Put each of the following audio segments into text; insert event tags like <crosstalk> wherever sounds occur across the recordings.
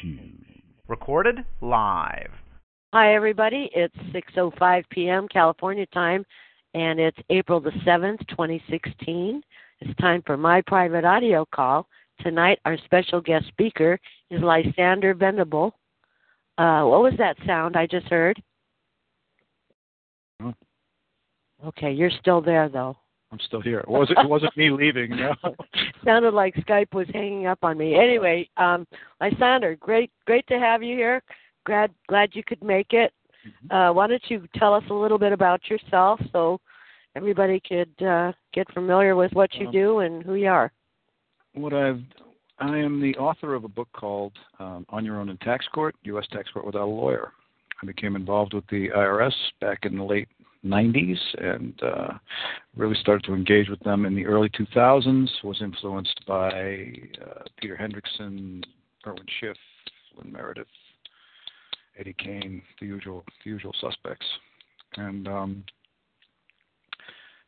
Shoes. Recorded live. Hi, everybody. It's 6:05 p.m. California time, and it's April the 7th, 2016. It's time for my private audio call. Tonight, our special guest speaker is Lysander Venible. Uh, what was that sound I just heard? Oh. Okay, you're still there though. I'm still here. It wasn't, it wasn't me leaving, no. <laughs> Sounded like Skype was hanging up on me. Anyway, um, Lysander, great, great to have you here. Glad, glad you could make it. Uh, why don't you tell us a little bit about yourself so everybody could uh, get familiar with what you Um, do and who you are? What I've, I am the author of a book called um, On Your Own in Tax Court, U.S. Tax Court Without a Lawyer. I became involved with the IRS back in the late 90s and uh, really started to engage with them in the early 2000s. Was influenced by uh, Peter Hendrickson, Irwin Schiff, Lynn Meredith, Eddie Kane, the usual, the usual suspects, and um,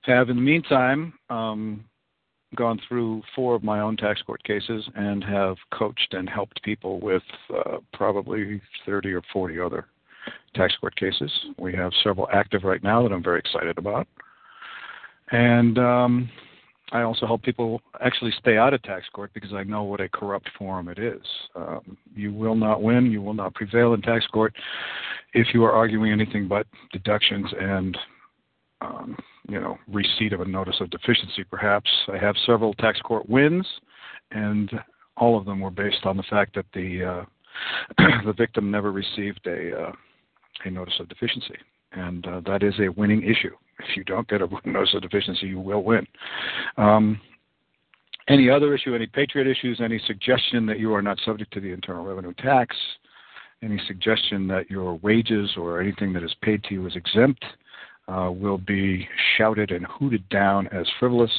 have in the meantime um, gone through four of my own tax court cases and have coached and helped people with uh, probably 30 or 40 other tax court cases. We have several active right now that I'm very excited about. And um, I also help people actually stay out of tax court because I know what a corrupt forum it is. Um, you will not win, you will not prevail in tax court if you are arguing anything but deductions and um, you know receipt of a notice of deficiency. Perhaps I have several tax court wins, and all of them were based on the fact that the uh, <clears throat> the victim never received a uh, a notice of deficiency, and uh, that is a winning issue. If you don't get a <laughs> notice of deficiency, you will win. Um, any other issue, any patriot issues, any suggestion that you are not subject to the Internal Revenue tax, any suggestion that your wages or anything that is paid to you is exempt, uh, will be shouted and hooted down as frivolous.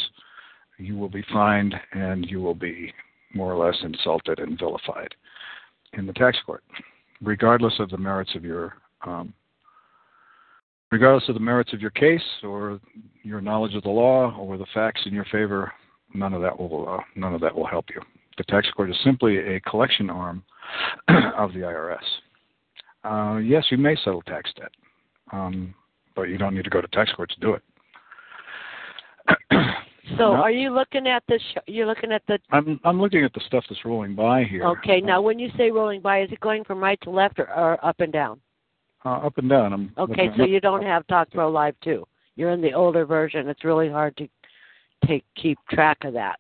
You will be fined and you will be more or less insulted and vilified in the tax court, regardless of the merits of your um, regardless of the merits of your case or your knowledge of the law or the facts in your favor. None of that will uh, none of that will help you. The tax court is simply a collection arm <clears throat> of the IRS. Uh, yes, you may settle tax debt, um, but you don't need to go to tax court to do it. <clears throat> So, are you looking at the? Sh- you're looking at the. I'm I'm looking at the stuff that's rolling by here. Okay, now when you say rolling by, is it going from right to left or, or up and down? Uh, up and down. I'm Okay, looking- so you don't have Talk Pro Live too. You're in the older version. It's really hard to take keep track of that.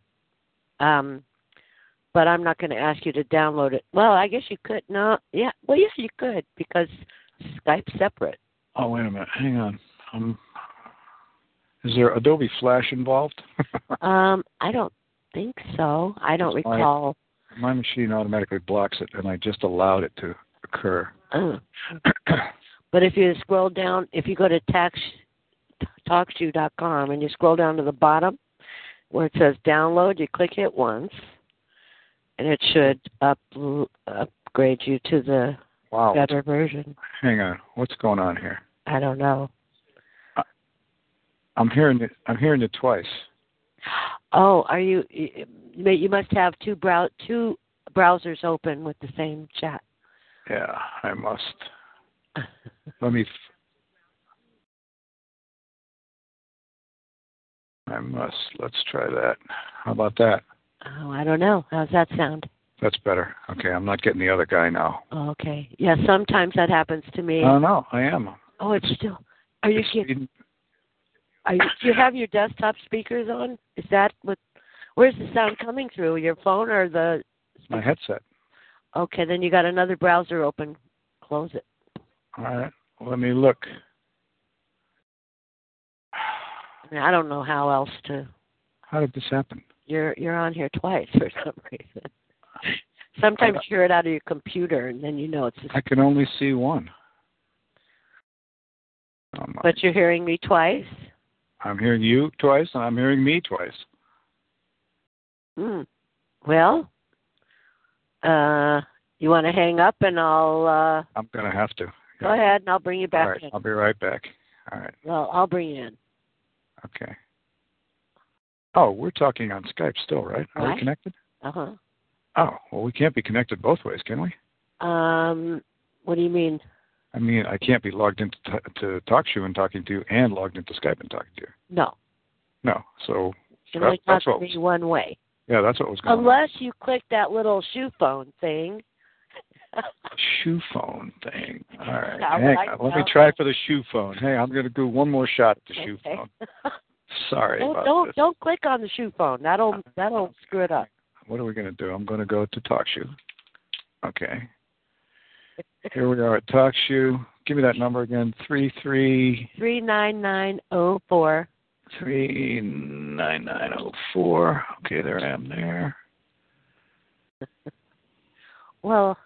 Um, but I'm not going to ask you to download it. Well, I guess you could. No, yeah. Well, yes, you could because Skype's separate. Oh wait a minute, hang on. Um, is there Adobe Flash involved? <laughs> Um, I don't think so. I don't recall. My machine automatically blocks it, and I just allowed it to occur. Uh, <clears throat> but if you scroll down, if you go to tax talkshoe.com and you scroll down to the bottom where it says download, you click it once, and it should up upgrade you to the wow. better version. Hang on. What's going on here? I don't know. I'm hearing it. I'm hearing it twice. Oh, are you? You you must have two brow two browsers open with the same chat. Yeah, I must. <laughs> Let me. F- I must. Let's try that. How about that? Oh, I don't know. How's that sound? That's better. Okay, I'm not getting the other guy now. Oh, okay. Yeah, sometimes that happens to me. Oh no, I am. oh, it's still. Are you Sweden. Are you, do you have your desktop speakers on? Is that what? Where's the sound coming through? Your phone or the? My headset. Okay, then you got another browser open. Close it. All right. Let me look. I, mean, I don't know how else to. How did this happen? You're you're on here <laughs> twice for some reason. <laughs> Sometimes you hear it out of your computer, and then you know it's. Just, I can only see one. Oh, but you're hearing me twice. I'm hearing you twice, and I'm hearing me twice. Hmm. Well, uh, you want to hang up, and I'll uh, I'm gonna have to. go ahead, and I'll bring you back. All right, in. I'll be right back. All right. Well, I'll bring you in. Okay. Oh, we're talking on Skype still, right? Are Right. we connected? Uh huh. Oh, well, we can't be connected both ways, can we? Um, what do you mean? I mean, I can't be logged into t- to TalkShoe and talking to you, and logged into Skype and talking to you. No, No. So you can that- only talk that's to what me one way. Yeah, that's what was going on. Unless you click that little shoe phone thing. shoe phone thing. All right. Hang on. Let me try for the shoe phone. Hey, I'm going to do one more shot at the shoe phone. Sorry don't about don't, this. don't click on the shoe phone. That'll that'll screw it up. What are we going to do? I'm going to go to TalkShoe. Okay. Here we are at TalkShoe. Give me that number again. Three three Three nine nine oh four. Three nine nine oh four. Okay, there I am there. <laughs> Well,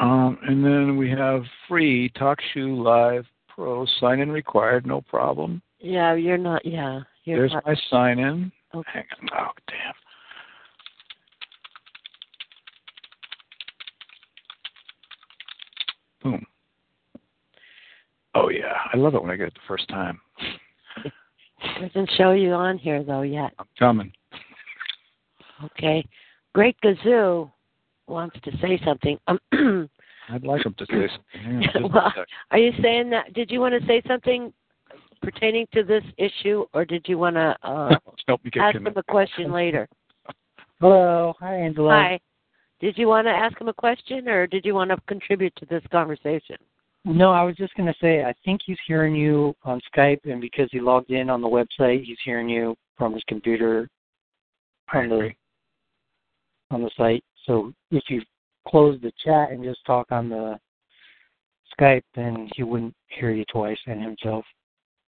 Um, and then we have free TalkShoe Live Pro sign in required, no problem. yeah, you're not. Yeah, you're There's not. my sign in. Okay. Hang on. Oh, damn. Boom. Oh yeah, I love it when I get it the first time. Doesn't show you on here though yet. I'm coming. Okay. Great Gazoo wants to say something. Um, <clears throat> I'd like him to say something. Hang on just a Well, are you saying that? Did you want to say something pertaining to this issue, or did you want to uh, <laughs> Help me ask him a question later? Hello. Hi, Angela. Hi. Did you want to ask him a question, or did you want to contribute to this conversation? No, I was just going to say, I think he's hearing you on Skype, and because he logged in on the website, he's hearing you from his computer on the on the site. So if you close the chat and just talk on the Skype, then he wouldn't hear you twice and himself.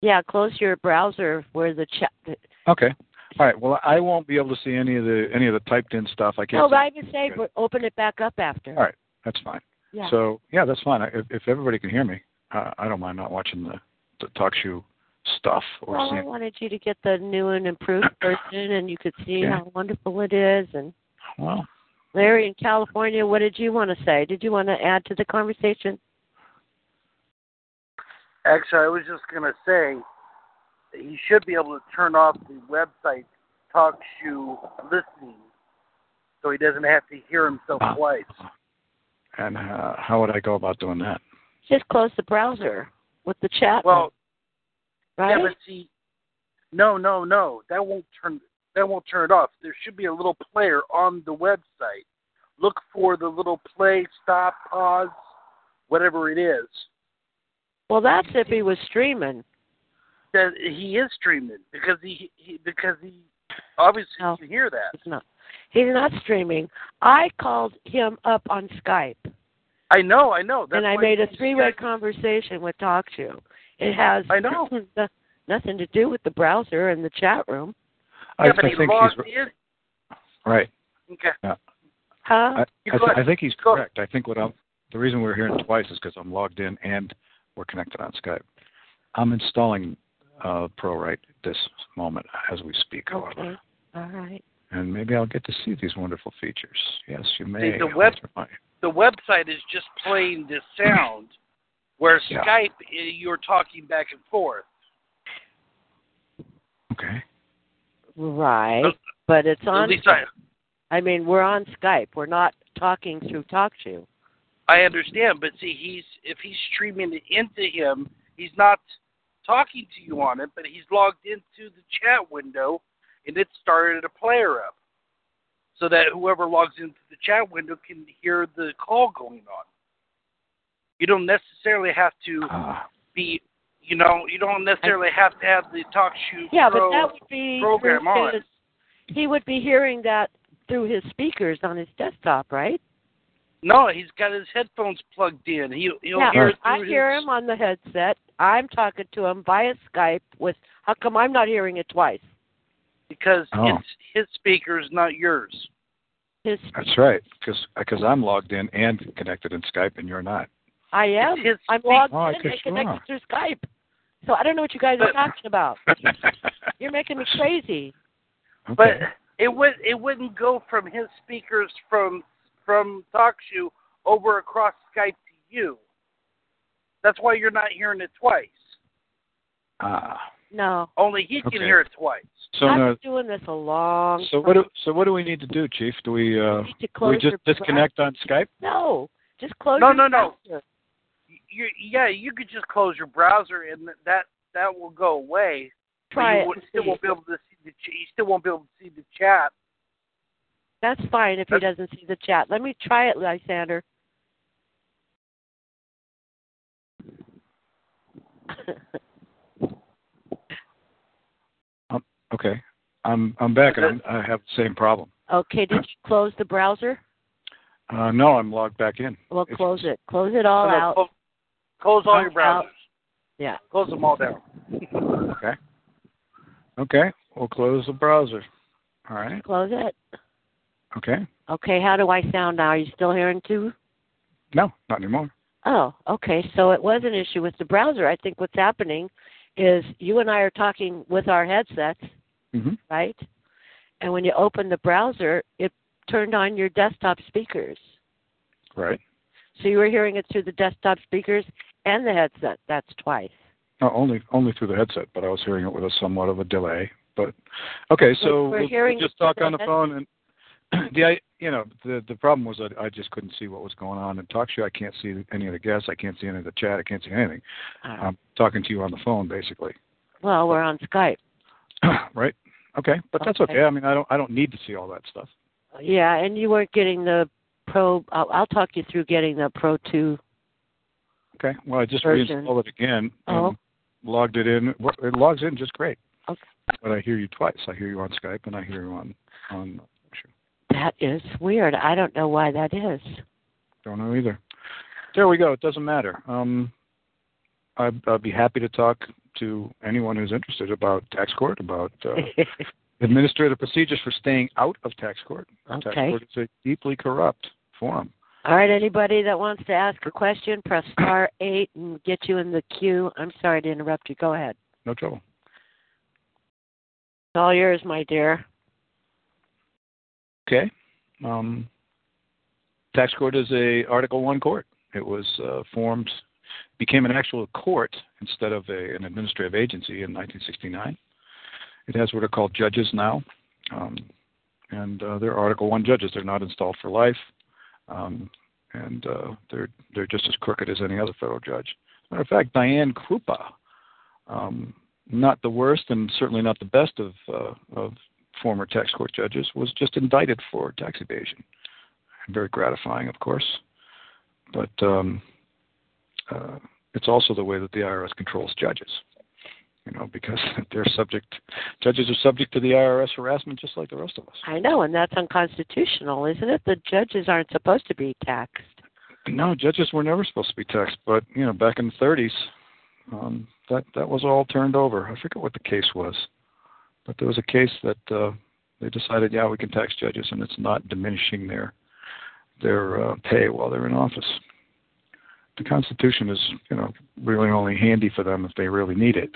Yeah, close your browser where the chat. Okay. All right. Well, I won't be able to see any of the any of the typed in stuff. I can't. No, see but I it. would say but open it back up after. All right. That's fine. Yeah. So yeah, that's fine. If, if everybody can hear me, uh, I don't mind not watching the the talk show stuff or well, I wanted you to get the new and improved <coughs> version, and you could see Yeah. how wonderful it is. And Well, Larry in California, what did you want to say? Did you want to add to the conversation? Actually, I was just going to say that he should be able to turn off the website talk shoe listening so he doesn't have to hear himself Ah. twice. And uh, how would I go about doing that? Just close the browser with the chat. Well, right? yeah, but see, no, no, no, that won't turn that won't turn it off. There should be a little player on the website. Look for the little play, stop, pause, whatever it is. well, that's if he was streaming. That he is streaming because he, he because he obviously No. can hear that. He's not. He's not streaming. I called him up on Skype, I know, I know. That's and I made a three-way guys- conversation with TalkShoe. It has I know. <laughs> no- nothing to do with the browser and the chat room. Yeah, I, but I he think logged he's in. right. Okay. Huh? I, I, th- I think he's Go correct. I think what I'm the reason we're hearing twice is because I'm logged in and we're connected on Skype. I'm installing uh, Pro right this moment as we speak, however. okay. All right. And maybe I'll get to see these wonderful features. Yes, you may. the web- The website is just playing the sound, where Yeah. Skype eh, you're talking back and forth. Okay. Right. Uh, But it's At on. least I, I mean, we're on Skype. We're not talking through TalkShoe. I understand, but see, he's if he's streaming it into him, he's not talking to you on it, but he's logged into the chat window, and it started a player up, so that whoever logs into the chat window can hear the call going on. You don't necessarily have to Ah, be, you know, you don't necessarily have to have the talk shoe. Yeah, Pro. but that would be program through on. his. He would be hearing that through his speakers on his desktop, right? No, he's got his headphones plugged in. He he'll yeah, hear it I hear his, him on the headset. I'm talking to him via Skype. With how come I'm not hearing it twice? Because Oh. it's his speakers, not yours. His that's right. Because I'm logged in and connected in Skype, and you're not. I am. His I'm speak- logged Oh, I in guess and connected are. through Skype. So I don't know what you guys are talking about. <laughs> You're making me crazy. But it would it wouldn't go from his speakers from from TalkShoe over across Skype to you. That's why you're not hearing it twice. Ah. No. Only he can Okay. hear it twice. So I've now, been doing this a long so what do so what do we need to do, Chief? Do we uh You need to do we just your disconnect on Skype? No. Just close No, your no, no. You, yeah, you could just close your browser and that that will go away. but Try you it. still won't be able to see the. You still won't be able to see the chat. That's fine if he doesn't see the chat. Let me try it, Lysander. <laughs> Okay. I'm I'm back and I'm, I have the same problem. okay, did you <clears throat> close the browser? Uh, no, I'm logged back in. Well, It's- close it. Close it all No, out. Close, close all your Close out. browsers. Yeah. Close them all down. Okay. Okay. We'll close the browser. All right. Close it. Okay. Okay, how do I sound now? Are you still hearing too? No, not anymore. Oh, okay. So it was an issue with the browser. I think what's happening is you and I are talking with our headsets, hmm right? And when you open the browser, it turned on your desktop speakers. Right. So you were hearing it through the desktop speakers and the headset. That's twice. No, only only through the headset, but I was hearing it with a somewhat of a delay. But okay, so we're we'll, hearing we'll just talk on the head- phone and <clears throat> the I you know the the problem was that I just couldn't see what was going on in TalkShoe. I can't see any of the guests. I can't see any of the chat. I can't see anything. Uh, I'm talking to you on the phone basically. well, we're on Skype. <clears throat> right. Okay, but that's Okay. okay. I mean, I don't I don't need to see all that stuff. Yeah, and you weren't getting the Pro. I'll, I'll talk you through getting the Pro 2. Okay. Well, I just Version. reinstalled it again and Oh. logged it in. It logs in just great. Okay. But I hear you twice. I hear you on Skype and I hear you on on. That is weird. I don't know why that is. Don't know either. There we go. It doesn't matter. Um, I'd, I'd be happy to talk to anyone who's interested about tax court, about uh, <laughs> administrative procedures for staying out of tax court. Okay. Tax court is a deeply corrupt forum. All right, anybody that wants to ask a question, press star <clears throat> 8 and get you in the queue. I'm sorry to interrupt you. Go ahead. No trouble. It's all yours, my dear. Okay. Um, tax court is a Article One court. It was uh, formed, became an actual court instead of a, an administrative agency in 1969. It has what are called judges now, um, and uh, they're Article One judges. They're not installed for life, um, and uh, they're they're just as crooked as any other federal judge. As a matter of fact, Diane Kroupa, um, not the worst and certainly not the best of uh, of former tax court judges, was just indicted for tax evasion. Very gratifying, of course, but um, uh, it's also the way that the IRS controls judges. You know, because <laughs> they're subject, judges are subject to the IRS harassment just like the rest of us. I know, and that's unconstitutional, isn't it? The judges aren't supposed to be taxed. No, judges were never supposed to be taxed, but you know, back in the 30s, um, that that was all turned over. I forget what the case was, but there was a case that uh, they decided, yeah, we can tax judges, and it's not diminishing their their uh, pay while they're in office. The Constitution is, you know, really only handy for them if they really need it.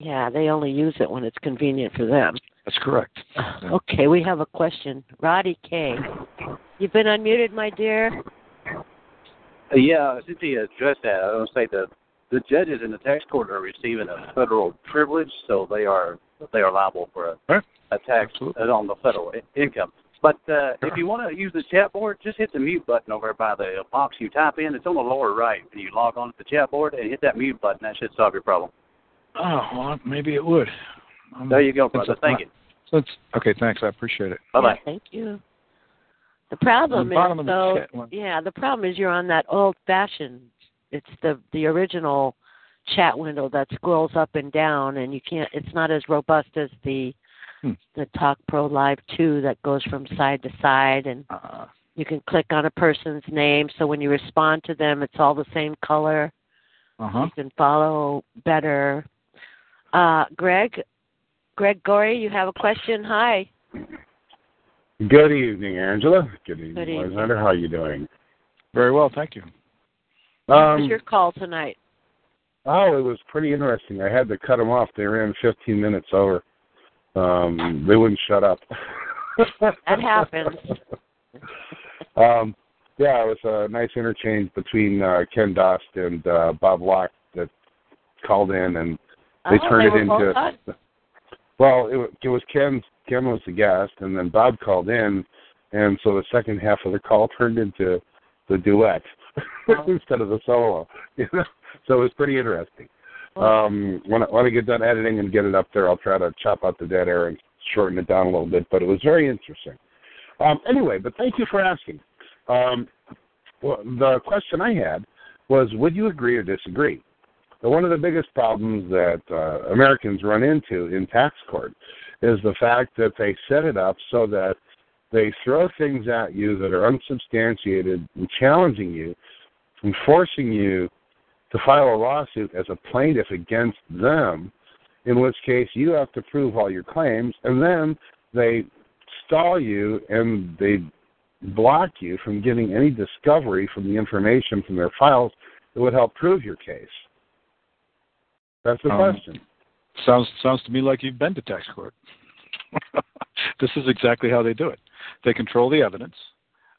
Yeah, they only use it when it's convenient for them. That's correct. <sighs> Okay, we have a question. Roddy K. You've been unmuted, my dear. Uh, Yeah, since he addressed that, I want to say that the judges in the tax court are receiving a federal privilege, so they are they are liable for a, Right. a tax Absolutely. on the federal income. But uh, if <laughs> you want to use the chat board, just hit the mute button over by the box you type in. It's on the lower right, and you log on to the chat board and hit that mute button. That should solve your problem. Oh, well, maybe it would. Um, There you go, since brother. it's Thank not- you. since- okay, thanks. I appreciate it. Bye bye. Thank you. The problem the is, of the though, chat yeah, the problem is you're on that old-fashioned. It's the the original chat window that scrolls up and down, and you can't. It's not as robust as the Hmm. the Talk Pro Live Two that goes from side to side, and Uh, you can click on a person's name. So when you respond to them, it's all the same color. uh-huh. You can follow better. Uh, Greg, Greg Gorey, you have a question? Hi. Good evening, Angela. Good evening, Good evening. Alexander. How are you doing? Very well, thank you. What Um, was your call tonight? oh, it was pretty interesting. I had to cut them off. They ran 15 minutes over. Um, they wouldn't shut up. <laughs> That happens. <laughs> um, yeah, it was a nice interchange between uh, Ken Dost and uh, Bob Locke that called in, and they oh, turned they it into. Well, it, it was Ken. Ken was the guest, and then Bob called in, and so the second half of the call turned into the duet <laughs> instead of the solo. You know? So it was pretty interesting. Um, when I, when I get done editing and get it up there, I'll try to chop out the dead air and shorten it down a little bit. But it was very interesting. Um, anyway, but thank you for asking. Um, well, the question I had was, would you agree or disagree? One of the biggest problems that uh, Americans run into in tax court is the fact that they set it up so that they throw things at you that are unsubstantiated and challenging you and forcing you to file a lawsuit as a plaintiff against them, in which case you have to prove all your claims, and then they stall you and they block you from getting any discovery from the information from their files that would help prove your case. That's the um, question. Sounds sounds to me like you've been to tax court. <laughs> this is exactly how they do it. They control the evidence.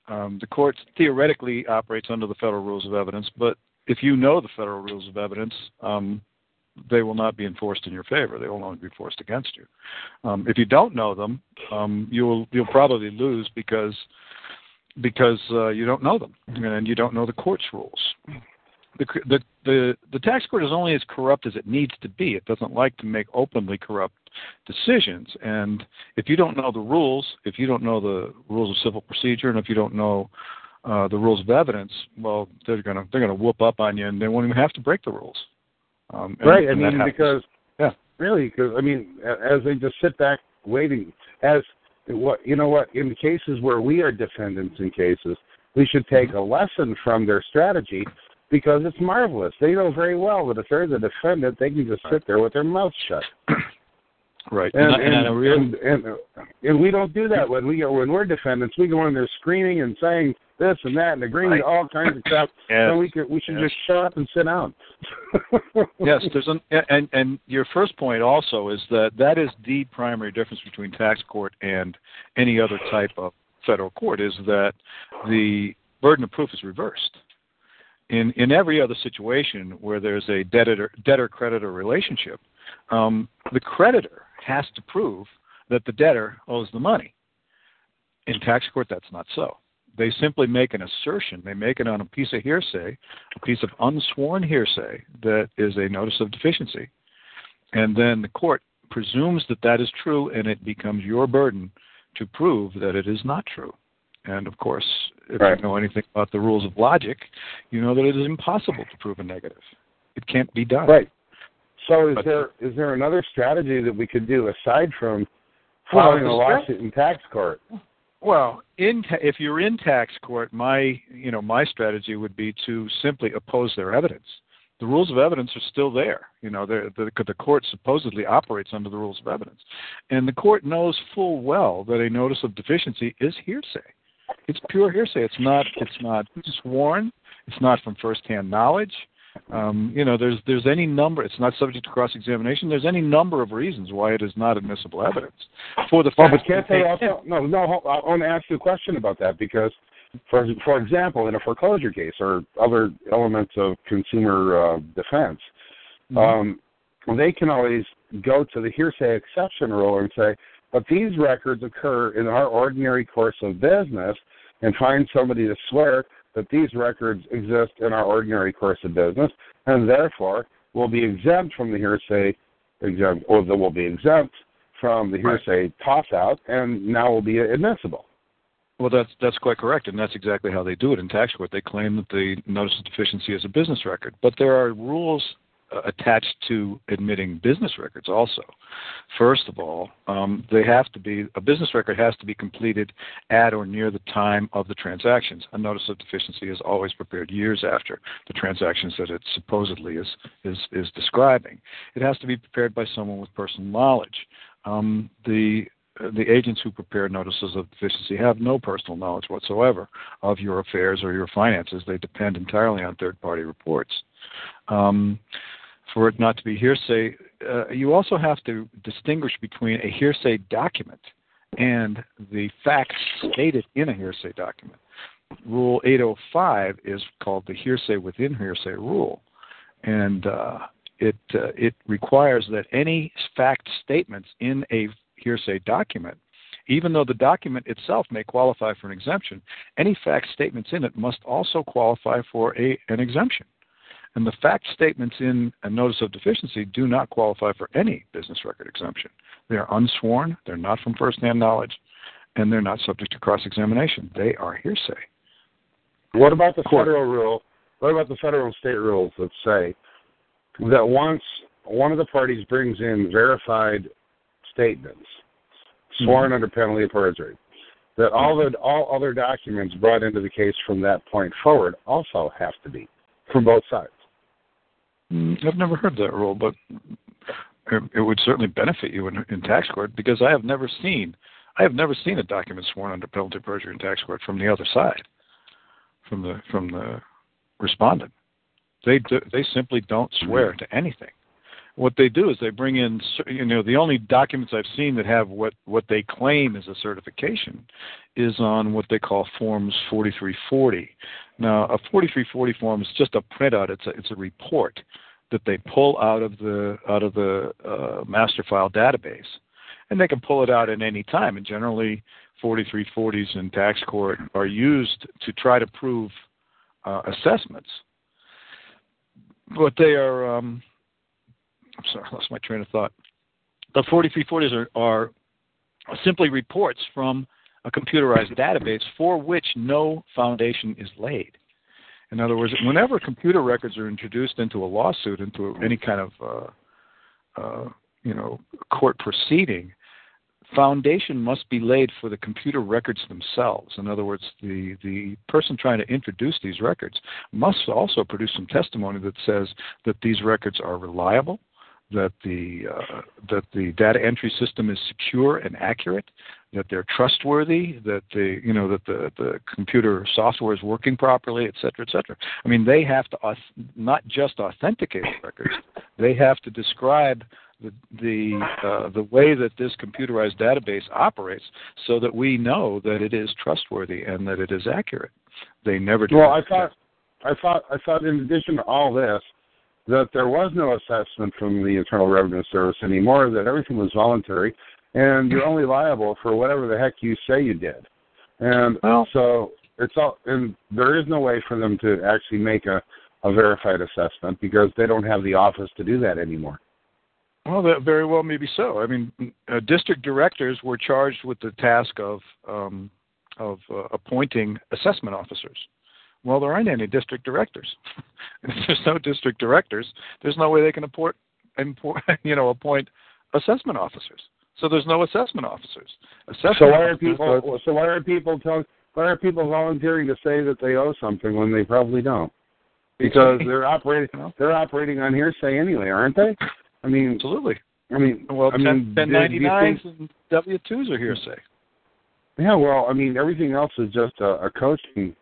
Um, the court theoretically operates under the federal rules of evidence, but if you know the federal rules of evidence, um, they will not be enforced in your favor. They will only be enforced against you. Um, if you don't know them, um, you'll you'll probably lose because because uh, you don't know them and you don't know the court's rules. The, the the the tax court is only as corrupt as it needs to be. It doesn't like to make openly corrupt decisions. And if you don't know the rules, if you don't know the rules of civil procedure, and if you don't know uh, the rules of evidence, well, they're gonna they're gonna whoop up on you, and they won't even have to break the rules. Um, and, right. I mean, because yeah, really, because I mean, as they just sit back waiting, as what you know, what in cases where we are defendants in cases, we should take a lesson from their strategy because it's marvelous. They know very well that if they're the defendant, they can just sit there with their mouth shut. <clears throat> Right, and and, and, and, and, and we don't do that when we go when we're defendants. We go in there screaming and saying this and that and agreeing right. to all kinds of stuff. <laughs> yes. And we could we should yes. just shut up and sit down. <laughs> yes, there's an and and your first point also is that that is the primary difference between tax court and any other type of federal court is that the burden of proof is reversed. In in every other situation where there's a debtor debtor creditor relationship, um, the creditor has to prove that the debtor owes the money. In tax court, that's not so. They simply make an assertion. They make it on a piece of hearsay, a piece of unsworn hearsay that is a notice of deficiency. And then the court presumes that that is true, and it becomes your burden to prove that it is not true. And of course, if right. you know anything about the rules of logic, you know that it is impossible to prove a negative. It can't be done. Right. So is there is there another strategy that we could do aside from filing well, a lawsuit in tax court? Well, in ta- if you're in tax court, my you know my strategy would be to simply oppose their evidence. The rules of evidence are still there. You know, the, the court supposedly operates under the rules of evidence, and the court knows full well that a notice of deficiency is hearsay. It's pure hearsay. It's not. It's not sworn. It's not from firsthand knowledge. Um, you know, there's there's any number. It's not subject to cross examination. There's any number of reasons why it is not admissible evidence. For the oh, but can't they also? No, no. I want to ask you a question about that because, for for example, in a foreclosure case or other elements of consumer uh, defense, mm-hmm. um, they can always go to the hearsay exception rule and say, but these records occur in our ordinary course of business, and find somebody to swear that these records exist in our ordinary course of business, and therefore will be exempt from the hearsay exempt, or that will be exempt from the hearsay right. toss out, and now will be admissible. Well, that's that's quite correct, and that's exactly how they do it in tax court. They claim that the notice of deficiency is a business record, but there are rules attached to admitting business records also. First of all, um, they have to be a business record has to be completed at or near the time of the transactions. A notice of deficiency is always prepared years after the transactions that it supposedly is is is describing. It has to be prepared by someone with personal knowledge. Um, the the agents who prepare notices of deficiency have no personal knowledge whatsoever of your affairs or your finances. They depend entirely on third party reports. Um, for it not to be hearsay, uh, you also have to distinguish between a hearsay document and the facts stated in a hearsay document. Rule 805 is called the hearsay within hearsay rule, and uh, it uh, it requires that any fact statements in a hearsay document Even though the document itself may qualify for an exemption, any fact statements in it must also qualify for a, an exemption. And the fact statements in a notice of deficiency do not qualify for any business record exemption. They are unsworn, they're not from firsthand knowledge, and they're not subject to cross examination. They are hearsay. What about the federal rule? What about the federal and state rules that say that once one of the parties brings in verified statements, sworn mm-hmm. under penalty of perjury, that all the all other documents brought into the case from that point forward also have to be from both sides. Mm, I've never heard that rule, but it would certainly benefit you in, in tax court because I have never seen I have never seen a document sworn under penalty of perjury in tax court from the other side, from the from the respondent. They do, they simply don't swear mm-hmm. to anything. What they do is they bring in you know the only documents I've seen that have what what they claim is a certification is on what they call forms 4340. Now a 4340 form is just a printout. It's a it's a report that they pull out of the out of the uh, master file database, and they can pull it out at any time. And generally, 4340s in tax court are used to try to prove uh, assessments, but they are. Um, I'm sorry, I lost my train of thought. The 4340s are, are simply reports from a computerized database for which no foundation is laid. In other words, whenever computer records are introduced into a lawsuit, into any kind of uh, uh, you know court proceeding, foundation must be laid for the computer records themselves. In other words, the the person trying to introduce these records must also produce some testimony that says that these records are reliable, that the uh, that the data entry system is secure and accurate, that they're trustworthy, that the you know that the the computer software is working properly, et cetera, et cetera. I mean, they have to not just authenticate the records; they have to describe the the uh, the way that this computerized database operates, so that we know that it is trustworthy and that it is accurate. They never do. Well, I thought, I thought, I thought, in addition to all this, that there was no assessment from the Internal Revenue Service anymore. That everything was voluntary, and you're only liable for whatever the heck you say you did. And well, so it's all, and there is no way for them to actually make a, a verified assessment because they don't have the office to do that anymore. Well, that very well maybe so. I mean, uh, district directors were charged with the task of um, of uh, appointing assessment officers. Well, there aren't any district directors. <laughs> if there's no district directors, there's no way they can appoint, <laughs> you know, appoint assessment officers. So there's no assessment officers. Assessment so why are people? So why are people telling? Why are people volunteering to say that they owe something when they probably don't? Because <laughs> they're operating. They're operating on hearsay anyway, aren't they? I mean, absolutely. I mean, well, I 10, mean, 1099s and W twos are hearsay. Yeah, well, I mean, everything else is just a, a coaching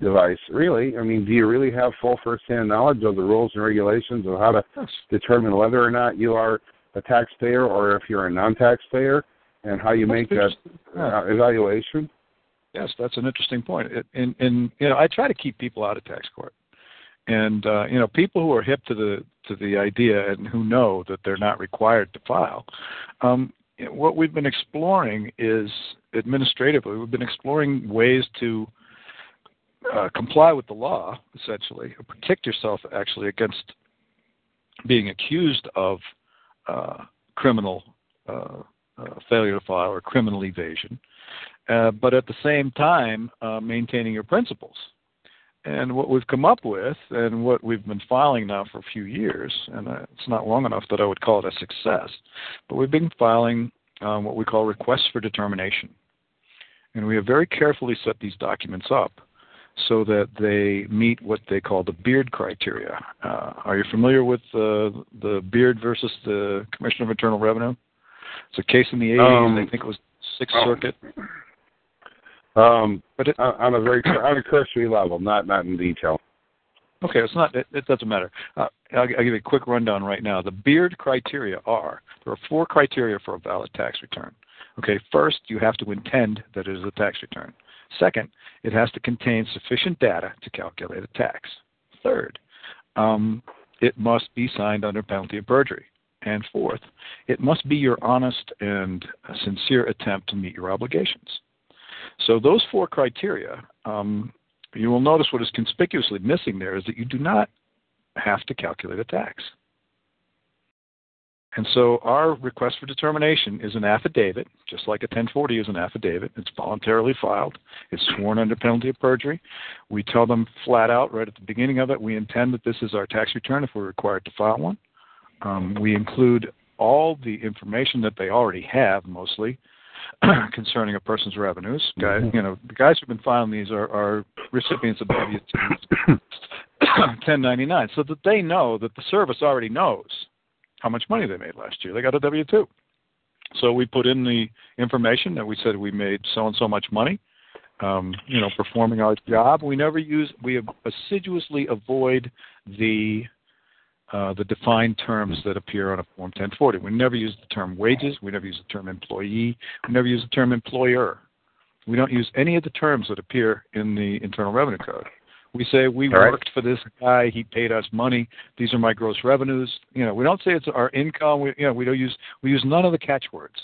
device, really. I mean, do you really have full first-hand knowledge of the rules and regulations of how to determine whether or not you are a taxpayer or if you're a non-taxpayer, and how you make that uh, evaluation? Yes, that's an interesting point. And, and you know, I try to keep people out of tax court, and uh, you know, people who are hip to the to the idea and who know that they're not required to file. Um, what we've been exploring is administratively, we've been exploring ways to uh, comply with the law, essentially, or protect yourself actually against being accused of uh, criminal uh, uh, failure to file or criminal evasion, uh, but at the same time maintaining your principles. And what we've come up with, and what we've been filing now for a few years, and it's not long enough that I would call it a success, but we've been filing um, what we call requests for determination. And we have very carefully set these documents up so that they meet what they call the Beard criteria. Uh, are you familiar with uh, the Beard versus the Commissioner of Internal Revenue? It's a case in the 80s. Um, I think it was Sixth oh. Circuit. Um, but it, on a very on a cursory level, not not in detail. Okay, it's not. It, it doesn't matter. Uh, I'll, I'll, give you a quick rundown right now. The Beard criteria are there are four criteria for a valid tax return. Okay, first you have to intend that it is a tax return. Second, it has to contain sufficient data to calculate a tax. Third, um, it must be signed under penalty of perjury. And fourth, it must be your honest and sincere attempt to meet your obligations. So, those four criteria, um, you will notice what is conspicuously missing there is that you do not have to calculate a tax. And so our request for determination is an affidavit, just like a 1040 is an affidavit. It's voluntarily filed. It's sworn under penalty of perjury. We tell them flat out right at the beginning of it, we intend that this is our tax return if we're required to file one. Um, we include all the information that they already have, mostly <clears throat> concerning a person's revenues. Guys, you know, the guys who've been filing these are, are recipients of W 1099, <coughs> <coughs> so that they know that the service already knows how much money they made last year. They got a W 2. So we put in the information that we said we made so and so much money, um, you know, performing our job. We never use, we assiduously avoid the uh, the defined terms that appear on a Form 1040. We never use the term wages. We never use the term employee. We never use the term employer. We don't use any of the terms that appear in the Internal Revenue Code. We say we right. worked for this guy. He paid us money. These are my gross revenues. You know, we don't say it's our income. We, you know, we don't use we use none of the catchwords,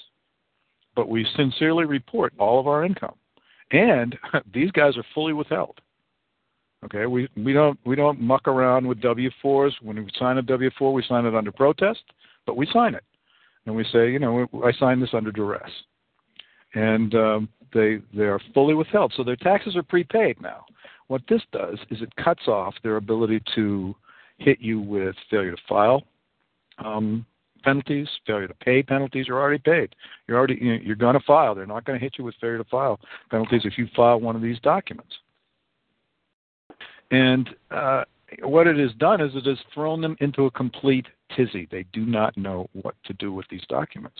but we sincerely report all of our income. And <laughs> these guys are fully withheld. Okay, we we don't we don't muck around with W fours. When we sign a W four, we sign it under protest, but we sign it, and we say, you know, I signed this under duress, and um, they they are fully withheld, so their taxes are prepaid now. What this does is it cuts off their ability to hit you with failure to file um, penalties, failure to pay penalties. You're already paid. You're already you're going to file. They're not going to hit you with failure to file penalties if you file one of these documents. And uh, what it has done is it has thrown them into a complete tizzy. They do not know what to do with these documents.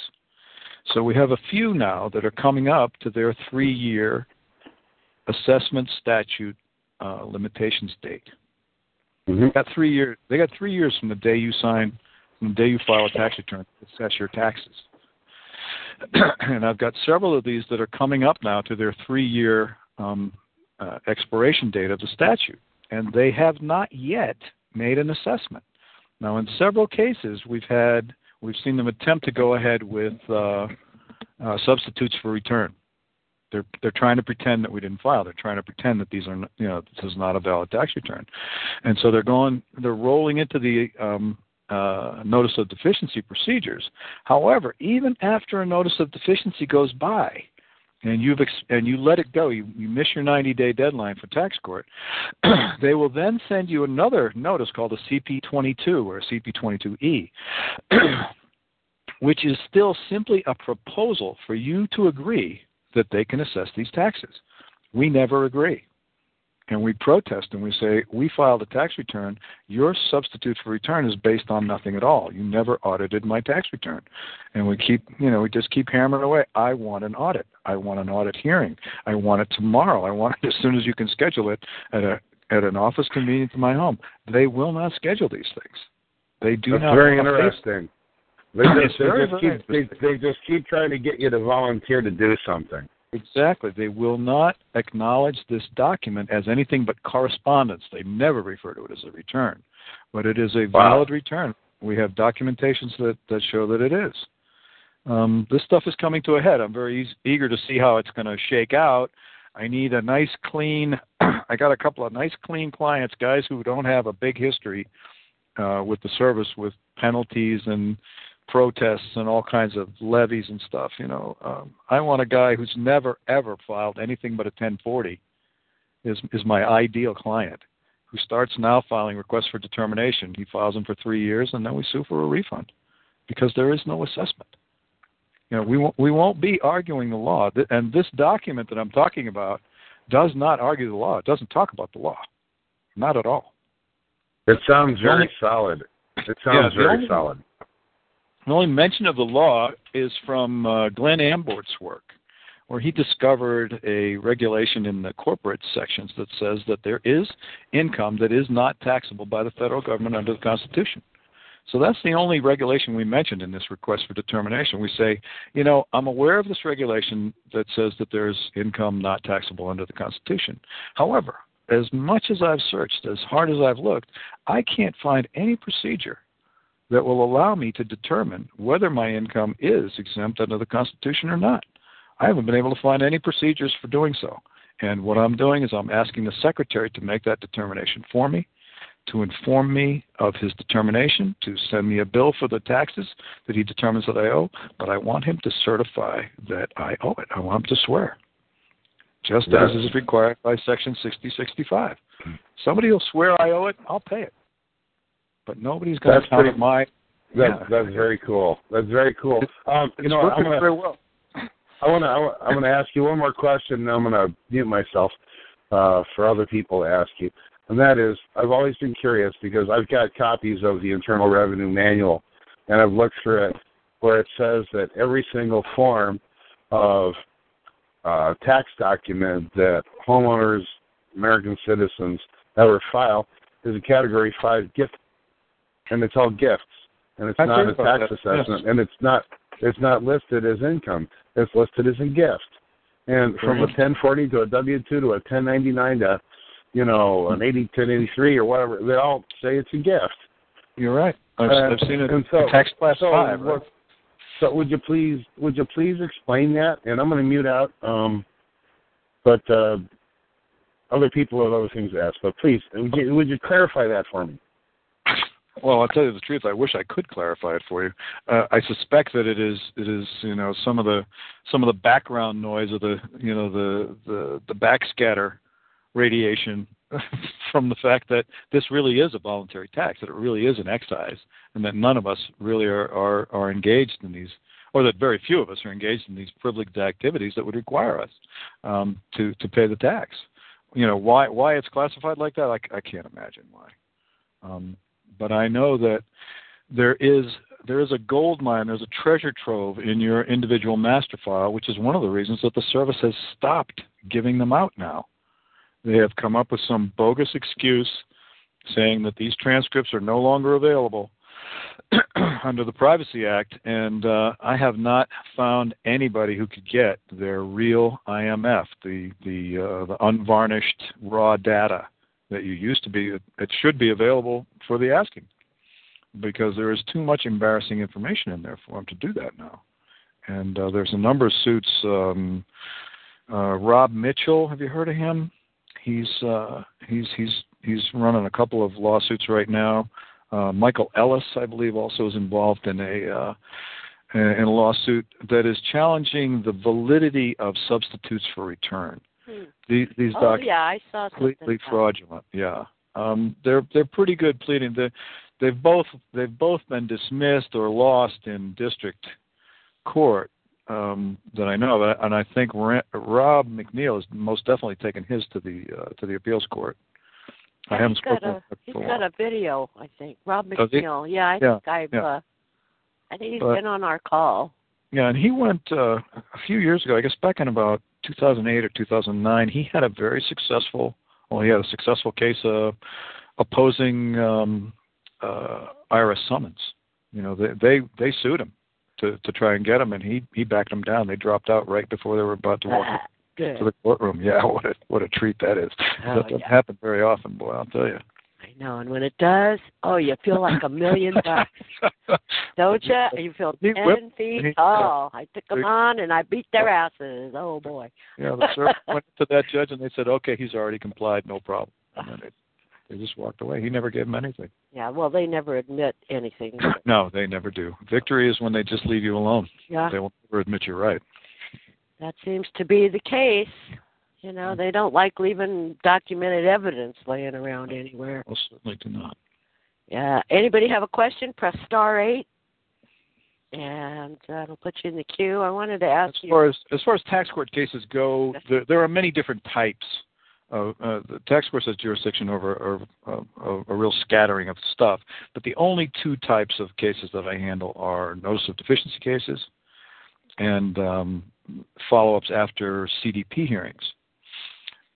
So we have a few now that are coming up to their three-year assessment statute uh, limitations date. Mm-hmm. They got three years. They got three years from the day you sign, from the day you file a tax return to assess your taxes. <clears throat> and I've got several of these that are coming up now to their three-year um, uh, expiration date of the statute, and they have not yet made an assessment. Now, in several cases, we've had we've seen them attempt to go ahead with uh, uh, substitutes for return. They're they're trying to pretend that we didn't file. They're trying to pretend that these are you know this is not a valid tax return, and so they're going they're rolling into the um, uh, notice of deficiency procedures. However, even after a notice of deficiency goes by, and you've ex- and you let it go, you, you miss your 90 day deadline for tax court, <clears throat> they will then send you another notice called a CP22 or a CP22E, <clears throat> which is still simply a proposal for you to agree that they can assess these taxes. We never agree. And we protest and we say, we filed a tax return. Your substitute for return is based on nothing at all. You never audited my tax return. And we keep, you know, we just keep hammering away. I want an audit. I want an audit hearing. I want it tomorrow. I want it <laughs> as soon as you can schedule it at a at an office convenient to my home. They will not schedule these things. They do That's not. very want to face- interesting. They just, they, just keep, they, they just keep trying to get you to volunteer to do something. Exactly. They will not acknowledge this document as anything but correspondence. They never refer to it as a return. But it is a Wow. valid return. We have documentations that, that show that it is. Um, this stuff is coming to a head. I'm very eas- eager to see how it's going to shake out. I need a nice, clean. <clears throat> I got a couple of nice, clean clients, guys who don't have a big history uh, with the service, with penalties and protests and all kinds of levies and stuff. You know, um, I want a guy who's never ever filed anything but a 1040. Is is my ideal client who starts now filing requests for determination. He files them for three years, and then we sue for a refund because there is no assessment. You know, we won't we won't be arguing the law, and this document that I'm talking about does not argue the law. It doesn't talk about the law, not at all. It sounds very only- solid. It sounds the very only- solid. The only mention of the law is from uh, Glenn Ambort's work, where he discovered a regulation in the corporate sections that says that there is income that is not taxable by the federal government under the Constitution. So that's the only regulation we mentioned in this request for determination. We say, you know, I'm aware of this regulation that says that there's income not taxable under the Constitution. However, as much as I've searched, as hard as I've looked, I can't find any procedure that will allow me to determine whether my income is exempt under the Constitution or not. I haven't been able to find any procedures for doing so. And what I'm doing is I'm asking the Secretary to make that determination for me, to inform me of his determination, to send me a bill for the taxes that he determines that I owe, but I want him to certify that I owe it. I want him to swear, just Yes. as is required by Section 6065. Somebody will swear I owe it, I'll pay it. But nobody's going That's to pretty- my. That, Yeah. that's very cool. That's very cool. Um, you It's know, I'm gonna, very well. I want to. I'm going to ask you one more question, and I'm going to mute myself uh, for other people to ask you. And that is, I've always been curious because I've got copies of the Internal Revenue Manual, and I've looked through it, where it says that every single form of uh, tax document that homeowners, American citizens ever file is a Category Five gift, and it's all gifts, and it's I've not a tax that, assessment, and it's not it's not listed as income. It's listed as a gift. And from a 1040 to a W2 to a 1099 to, you know, an 80 1083 or whatever, they all say it's a gift. You're right. I've, I've seen it. and so- tax class so five. what- Right? So would you please would you please explain that? And I'm going to mute out. Um, but uh, other people have other things to ask. But please, would you, would you clarify that for me? Well, I'll tell you the truth. I wish I could clarify it for you. Uh, I suspect that it is it is you know some of the some of the background noise of the you know the the the backscatter radiation <laughs> from the fact that this really is a voluntary tax, that it really is an excise, and that none of us really are are, are engaged in these, or that very few of us are engaged in these privileged activities that would require us um, to to pay the tax. You know why why it's classified like that? I, I can't imagine why. Um, but I know that there is there is a gold mine, there's a treasure trove in your individual master file, which is one of the reasons that the service has stopped giving them out now. They have come up with some bogus excuse saying that these transcripts are no longer available <clears throat> under the Privacy Act, and uh, I have not found anybody who could get their real IMF, the the uh, the unvarnished raw data that you used to be. It should be available for the asking, because there is too much embarrassing information in there for them to do that now. And uh, there's a number of suits. Um, uh, Rob Mitchell, have you heard of him? He's uh, he's he's he's running a couple of lawsuits right now. Uh, Michael Ellis, I believe, also is involved in a uh, in a lawsuit that is challenging the validity of substitutes for return. Hmm. These, these Oh documents yeah, I saw completely fraudulent. Yeah, um, they're they're pretty good pleading. They, they've both they've both been dismissed or lost in district court um, that I know of, and I think Rob McNeil has most definitely taken his to the uh, to the appeals court. I haven't he's got spoken a he's got a video, I think. Rob McNeil. Yeah, I Yeah, think I've yeah. uh I think he's But- been on our call. Yeah, and he went uh, a few years ago, I guess back in about 2008 or 2009. He had a very successful, well, he had a successful case uh, opposing um, uh, IRS summons. You know, they they they sued him to to try and get him, and he he backed them down. They dropped out right before they were about to walk Ah, to the courtroom. <laughs> Yeah, what a what a treat that is. Oh, that doesn't yeah. happen very often, boy. I'll tell you. I know, and when it does, oh, you feel like a million <laughs> bucks, <laughs> don't you? You feel ten whipped- feet tall. I took them on and I beat their asses. Oh boy. Yeah, the servant <laughs> went to that judge and they said, "Okay, he's already complied, no problem." And then they, they just walked away. He never gave them anything. Yeah, well, they never admit anything. No, they never do. Victory is when they just leave you alone. Yeah, They will never admit you're right. that seems to be the case. You know, they don't like leaving documented evidence laying around anywhere. Well, certainly do not. Yeah. Anybody have a question? Press star eight, and uh, it'll put you in the queue. I wanted to ask As you. far as as far as tax court cases go, there, there are many different types. Of, uh, the tax court has jurisdiction over, over uh, a real scattering of stuff, but the only two types of cases that I handle are notice of deficiency cases and um, follow-ups after CDP hearings.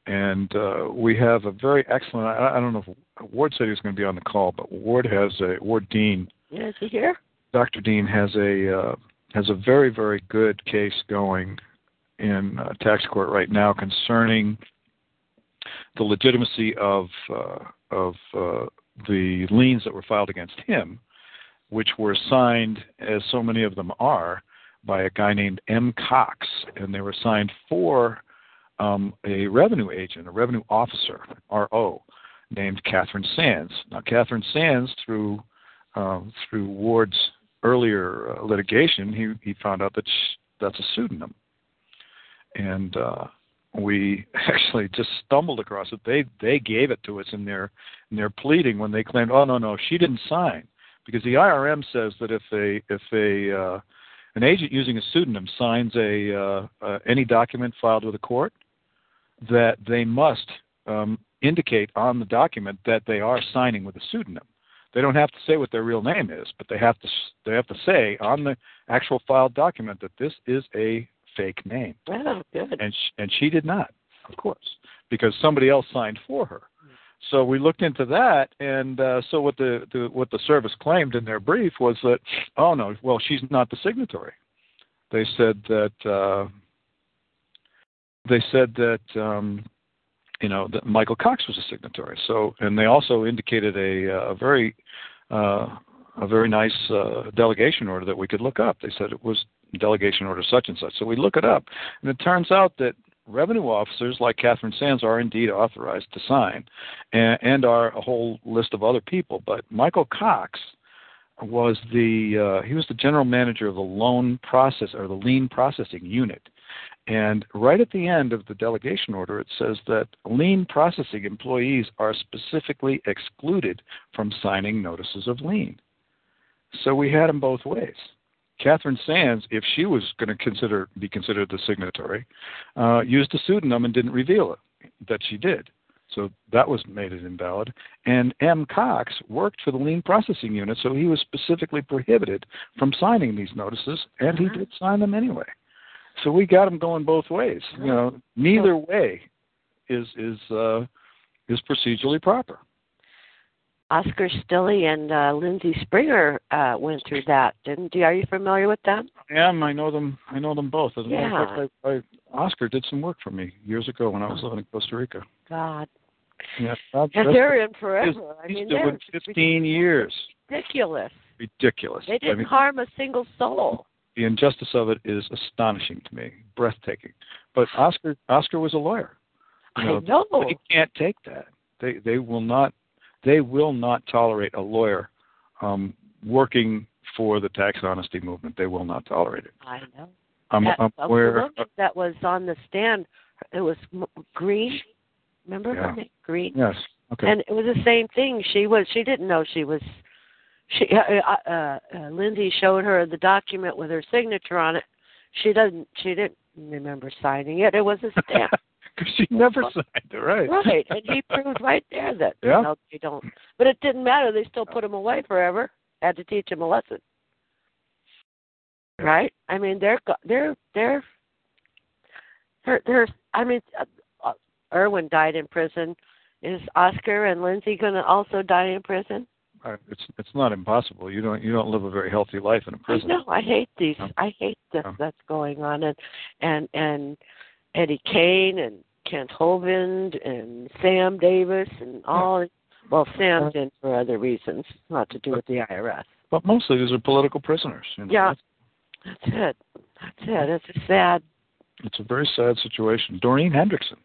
And uh, we have a very excellent. I, I don't know if Ward said he was going to be on the call, but Ward has a Ward Dean Yeah, is he here? Dr. Dean has a uh, has a very very good case going in uh, tax court right now concerning the legitimacy of uh, of uh, the liens that were filed against him which were signed, as so many of them are, by a guy named M. Cox, and they were signed for um, a revenue agent, a revenue officer, RO, named Catherine Sands. Now, Catherine Sands, through uh, through Ward's earlier uh, litigation, he he found out that she, that's a pseudonym, and uh, we <laughs> actually just stumbled across it. They they gave it to us in their in their pleading when they claimed, oh no no, she didn't sign, because the IRM says that if a if a uh, an agent using a pseudonym signs a uh, uh, any document filed with a court, that they must um, indicate on the document that they are signing with a pseudonym. They don't have to say what their real name is, but they have to they have to say on the actual filed document that this is a fake name. Oh, good. And sh- and she did not, of course, because somebody else signed for her. So we looked into that, and uh, so what the, the what the service claimed in their brief was that, oh no, well she's not the signatory. They said that uh, they said that um, you know that Michael Cox was a signatory. So and they also indicated a, a very uh, a very nice uh, delegation order that we could look up. They said it was delegation order such and such. So we look it up, and it turns out that revenue officers like Catherine Sands are indeed authorized to sign, and, and are a whole list of other people. But Michael Cox was the uh, he was the general manager of the loan process or the lien processing unit. And right at the end of the delegation order, it says that lien processing employees are specifically excluded from signing notices of lien. So we had them both ways. Catherine Sands, if she was going to consider be considered the signatory, uh, used a pseudonym and didn't reveal it that she did. So that was made it invalid. And M. Cox worked for the lien processing unit, so he was specifically prohibited from signing these notices, and he Uh-huh. did sign them anyway. So we got them going both ways. You know, neither way is is uh, is procedurally proper. Oscar Stilley and uh, Lindsey Springer uh, went through that, didn't you? Are you familiar with them? I am. I know them. I know them both. As a matter of Yeah. fact, I, I, Oscar did some work for me years ago when I was living in Costa Rica. God. Yeah, And they're in forever. I mean, they're just 15 years. ridiculous. Ridiculous. They didn't mean, harm a single soul. The injustice of it is astonishing to me, breathtaking. But Oscar, Oscar was a lawyer. You I know, know. They can't take that. They they will not. They will not tolerate a lawyer um, working for the tax honesty movement. They will not tolerate it. I know. I'm, that, I'm aware. that was on the stand, it was Green. Remember Yeah. her name? Green. Yes. Okay. And it was the same thing. She was. She didn't know she was. She uh, uh, uh, Lindsey showed her the document with her signature on it. She doesn't. She didn't remember signing it. It was a stamp. <laughs> Because she never signed it, right? right, and he proved right there that <laughs> Yeah. you know they don't. But it didn't matter. They still put him away forever. Had to teach him a lesson. Right. I mean, they're they're they're they're, they're I mean, uh, uh, Irwin died in prison. Is Oscar and Lindsey going to also die in prison? Uh, It's it's not impossible. You don't you don't live a very healthy life in a prison. No. I hate these. Yeah. I hate this Yeah. that's going on, and and and Eddie Kahn and Kent Hovind and Sam Davis and all. Well, Sam's in for other reasons, not to do with the IRS. But mostly these are political prisoners. You know? Yeah. That's it. That's it. It's a sad. It's a very sad situation. Doreen Hendrickson.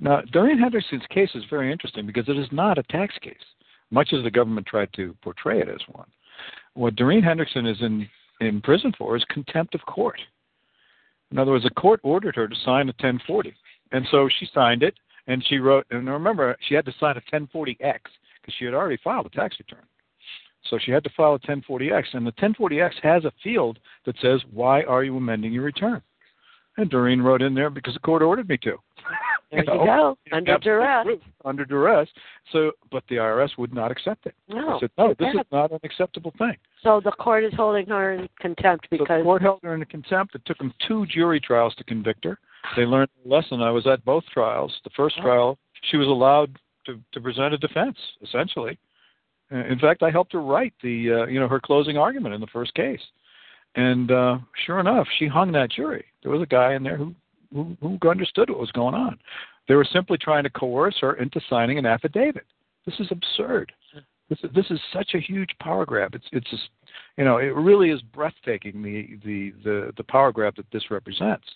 Now, Doreen Hendrickson's case is very interesting because it is not a tax case, much as the government tried to portray it as one. What Doreen Hendrickson is in, in prison for is contempt of court. In other words, the court ordered her to sign a 1040. And so she signed it, and she wrote, and remember, she had to sign a 1040X because she had already filed a tax return. So she had to file a 1040X, and the 1040X has a field that says, Why are you amending your return? And Doreen wrote in there because the court ordered me to. There you <laughs> know, go. Under duress. proof, Under duress. So, but the IRS would not accept it. No. Said, no, this is not an acceptable thing. So the court is holding her in contempt So the court held her in contempt. It took them two jury trials to convict her. They learned a lesson. I was at both trials. The first Oh. trial, she was allowed to, to present a defense, essentially. Uh, In fact, I helped her write the, uh, you know, her closing argument in the first case. And uh, sure enough, she hung that jury. There was a guy in there who, who, who understood what was going on. They were simply trying to coerce her into signing an affidavit. This is absurd. This is, this is such a huge power grab. It's it's just, you know it really is breathtaking the the the the power grab that this represents.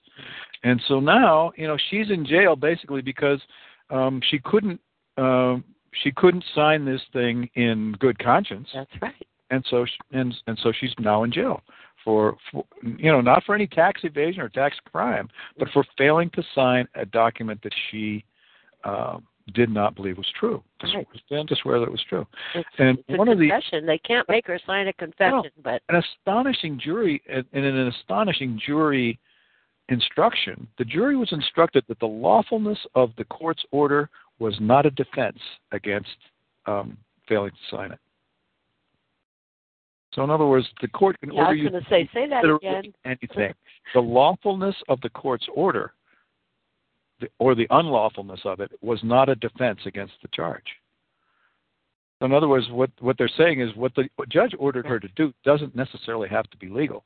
And so now you know she's in jail basically because um, she couldn't um, she couldn't sign this thing in good conscience. That's right. And so she, and and so she's now in jail for, for you know not for any tax evasion or tax crime, but for failing to sign a document that she. Um, did not believe was true. Right. to swear that it was true. It's, And it's one of the confession. They can't make her sign a confession, but an astonishing jury and and in an astonishing jury instruction, the jury was instructed that the lawfulness of the court's order was not a defense against um, failing to sign it. So, in other words, the court can yeah, I order was you going to say, say that again. anything. The lawfulness of the court's order, the, or the unlawfulness of it, was not a defense against the charge. So in other words, what what they're saying is what the what judge ordered her to do doesn't necessarily have to be legal.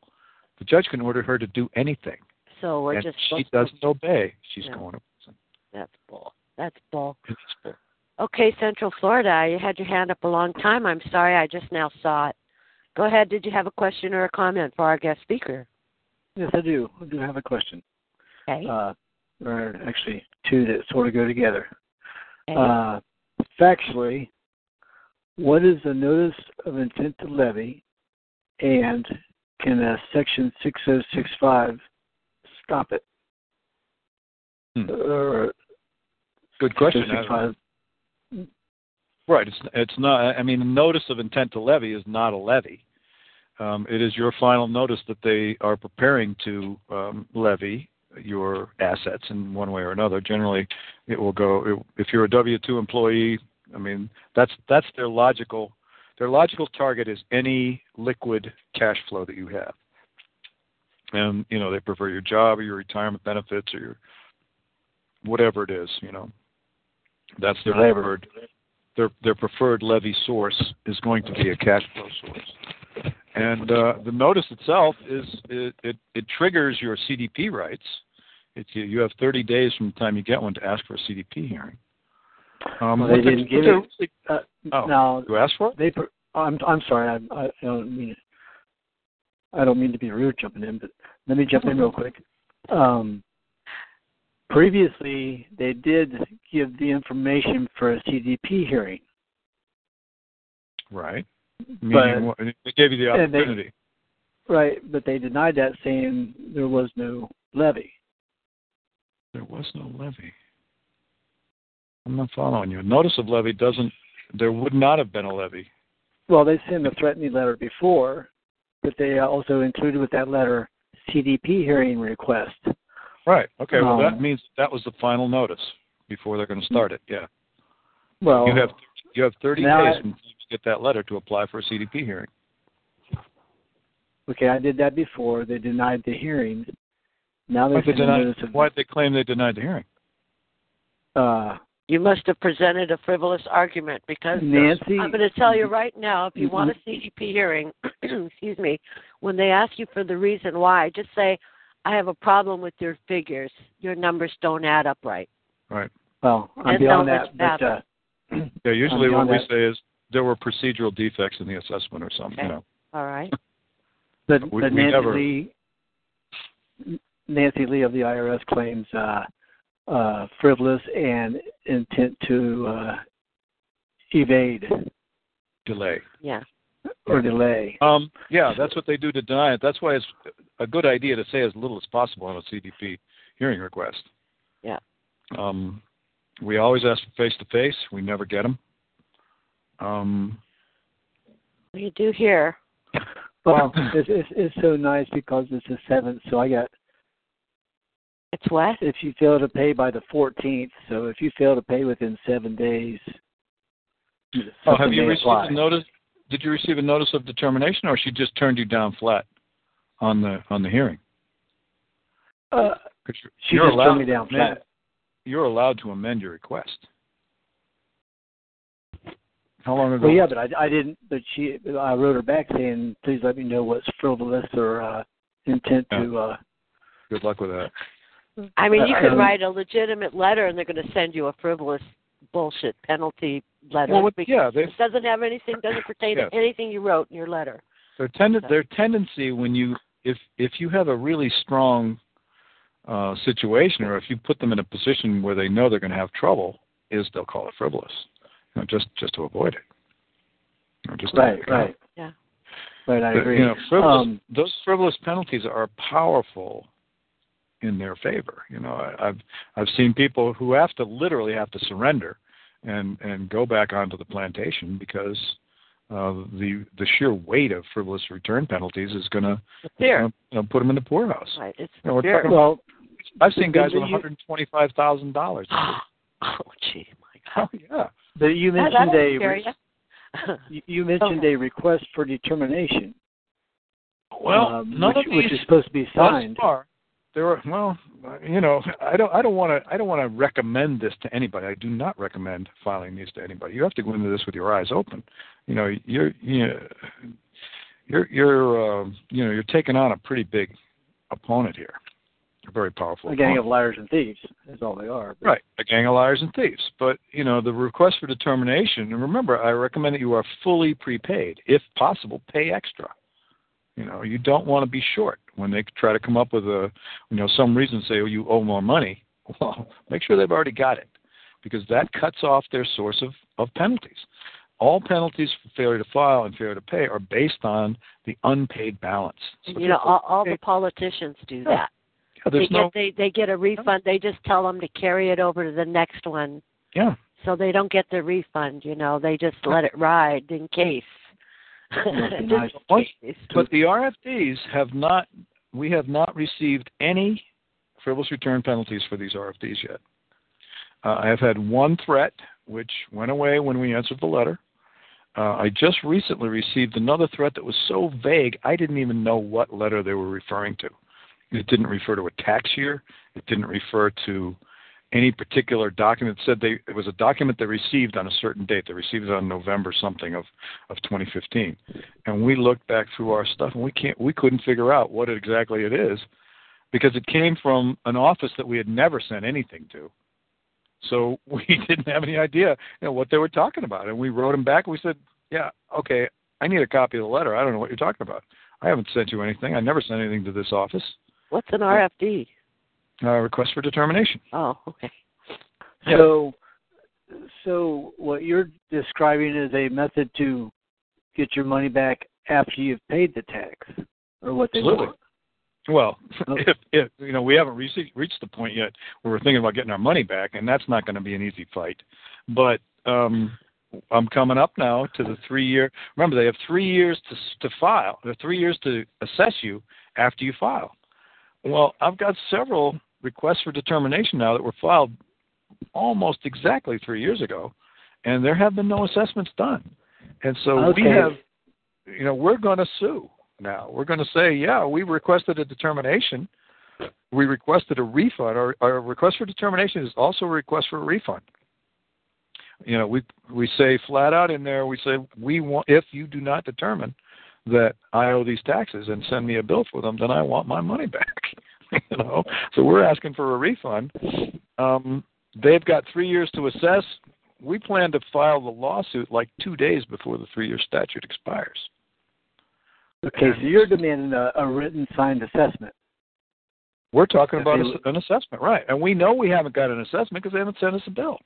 The judge can order her to do anything, So we're and just she doesn't obey. She's going to prison. That's bull. That's bull. Bull. Okay, Central Florida, you had your hand up a long time. I'm sorry, I just now saw it. Go ahead. Did you have a question or a comment for our guest speaker? Yes, I do. I do have a question. Okay. Uh, there are actually two that sort of go together. okay. Uh, factually, what is the notice of intent to levy, and can a Section 6065 stop it? Hmm. Or Good question. 6065 Right. It's it's not. I mean, notice of intent to levy is not a levy. Um, it is your final notice that they are preparing to um, levy your assets in one way or another. Generally, it will go. If you're a W two employee, I mean, that's that's their logical. Their logical target is any liquid cash flow that you have. And you know, they prefer your job or your retirement benefits or your whatever it is. You know, that's their preferred their their preferred levy source is going to be a cash flow source. And uh, the notice itself is it, it, it triggers your CDP rights. It, you, you have 30 days from the time you get one to ask for a CDP hearing. Um, Well, they didn't give it. uh, Oh. now You asked for it? they. I'm I'm sorry. I, I don't mean. I don't mean to be rude jumping in, but let me jump in real quick. Um, previously, they did give the information for a CDP hearing. Right. Meaning, what- they gave you the and they- opportunity. Right, but they denied that, saying there was no levy. There was no levy. I'm not following you. Notice of levy doesn't. There would not have been a levy. Well, they sent a threatening letter before, but they also included with that letter CDP hearing request. Right. Okay. Well, that Um, means that was the final notice before they're going to start it. Yeah. Well, You have you have 30 days I- from the time you get that letter to apply for a CDP hearing. okay, I did that before. They denied the hearing. Now they Why they sent denied, notice of why did they claim they denied the hearing? uh, You must have presented a frivolous argument because Nancy. I'm going to tell you right now if you want a CDP hearing, <clears throat> excuse me, when they ask you for the reason why, just say, I have a problem with your figures. Your numbers don't add up right. Right. Well, I'm beyond no that, but uh, <clears throat> Yeah. Usually, what beyond we that. say is there were procedural defects in the assessment or something. Okay. You know. All right. but, We- but we Nancy never- Lee, Nancy Lee of the IRS claims uh, uh, frivolous and intent to uh, evade Delay. Yeah. or delay. Um. Yeah. That's what they do to deny it. That's why it's a good idea to say as little as possible on a CDP hearing request. Yeah. Um. We always ask for face to face. We never get them. Um. You do here. <laughs> Well, <laughs> it's, it's it's so nice because it's the seventh, so I got It's what? if you fail to pay by the 14th, so if you fail to pay within seven days. Oh, have you received apply. a notice? Did you receive a notice of determination, or she just turned you down flat on the on the hearing? Uh, 'Cause you're, she you're just allowed me to down amend- You're allowed to amend your request. How long ago? Well, yeah, but I, I didn't. But she, I wrote her back saying, "Please let me know what's frivolous or uh, intent to." Uh, Good luck with that. I mean, you Uh, can um, write a legitimate letter and they're going to send you a frivolous bullshit penalty letter. Well, because yeah, they- it doesn't have anything, doesn't pertain Yes. to anything you wrote in your letter. Their tend their tendency when you if if you have a really strong uh, situation or if you put them in a position where they know they're going to have trouble, is they'll call it frivolous, you know, just just to avoid it. You know, just to Right, out. right. Yeah. Right, I But, agree. You know, frivolous, Um, those frivolous penalties are powerful in their favor. You know, I, I've I've seen people who have to literally have to surrender and and go back onto the plantation because uh, the the sheer weight of frivolous return penalties is going to you know, put them in the poorhouse. Right. It's You know, we're talking- well, I've seen guys with one hundred twenty-five thousand dollars. <gasps> oh, gee, my Oh God. yeah. but you mentioned that'll a scare re- you- you mentioned a request for determination. Well, um, none which, of which is supposed to be thus signed. far, there are well, you know, I don't, I don't want to, I don't want to recommend this to anybody. I do not recommend filing these to anybody. You have to go into this with your eyes open. You know, you're, you know, you're, you're, um, you know, you're taking on a pretty big opponent here, a very powerful. A gang opponent. of liars and thieves is all they are. But- Right, a gang of liars and thieves. But you know, the request for determination. And remember, I recommend that you are fully prepaid, if possible, pay extra. You know, you don't want to be short when they try to come up with a, you know, some reason say, oh, you owe more money. <laughs> Well, make sure they've already got it, because that cuts off their source of of penalties. All penalties for failure to file and failure to pay are based on the unpaid balance. So you know, all, all the politicians do that. yeah, They there's get no, they they get a refund. They just tell them to carry it over to the next one, yeah, so they don't get the refund. You know, they just let it ride in case. <laughs> But the RFDs have not, we have not received any frivolous return penalties for these RFDs yet. Uh, I have had one threat, which went away when we answered the letter. Uh, I just recently received another threat that was so vague, I didn't even know what letter they were referring to. It didn't refer to a tax year. It didn't refer to any particular document. It said they, it was a document they received on a certain date. They received it on November something of, of 2015 and we looked back through our stuff and we can't we couldn't figure out what exactly it is because it came from an office that we had never sent anything to so <laughs> we didn't have any idea you know what they were talking about and we wrote them back and we said yeah okay i need a copy of the letter i don't know what you're talking about i haven't sent you anything i never sent anything to this office What's an RFD? Uh, request for determination Oh, okay. Yeah. So, so what you're describing is a method to get your money back after you've paid the tax, or what they Absolutely. want. Well, Okay. <laughs> if, if you know, we haven't reached reached the point yet where we're thinking about getting our money back, and that's not going to be an easy fight. But um, I'm coming up now to the three year. Remember, they have three years to to file. They have three years to assess you after you file. Well, I've got several requests for determination now that were filed almost exactly three years ago, and there have been no assessments done. And so we have, you know, we're going to sue now. We're going to say, yeah, we requested a determination. We requested a refund. Our, our request for determination is also a request for a refund. You know, we we say flat out in there, we say we want if you do not determine that I owe these taxes and send me a bill for them, then I want my money back. <laughs> you know, so we're asking for a refund. Um, they've got three years to assess. We plan to file the lawsuit like two days before the three-year statute expires. Okay, so you're demanding a, a written signed assessment. We're talking about a- an assessment, right? And we know we haven't got an assessment because they haven't sent us a bill.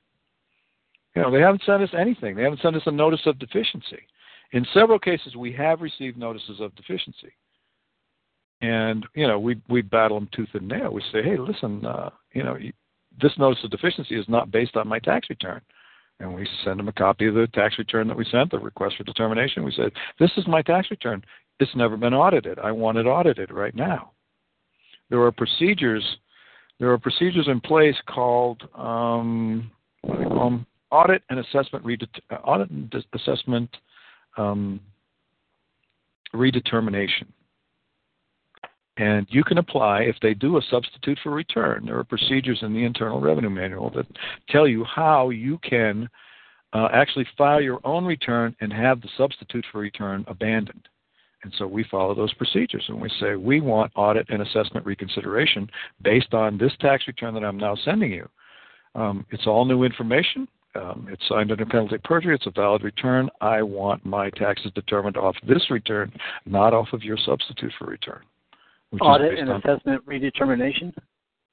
You know, they haven't sent us anything. They haven't sent us a notice of deficiency. In several cases, we have received notices of deficiency, and you know, we we battle them tooth and nail. We say, hey, listen, uh, you know, this notice of deficiency is not based on my tax return. And we send them a copy of the tax return that we sent, the request for determination. We said, this is my tax return. It's never been audited. I want it audited right now there are procedures there are procedures in place called um, what do they call them? audit and assessment redet- uh, audit and assessment um, redetermination. And you can apply if they do a substitute for return. There are procedures in the Internal Revenue Manual that tell you how you can uh, actually file your own return and have the substitute for return abandoned. And so we follow those procedures and we say, we want audit and assessment reconsideration based on this tax return that I'm now sending you. Um, it's all new information. Um, it's signed under penalty of perjury. It's a valid return. I want my taxes determined off this return, not off of your substitute for return. Audit and assessment redetermination.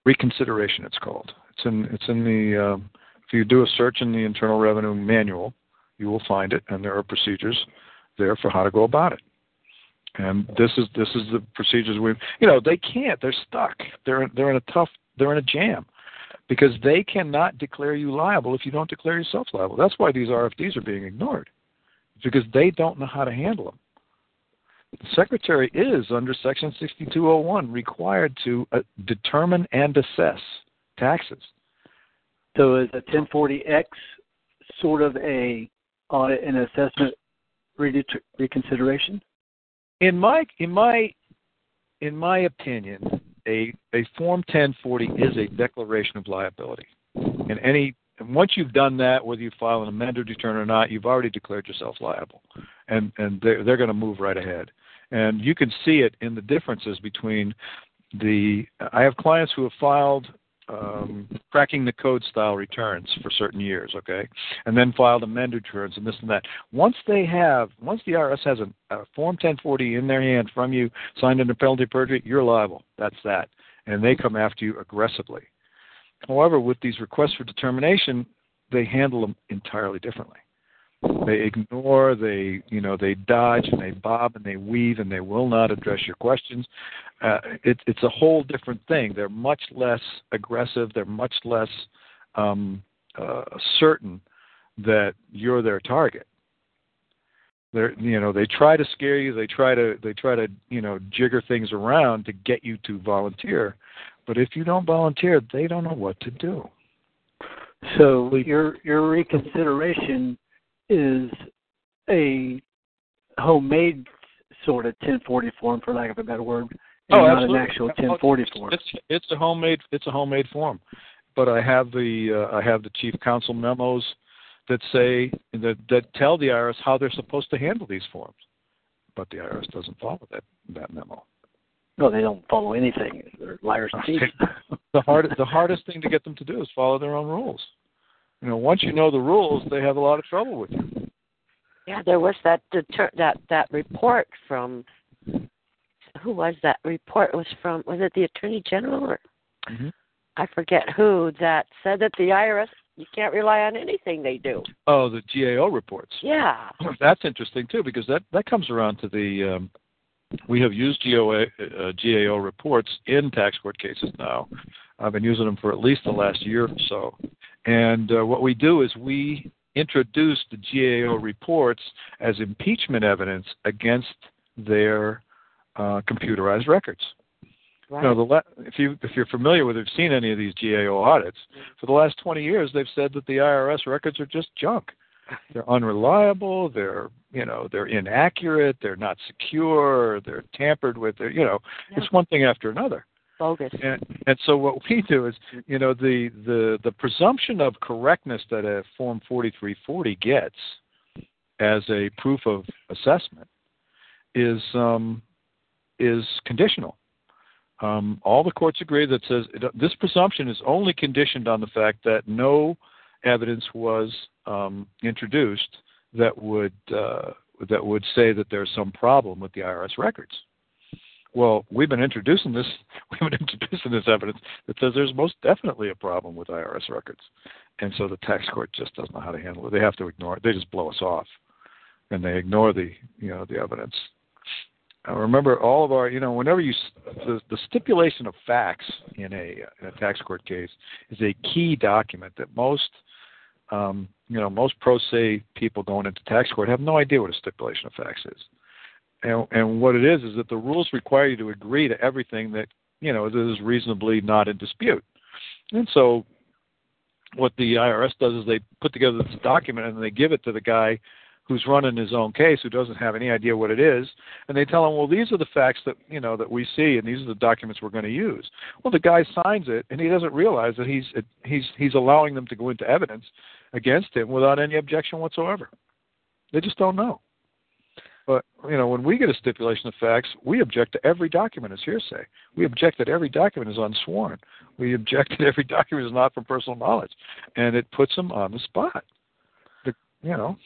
reconsideration. It's called. It's in. It's in the. Um, if you do a search in the Internal Revenue Manual, you will find it, and there are procedures there for how to go about it. And this is this is the procedures we. You know, they can't. They're stuck. They're they're in a tough. They're in a jam because they cannot declare you liable if you don't declare yourself liable. That's why these RFDs are being ignored, because they don't know how to handle them. The secretary is, under Section 6201, required to uh, determine and assess taxes. So is a 1040X sort of a audit and assessment redeter- reconsideration? In my in my in my opinion, a a Form 1040 is a declaration of liability. And any and once you've done that, whether you file an amended return or not, you've already declared yourself liable, and and they're they're going to move right ahead. And you can see it in the differences between the. I have clients who have filed um, cracking the code style returns for certain years, okay, and then filed amended returns and this and that. Once they have, once the IRS has a, a Form 1040 in their hand from you, signed under penalty of perjury, you're liable. That's that, and they come after you aggressively. However, with these requests for determination, they handle them entirely differently. They ignore, they you know, they dodge and they bob and they weave and they will not address your questions. Uh, it, it's a whole different thing. They're much less aggressive. They're much less um, uh, certain that you're their target. They're, you know, they try to scare you. They try to, they try to, you know, jigger things around to get you to volunteer. But if you don't volunteer, they don't know what to do. So your your reconsideration is a homemade sort of 1040 form, for lack of a better word, and Oh, not an actual 1040 form. It's it's a homemade it's a homemade form, but I have the uh, I have the chief counsel memos that say that that tell the IRS how they're supposed to handle these forms, but the IRS doesn't follow that that memo. No, they don't follow anything. They're liars and <laughs> thieves. The hard the hardest thing to get them to do is follow their own rules. You know, once you know the rules, they have a lot of trouble with you. Yeah, there was that deter- that that report from who was that report It was from was it the attorney general or Mm-hmm. I forget who that said that the IRS you can't rely on anything they do. Oh, the GAO reports. Yeah. <clears throat> That's interesting too because that that comes around to the um, we have used GOA, uh, GAO reports in tax court cases now. I've been using them for at least the last year or so. And uh, what we do is we introduce the GAO reports as impeachment evidence against their uh, computerized records. Right. You know, the la- if you if you're familiar with, or have seen any of these GAO audits, for the last 20 years they've said that the IRS records are just junk. They're unreliable. They're you know they're inaccurate. They're not secure. They're tampered with. They're, you know, Yeah. it's one thing after another. Bogus. And and so what we do is, you know, the the the presumption of correctness that a Form 4340 gets as a proof of assessment is um, is conditional. Um, all the courts agree that says this presumption is only conditioned on the fact that no evidence was um, introduced that would uh, that would say that there's some problem with the IRS records. Well, we've been introducing this <laughs> we've been introducing this evidence that says there's most definitely a problem with IRS records, and so the tax court just doesn't know how to handle it. They have to ignore it. They just blow us off, and they ignore the you know the evidence. Uh, remember, all of our you know whenever you the, the stipulation of facts in a in a tax court case is a key document that most um, you know most pro se people going into tax court have no idea what a stipulation of facts is. And, and what it is is that the rules require you to agree to everything that you know is reasonably not in dispute. And so, what the IRS does is they put together this document and they give it to the guy who's running his own case who doesn't have any idea what it is, and they tell him, well, these are the facts that you know that we see, and these are the documents we're going to use. Well, the guy signs it, and he doesn't realize that he's he's he's allowing them to go into evidence against him without any objection whatsoever. They just don't know. But you know, when we get a stipulation of facts, we object to every document as hearsay. We object that every document is unsworn. we object that every <laughs> document is not from personal knowledge, and it puts them on the spot. The, you know.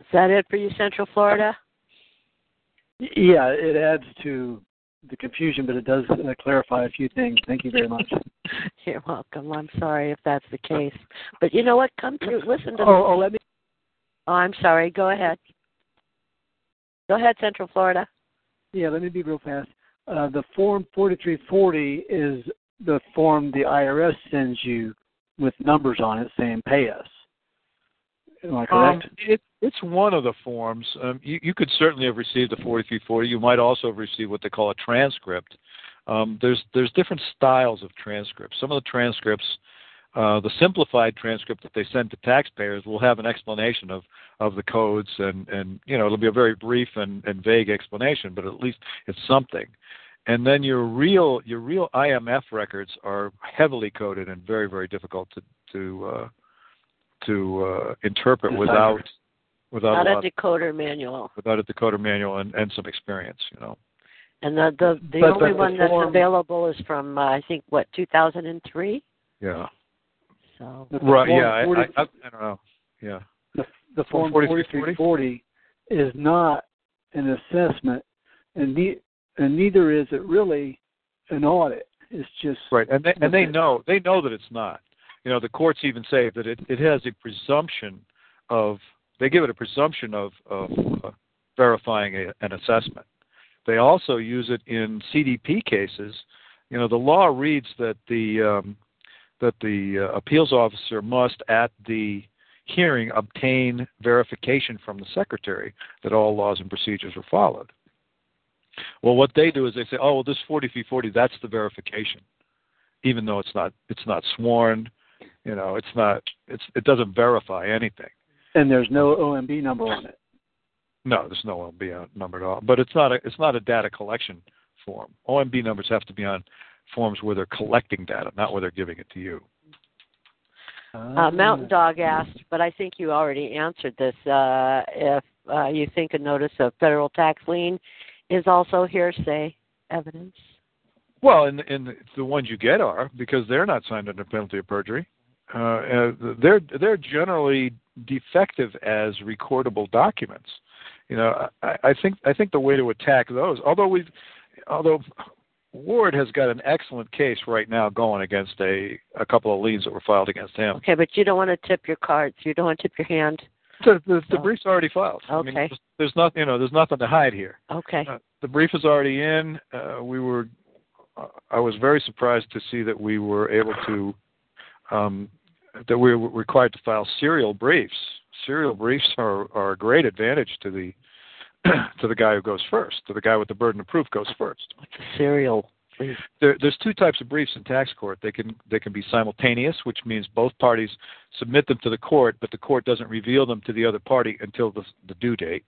Is that it for you, Central Florida? Yeah, it adds to the confusion, but it does uh, clarify a few things. Thank you very much. <laughs> You're welcome. I'm sorry if that's the case, but you know what? Come to listen to. Oh, oh let me. Oh, I'm sorry. Go ahead. Go ahead, Central Florida. Yeah, let me be real fast. Uh, the form 4340 is the form the IRS sends you with numbers on it saying "pay us." Am I correct? Um, it, it's one of the forms. Um, you, you could certainly have received the 4340. You might also have received what they call a transcript. Um, there's there's different styles of transcripts. Some of the transcripts, uh, the simplified transcript that they send to taxpayers, will have an explanation of of the codes, and and you know it'll be a very brief and, and vague explanation, but at least it's something. And then your real your real IMF records are heavily coded and very very difficult to to uh, to uh, interpret without without a, a decoder manual. Without a decoder manual and, and some experience, you know. And the the, the but only the, one the that's available is from uh, I think what 2003. Yeah. So. Right. Yeah. 40, I, I, I, don't know. Yeah. The the form 4340 is not an assessment, and the, and neither is it really an audit. It's just right, and they and they know they know that it's not. You know, the courts even say that it it has a presumption of they give it a presumption of of uh, verifying a, an assessment. They also use it in CDP cases. You know, the law reads that the um, that the uh, appeals officer must at the hearing obtain verification from the secretary that all laws and procedures are followed. Well, what they do is they say, "Oh, well, this 40 v 40, that's the verification," even though it's not it's not sworn. You know, it's not it's it doesn't verify anything. And there's no OMB number on it. No, there's no OMB number at all. But it's not a it's not a data collection form. OMB numbers have to be on forms where they're collecting data, not where they're giving it to you. Uh, Mountain Dog asked, but I think you already answered this. Uh, if uh, you think a notice of federal tax lien is also hearsay evidence? Well, and, and the ones you get are because they're not signed under penalty of perjury. Uh, uh, they're they're generally defective as recordable documents. You know, I, I think I think the way to attack those, although we've, although Ward has got an excellent case right now going against a a couple of liens that were filed against him. Okay, but you don't want to tip your cards. You don't want to tip your hand. The, the, the brief's already filed. Okay. I mean, there's, there's nothing, you know, there's nothing to hide here. Okay. Uh, the brief is already in. Uh, we were, uh, I was very surprised to see that we were able to, um, that we were required to file serial briefs. Serial briefs are, are a great advantage to the, <clears throat> to the guy who goes first, to the guy with the burden of proof goes first. What's a serial? Please. There, there's two types of briefs in tax court. They can they can be simultaneous, which means both parties submit them to the court, but the court doesn't reveal them to the other party until the, the due date.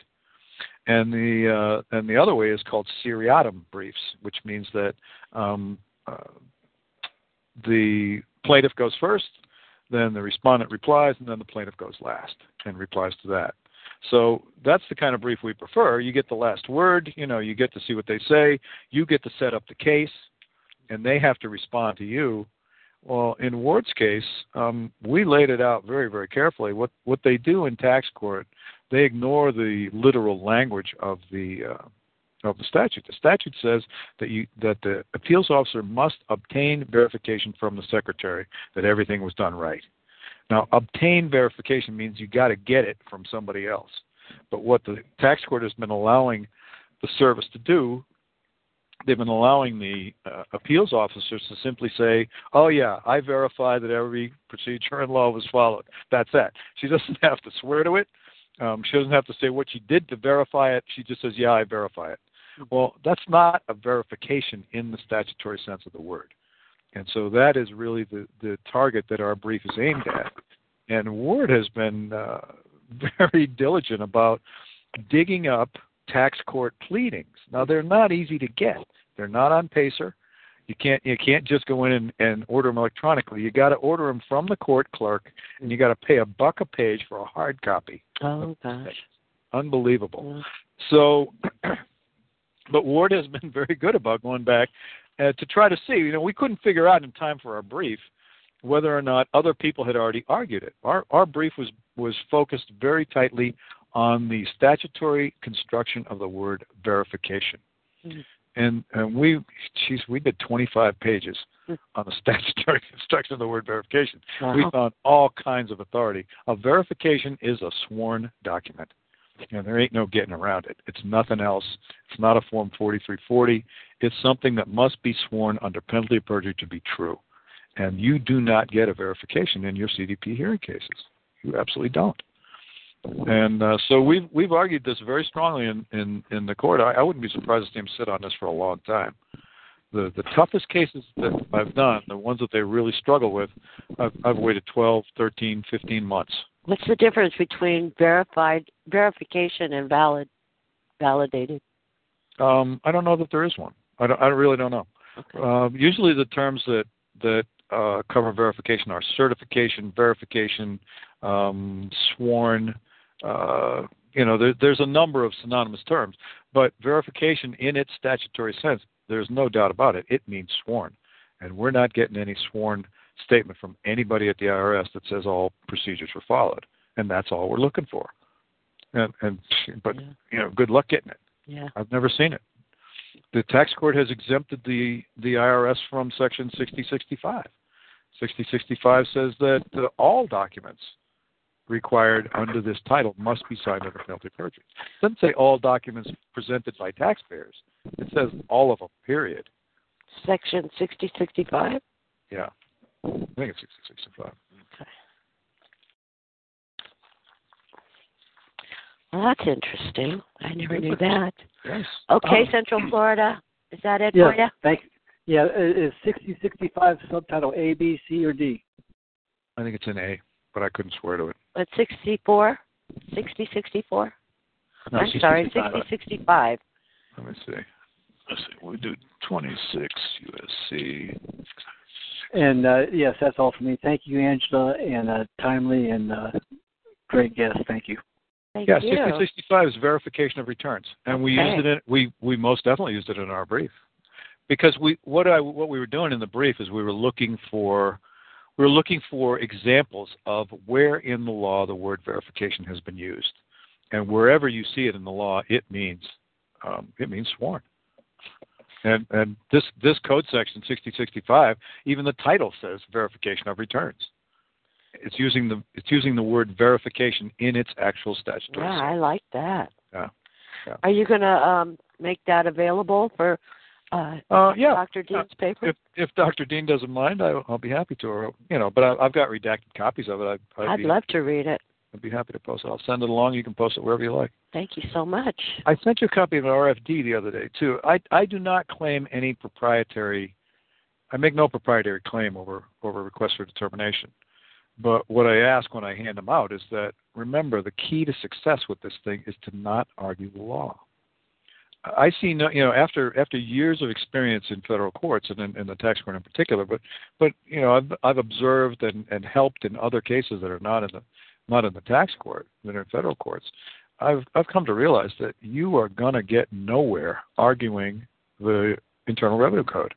And the uh, and the other way is called seriatim briefs, which means that um, uh, the plaintiff goes first, then the respondent replies, and then the plaintiff goes last and replies to that. So that's the kind of brief we prefer. You get the last word, you know, you get to see what they say, you get to set up the case, and they have to respond to you. Well, in Ward's case, um, we laid it out very, very carefully. What what they do in tax court, they ignore the literal language of the uh, of the statute. The statute says that you that the appeals officer must obtain verification from the secretary that everything was done right. Now, obtain verification means you got to get it from somebody else. But what the tax court has been allowing the service to do, they've been allowing the uh, appeals officers to simply say, "Oh yeah, I verify that every procedure and law was followed." That's that. She <laughs> doesn't have to swear to it. Um, she doesn't have to say what she did to verify it. She just says, "Yeah, I verify it." Well, that's not a verification in the statutory sense of the word. And so that is really the, the target that our brief is aimed at. And Ward has been uh, <laughs> very diligent about digging up tax court pleadings. Now they're not easy to get. They're not on Pacer. You can't you can't just go in and, and order them electronically. You got to order them from the court clerk, and you got to pay a buck a page for a hard copy. Oh gosh, unbelievable. Yeah. So, <clears throat> but Ward has been very good about going back uh, to try to see. You know, we couldn't figure out in time for our brief whether or not other people had already argued it. Our our brief was was focused very tightly on the statutory construction of the word verification. Mhm. And and we geez, we did 25 pages Mhm. on the <laughs> statutory construction of the word verification. We found all kinds of authority. A verification is a sworn document. And there ain't no getting around it. It's nothing else. It's not a Form 4340. It's something that must be sworn under penalty of perjury to be true. And you do not get a verification in your CDP hearing cases. You absolutely don't. And uh, so we've we've argued this very strongly in in, in the court. I, I wouldn't be surprised to see him sit on this for a long time. The the toughest cases that I've done, the ones that they really struggle with, I've, I've waited 12, 13, 15 months. What's the difference between verified verification and valid validated? Um, I don't know that there is one. I, don't, I really don't know. Okay. Um, usually, the terms that that uh, cover verification are certification, verification, um, sworn. Uh, you know, there, there's a number of synonymous terms, but verification, in its statutory sense, there's no doubt about it. It means sworn, and we're not getting any sworn statement from anybody at the IRS that says all procedures were followed, and that's all we're looking for. And and but Yeah. you know, good luck getting it. Yeah. I've never seen it. The tax court has exempted the the IRS from Section 6065. 6065 says that uh, all documents required under this title must be signed under penalty of perjury. It doesn't say all documents presented by taxpayers. It says all of them. Period. Section sixty sixty five. Yeah, I think it's 6065. Well, that's interesting. I never knew that. <laughs> Yes. Okay, Oh. Central <clears throat> Florida. Is that it for you? Yeah, thank you. Yeah, i- is 6065 subtitle A, B, C, or D? I think it's an A, but I couldn't swear to it. At 64? 60, 64? No, I'm sorry, 6065. 60, 65. Let me see. Let's see. We do 26 USC. And uh, yes, that's all for me. Thank you, Angela, and uh, timely and uh, great guest. Thank you. Thank Yeah, you. 6065 is verification of returns, and we Okay. used it. In, we we most definitely used it in our brief because we what I what we were doing in the brief is we were looking for we were looking for examples of where in the law the word verification has been used, and wherever you see it in the law, it means um, it means sworn. And and this this code section 6065, even the title says verification of returns. It's using the it's using the word verification in its actual statutory. Yeah. I like that. Yeah. Yeah. Are you going to um, make that available for uh, Uh, yeah. Dr. Dean's paper? If if Dr. Dean doesn't mind, I, I'll be happy to. Or you know, but I, I've got redacted copies of it. I, I'd, I'd be, love to read it. I'd be happy to post it. I'll send it along. You can post it wherever you like. Thank you so much. I sent you a copy of an RFD the other day too. I I do not claim any proprietary. I make no proprietary claim over over requests for determination. But what I ask when I hand them out is that remember the key to success with this thing is to not argue the law. I see no, you know, after after years of experience in federal courts and in, in the tax court in particular, but but you know, I've I've observed and, and helped in other cases that are not in the not in the tax court, that are in federal courts. I've I've come to realize that you are gonna get nowhere arguing the Internal Revenue Code.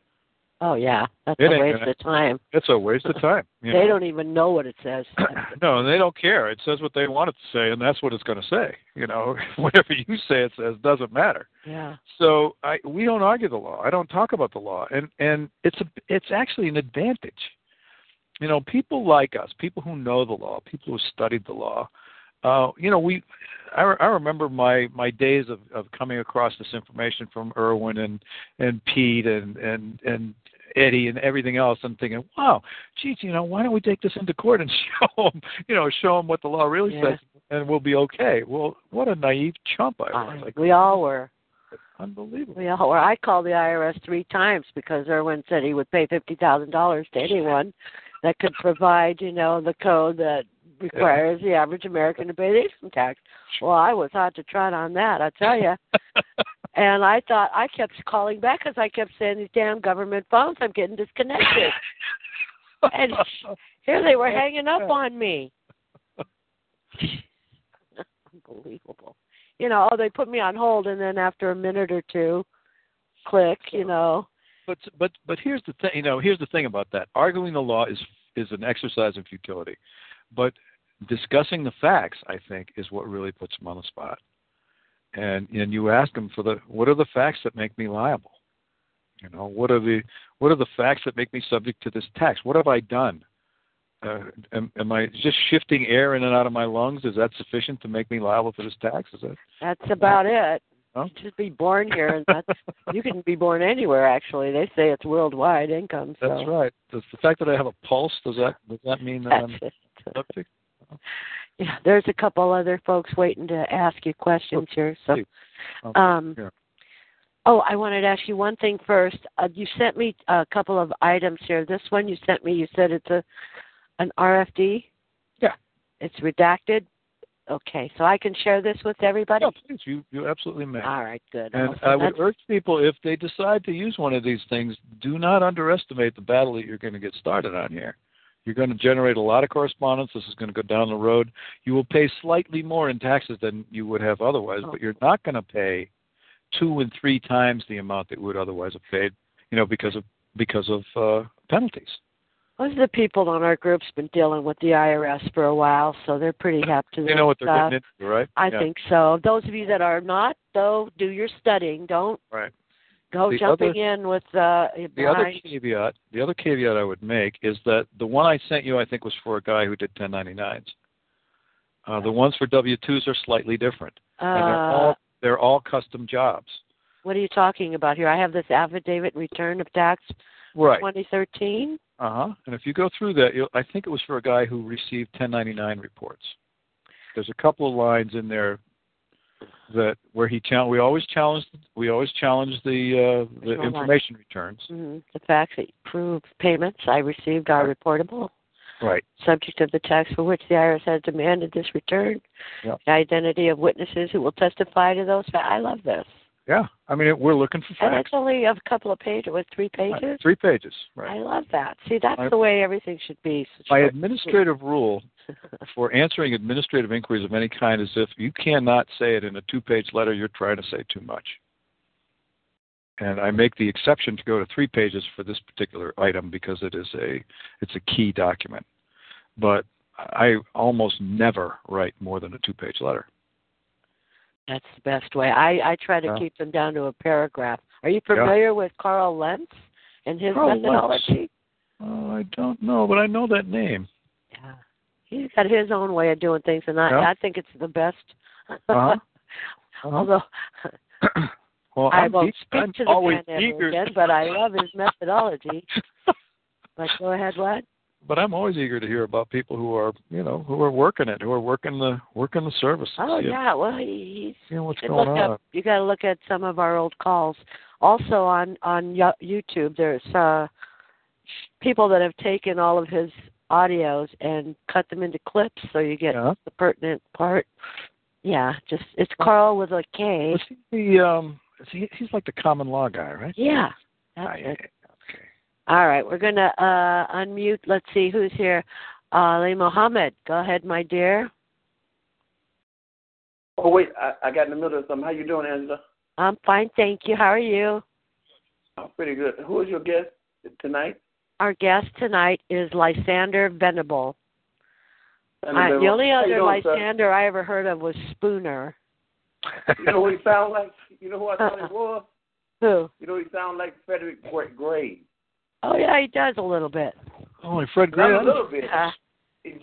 Oh, yeah. That's It a waste gonna- of time. It's a waste of time. <laughs> They know. don't even know what it says. <clears throat> no, and they don't care. It says what they want it to say, and that's what it's going to say. You know, <laughs> whatever you say it says doesn't matter. yeah. So I, we don't argue the law. I don't talk about the law, and and it's a it's actually an advantage. You know, people like us, people who know the law, people who studied the law. Uh, you know, we. I, I remember my my days of of coming across this information from Irwin and and Pete and and and Eddie and everything else. I'm thinking, wow, geez, you know, why don't we take this into court and <laughs> show them, you know, show them what the law really Yeah. says, and we'll be okay. Well, what a naive chump I was! Uh, Like, we all were. unbelievable. We all were. I called the IRS three times because Irwin said he would pay fifty thousand dollars to anyone that could provide, you know, the code that requires the average American to pay the income tax. Well, I was hot to trot on that, I tell you. <laughs> and I thought I kept calling back because I kept saying these damn government phones. I'm getting disconnected. And <laughs> Here they were hanging up on me. <laughs> Unbelievable. You know, oh, they put me on hold, and then after a minute or two, click. You know, but but but here's the thing. You know, here's the thing about that. Arguing the law is is an exercise in futility, but discussing the facts, I think, is what really puts them on the spot. And and you ask them for the what are the facts that make me liable? You know, what are the what are the facts that make me subject to this tax? What have I done? Uh, am, am I just shifting air in and out of my lungs? Is that sufficient to make me liable for this tax? Is that That's about it. Huh? You just be born here, and that's <laughs> you can be born anywhere. Actually, they say it's worldwide income. So that's right? Does the fact that I have a pulse does that does that mean that I'm subject? <laughs> Yeah, there's a couple other folks waiting to ask you questions here. So, um, oh, I wanted to ask you one thing first. Uh, you sent me a couple of items here. This one you sent me, you said it's a an RFD. Yeah. It's redacted. Okay, so I can share this with everybody. Yeah, please, you you absolutely may. All right, good. And I'll I would that- urge people, if they decide to use one of these things, do not underestimate the battle that you're going to get started on here. You're going to generate a lot of correspondence. This is going to go down the road. You will pay slightly more in taxes than you would have otherwise, but you're not going to pay two and three times the amount that you would otherwise have paid, you know, because of because of uh, penalties. Most of the people on our group's been dealing with the IRS for a while, so they're pretty hep to You know what they're stuff. getting into, right? I Yeah, think so. Those of you that are not, though, do your studying. Don't right. Go The jumping other- in with uh The other caveat, the other caveat I would make is that the one I sent you, I think, was for a guy who did 1099s. Uh, the ones for W-2s are slightly different, and they're Uh, all they're all custom jobs. what are you talking about here? I have this affidavit return of tax Right. 2013. Uh huh. And if you go through that, you'll, I think it was for a guy who received 1099 reports. There's a couple of lines in there that where he challenge. We always challenge. We always challenge the uh, the information returns. hmm The facts that prove payments I received are reportable, Right. subject of the tax for which the IRS has demanded this return. Yep. The identity of witnesses who will testify to those. I love this. Yeah. I mean, it, we're looking for And facts. it's only a couple of pages, with three pages. Right. Three pages. Right. I love that. See, that's I- the way everything should be. Short. administrative rule <laughs> for answering administrative inquiries of any kind is if you cannot say it in a two-page letter, you're trying to say too much. And I make the exception to go to three pages for this particular item because it is a it's a key document. But I almost never write more than a two-page letter. That's the best way. I I try to Yeah. keep them down to a paragraph. Are you familiar with Karl Lentz and his Karl Lentz. methodology? Oh, I don't know, but I know that name. He's got his own way of doing things, and I Yeah. I think it's the best. Uh-huh. <laughs> Although <clears throat> Well, I won't e- speak I'm to the always man eager. again, but I love his methodology. <laughs> But go ahead, what? but I'm always eager to hear about people who are, you know, who are working it, who are working the working the service. Oh yeah, well he, he's see what's you going look on. up. You got to look at some of our old calls. Also on on YouTube, there's uh people that have taken all of his audios and cut them into clips, so you get Yeah. the pertinent part. Yeah, just it's Karl with a K. Was he the um? Is he, he's like the common law guy, right? Yeah, Ah, yeah, Okay. All right, we're gonna uh unmute. Let's see who's here. Ali Mohammed, go ahead, my dear. Oh wait, I, I got in the middle of something. How you doing, Angela? I'm fine, thank you. How are you? I'm pretty good. Who is your guest tonight? Our guest tonight is Lysander Venible. And I, the only how you other sir? Lysander I ever heard of was Spooner. You know who he sound like? You know who I thought he <laughs> was? Who? You know he sound like Frederick Gray- Gray. Oh yeah, he does a little bit. Only Fred Not Gray. a little bit. Uh,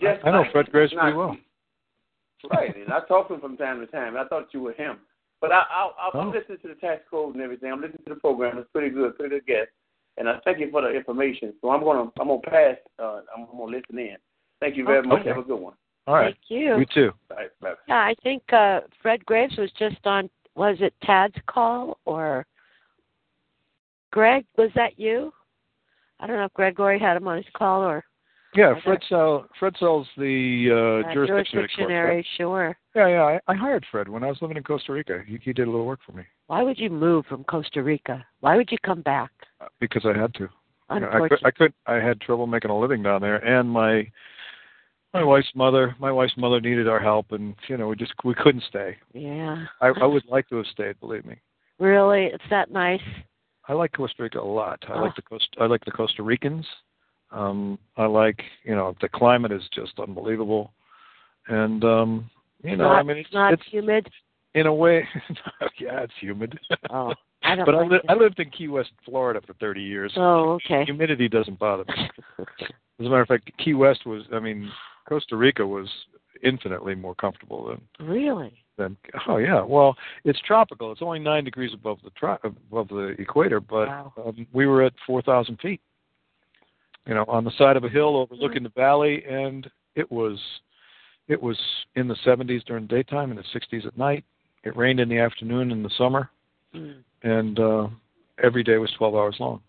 just I know like- Fred Grace not- pretty well. Right, and I talk to him from time to time. I thought you were him. But I, I, I, I'm Oh. listening to the tax code and everything. I'm listening to the program. It's pretty good, pretty good guest. And I thank you for the information. So I'm gonna, I'm gonna pass. Uh, I'm, I'm gonna listen in. Thank you very much. Have a good one. All right. Thank you. You too. All right, bye. Yeah, I think uh Fred Graves was just on. Was it Tad's call or Greg? Was that you? I don't know if Gregory had him on his call or Yeah, Okay. Fred sell Fred sells the uh, uh, jurisdiction. course, jurisdictionary. Sure. Yeah, yeah. I, I hired Fred when I was living in Costa Rica. He, he did a little work for me Why would you move from Costa Rica? Why would you come back? Because I had to. You know, I could. I could. I had trouble making a living down there, and my my wife's mother. My wife's mother needed our help, and you know, we just we couldn't stay. Yeah. I, I would like to have stayed. Believe me. Really? It's that nice? I like Costa Rica a lot. I Oh. like the Costa I like the Costa Ricans. Um, I like you know the climate is just unbelievable, and um, you know not, I mean it's, not it's humid. In a way <laughs> yeah it's humid. Oh, I don't but I, li-. I lived in Key West, Florida for 30 years. Oh, okay. Humidity doesn't bother me. <laughs> As a matter of fact, Key West was I mean Costa Rica was infinitely more comfortable than Really? than oh yeah well it's tropical it's only nine degrees above the tri- above the equator but Wow. um, we were at four thousand feet you know on the side of a hill overlooking the valley and it was it was in the seventies during the daytime and the sixties at night it rained in the afternoon in the summer Mm. and uh every day was twelve hours long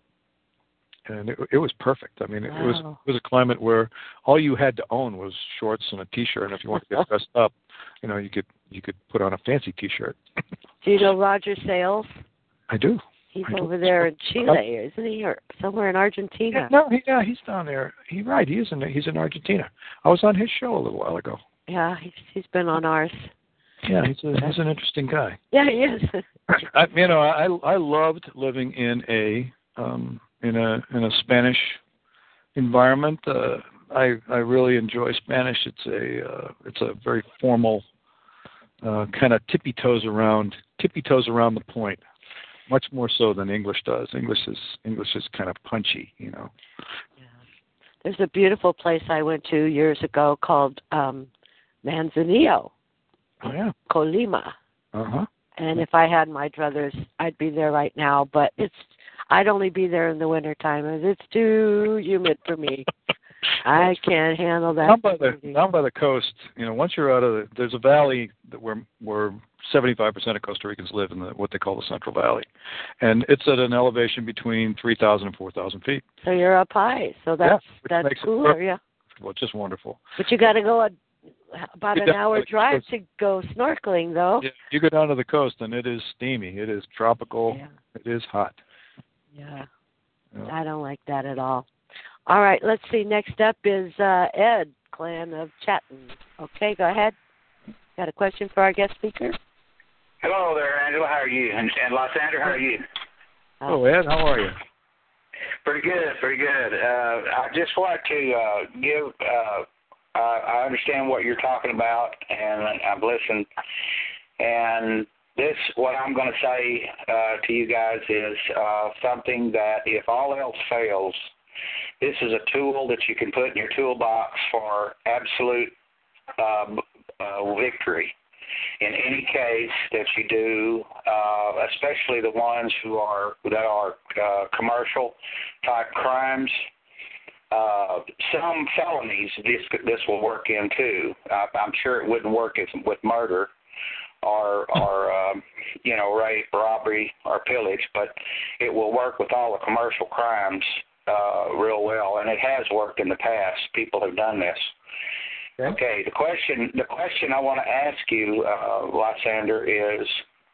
and it, it was perfect i mean it was Wow. it was a climate where all you had to own was shorts and a t-shirt and if you wanted to get <laughs> dressed up you know you could you could put on a fancy t-shirt Do you know Roger Sales? i do He's I do. over there in Chile, isn't he, or somewhere in Argentina? no he, yeah he's down there he right he is in he's in argentina i was on his show a little while ago Yeah, he's he's been on ours. Yeah. He's a he's an interesting guy. Yeah, he is. <laughs> I, you know i i loved living in a um in a in a spanish environment. Uh i i really enjoy spanish. It's a uh, it's a very formal uh kind of tippy toes around tippy toes around the point. Much more so than english does. English is english is kind of punchy you know. There's a beautiful place I went to years ago called um Manzanillo, oh yeah Colima. uh-huh And if I had my druthers, I'd be there right now. But it's I'd only be there in the winter time, and it's too humid for me. <laughs> I can't handle that. down by the down by the coast, you know, once you're out of the, there's a valley that where where 75% of Costa Ricans live in the what they call the Central Valley, and it's at an elevation between 3,000 and 4,000 feet. So you're up high, so that's which that's cooler, yeah. Well, it's just wonderful. But you got to go a, about You an hour drive to go snorkeling, though. Yeah, you go down to the coast and it is steamy. It is tropical. Yeah. It is hot. Yeah. Yeah. I don't like that at all. All right, let's see. Next up is uh, Ed Clan of Chatton. Okay, go ahead. Got a question for our guest speaker? Hello there, Angela. How are you? And, and Lysander, how are you? Oh, Ed, how are you? Pretty good, pretty good. Uh, I just want to uh, give. Uh, I, I understand what you're talking about, and I've listened. And this, what I'm going to say uh, to you guys is uh, something that, if all else fails, this is a tool that you can put in your toolbox for absolute uh, uh, victory in any case that you do, uh, especially the ones who are that are uh, commercial type crimes. Uh, some felonies this this will work in too. Uh, I'm sure it wouldn't work as, with murder or or um, you know rape, robbery, or pillage, but it will work with all the commercial crimes uh, real well, and it has worked in the past. People have done this. Okay. The question the question I want to ask you, uh, Lysander, is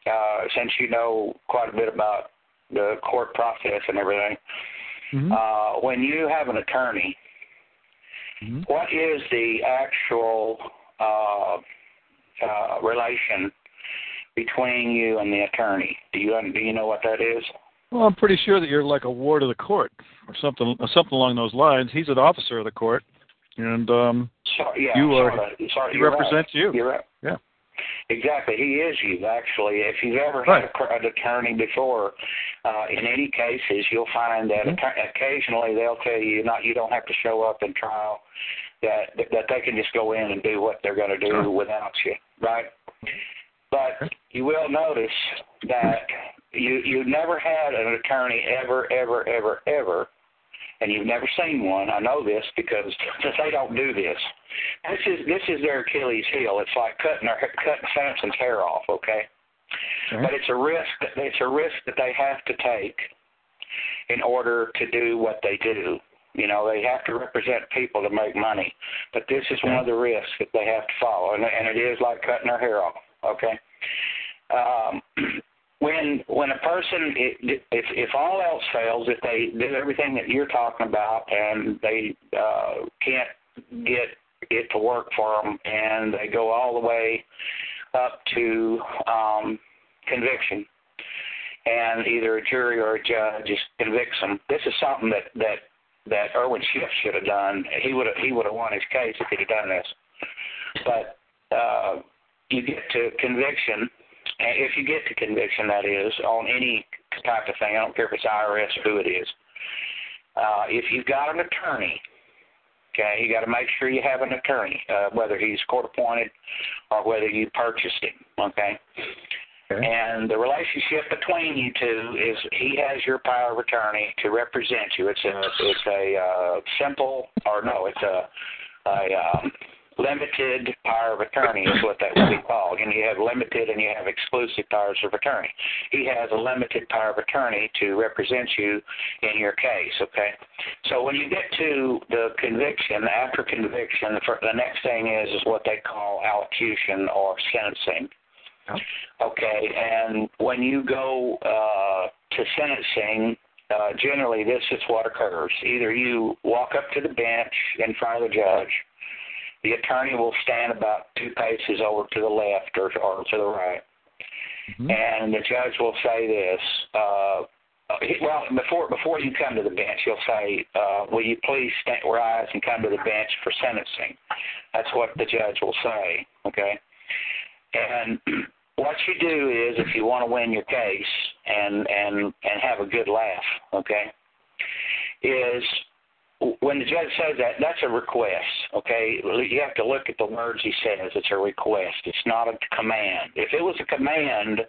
uh, since you know quite a bit about the court process and everything, Mm-hmm. uh, when you have an attorney, Mhm. what is the actual uh, uh, relation between you and the attorney? Do you do you know what that is? Well, I'm pretty sure that you're like a ward of the court or something or something along those lines. He's an officer of the court, and um, So, yeah, You are- sorta, sorta, he represents right. you. Right. Yeah. Exactly, he is you actually. If you've ever Right. had a, an attorney before, uh, in any cases, you'll find that Mhm. atta- occasionally they'll tell you not you don't have to show up in trial, that that they can just go in and do what they're going to do Sure. without you, right? But you will notice that you you never had an attorney ever ever ever ever and you've never seen one. I know this because <laughs> they don't do this. This is this is their Achilles heel. It's like cutting their, cutting Samson's hair off, okay? Okay. But it's a risk it's a risk that they have to take in order to do what they do. You know, they have to represent people to make money. But this is one of the risks that they have to follow, and, and it is like cutting their hair off. Okay. Um, <clears throat> when when a person if if all else fails, if they do everything that you're talking about and they uh, can't get it to work for them, and they go all the way up to um, conviction, and either a jury or a judge just convicts them. This is something that that that Irwin Schiff should have done. He would have he would have won his case if he'd have done this. But uh, you get to conviction, if you get to conviction, that is on any type of thing. I don't care if it's IRS or who it is. Uh, if you've got an attorney, okay, you got to make sure you have an attorney, uh, whether he's court appointed or whether you purchased him. Okay. Okay. And the relationship between you two is he has your power of attorney to represent you. It's a it's a uh, simple or no, it's a a um, limited power of attorney is what that would be called. And you have limited and you have exclusive powers of attorney. He has a limited power of attorney to represent you in your case. Okay. So when you get to the conviction, after conviction, the, next thing is is what they call allocution or sentencing. Okay, and when you go uh, to sentencing, uh, generally this is what occurs. Either you walk up to the bench in front of the judge, the attorney will stand about two paces over to the left or, or to the right, Mhm. and the judge will say this. Uh, uh, well, before before you come to the bench, he'll say, uh, "Will you please stand, rise and come to the bench for sentencing?" That's what the judge will say. Okay, and <clears throat> what you do is, if you want to win your case and and and have a good laugh, okay, is when the judge says that, that's a request. Okay, you have to look at the words he says. It's a request. It's not a command. If it was a command,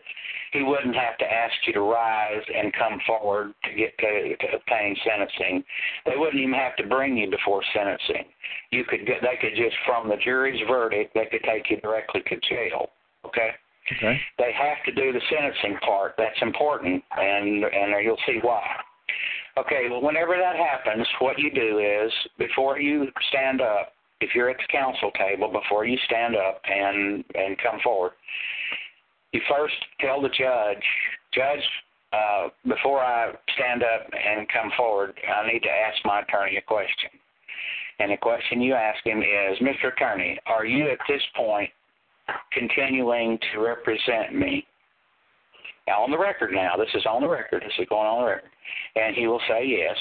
he wouldn't have to ask you to rise and come forward to get to, to obtain sentencing. They wouldn't even have to bring you before sentencing. You could get. They could just from the jury's verdict, they could take you directly to jail. Okay Okay. they have to do the sentencing part. That's important, and and you'll see why. Okay, well, whenever that happens, what you do is before you stand up, if you're at the counsel table, before you stand up and and come forward, you first tell the judge, Judge, uh, before I stand up and come forward, I need to ask my attorney a question. And the question you ask him is, Mr. Attorney, are you at this point continuing to represent me. On the record now, this is on the record, this is going on the record. And he will say yes.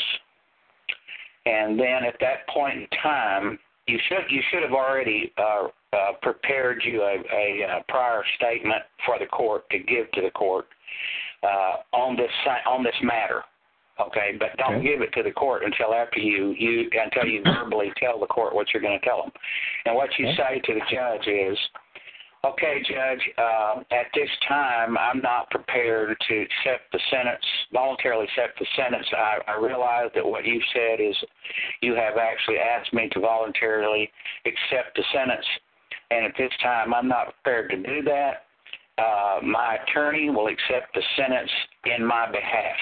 And then at that point in time, you should you should have already uh, uh, prepared you a, a, uh prior statement for the court to give to the court uh, on this on this matter. Okay, but don't Okay. give it to the court until after you you until you <coughs> verbally tell the court what you're going to tell them. And what you Okay. say to the judge is, Okay, Judge, uh, at this time, I'm not prepared to accept the sentence, voluntarily accept the sentence. I, I realize that what you've said is you have actually asked me to voluntarily accept the sentence. And at this time, I'm not prepared to do that. Uh, my attorney will accept the sentence in my behalf.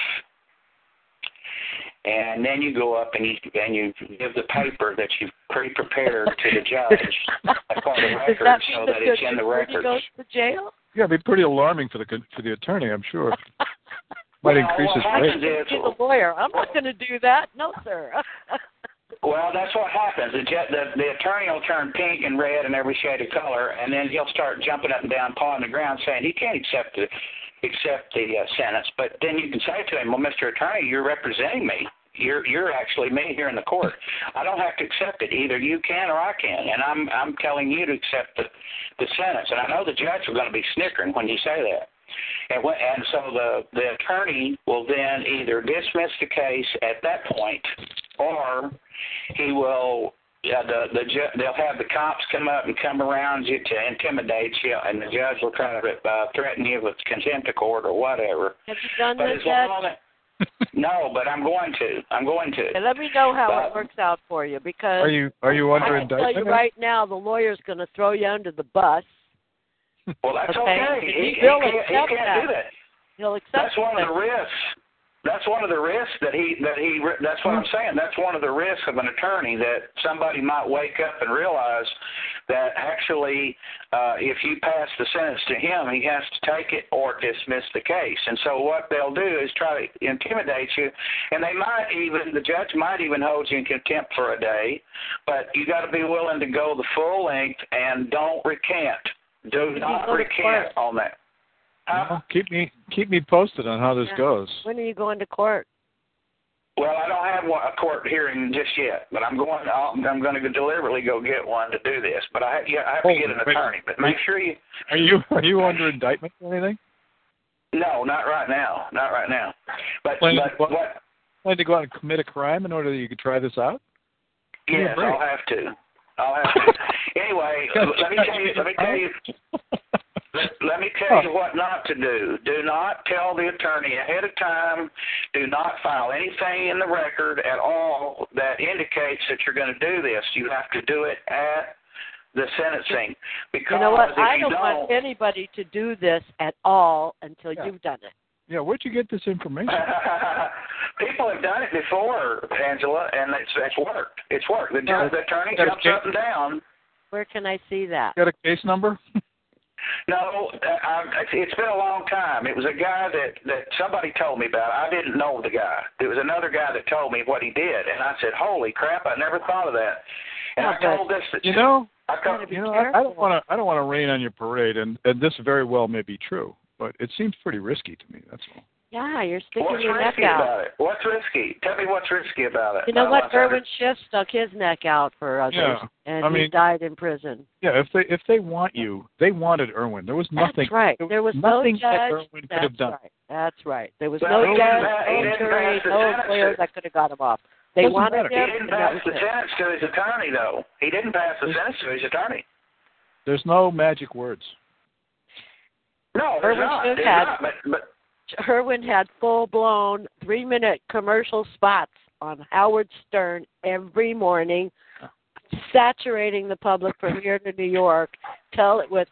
And then you go up and you and you give the paper that you've pre-prepared to the judge as part the <laughs> record that so that it's in the attorney records. goes to jail? Yeah, it'd be pretty alarming for the con- for the attorney, I'm sure. <laughs> Might Well, increase what his rate. is, He's a lawyer. I'm not going to do that. No, sir. <laughs> well, that's what happens. The, ju- the the attorney will turn pink and red and every shade of color, and then he'll start jumping up and down, pawing the ground, saying he can't accept the accept the uh, sentence. But then you can say to him, "Well, Mr. Attorney, you're representing me. You're you're actually me here in the court. I don't have to accept it. Either you can or I can, and I'm I'm telling you to accept the the sentence. And I know the judge is going to be snickering when you say that. And when, and so the the attorney will then either dismiss the case at that point, or he will. Yeah, the the ju- they'll have the cops come up and come around you to intimidate you, and the judge will try to uh, threaten you with contempt of court or whatever. Have you done But this as yet? long no, but I'm going to. I'm going to. Okay, let me know how But- it works out for you because Are you are you under I can tell indictment? you right now the lawyer's going to throw you under the bus. Well, that's Okay. okay. He He, he, will can't, he can't do that. that. He'll accept That's one of the risks. That's one of the risks that he that he. That's what I'm saying. That's one of the risks of an attorney that somebody might wake up and realize that actually, uh, if you pass the sentence to him, he has to take it or dismiss the case. And so what they'll do is try to intimidate you, and they might even the judge might even hold you in contempt for a day, but you got to be willing to go the full length and don't recant. Do not recant on that. Uh, well, keep me keep me posted on how this Yeah. goes. When are you going to court? Well, I don't have one, a court hearing just yet, but I'm going. I'll, I'm going to deliberately go get one to do this. But I, yeah, I have to get an attorney. But make sure you. Are you are you under indictment or anything? No, not right now. Not right now. But Plan, but what, what? plan to go out and commit a crime in order that you could try this out? Give yes, I'll have to. I'll have to. <laughs> anyway, let me tell you. Let me tell you. <laughs> Let, let me tell you what not to do. Do not tell the attorney ahead of time. Do not file anything in the record at all that indicates that you're going to do this. You have to do it at the sentencing. Because You know what? if I you don't want anybody to do this at all until Yeah. you've done it. Yeah, where'd you get this information? <laughs> People have done it before, Angela, and it's it's worked. It's worked. The, Well, judge, the attorney that's jumps up and down. Where can I see that? You Got a case number? No, uh, I, it's- it's been a long time. It was a guy that that somebody told me about. I didn't know the guy. There was another guy that told me what he did, and I said, "Holy crap! I never thought of that." And Yeah, I told this. You know, I Gotta told, you know, I, I don't want to I don't want to rain on your parade, and and this very well may be true, but it seems pretty risky to me. That's all. Yeah, you're sticking what's your neck risky out. about it? What's risky? Tell me what's risky about it. You know what? want Irwin Schiff stuck his neck out for others, Yeah, and I he died in prison. Yeah, if they if they want you, they wanted Irwin. There was nothing. That's right. There was no nothing that judge. Irwin could That's have done. right. That's right. There was Well, no judge, didn't no didn't jury, no sentence. that could have got him off. They Doesn't wanted matter. He didn't pass the it. sentence to his attorney, though. He didn't pass the sentence to his attorney. There's no magic words. No, there's Irwin not. Schiff There's had- not. But, but Irwin had full blown three minute commercial spots on Howard Stern every morning, saturating the public from here to New York. Tell it with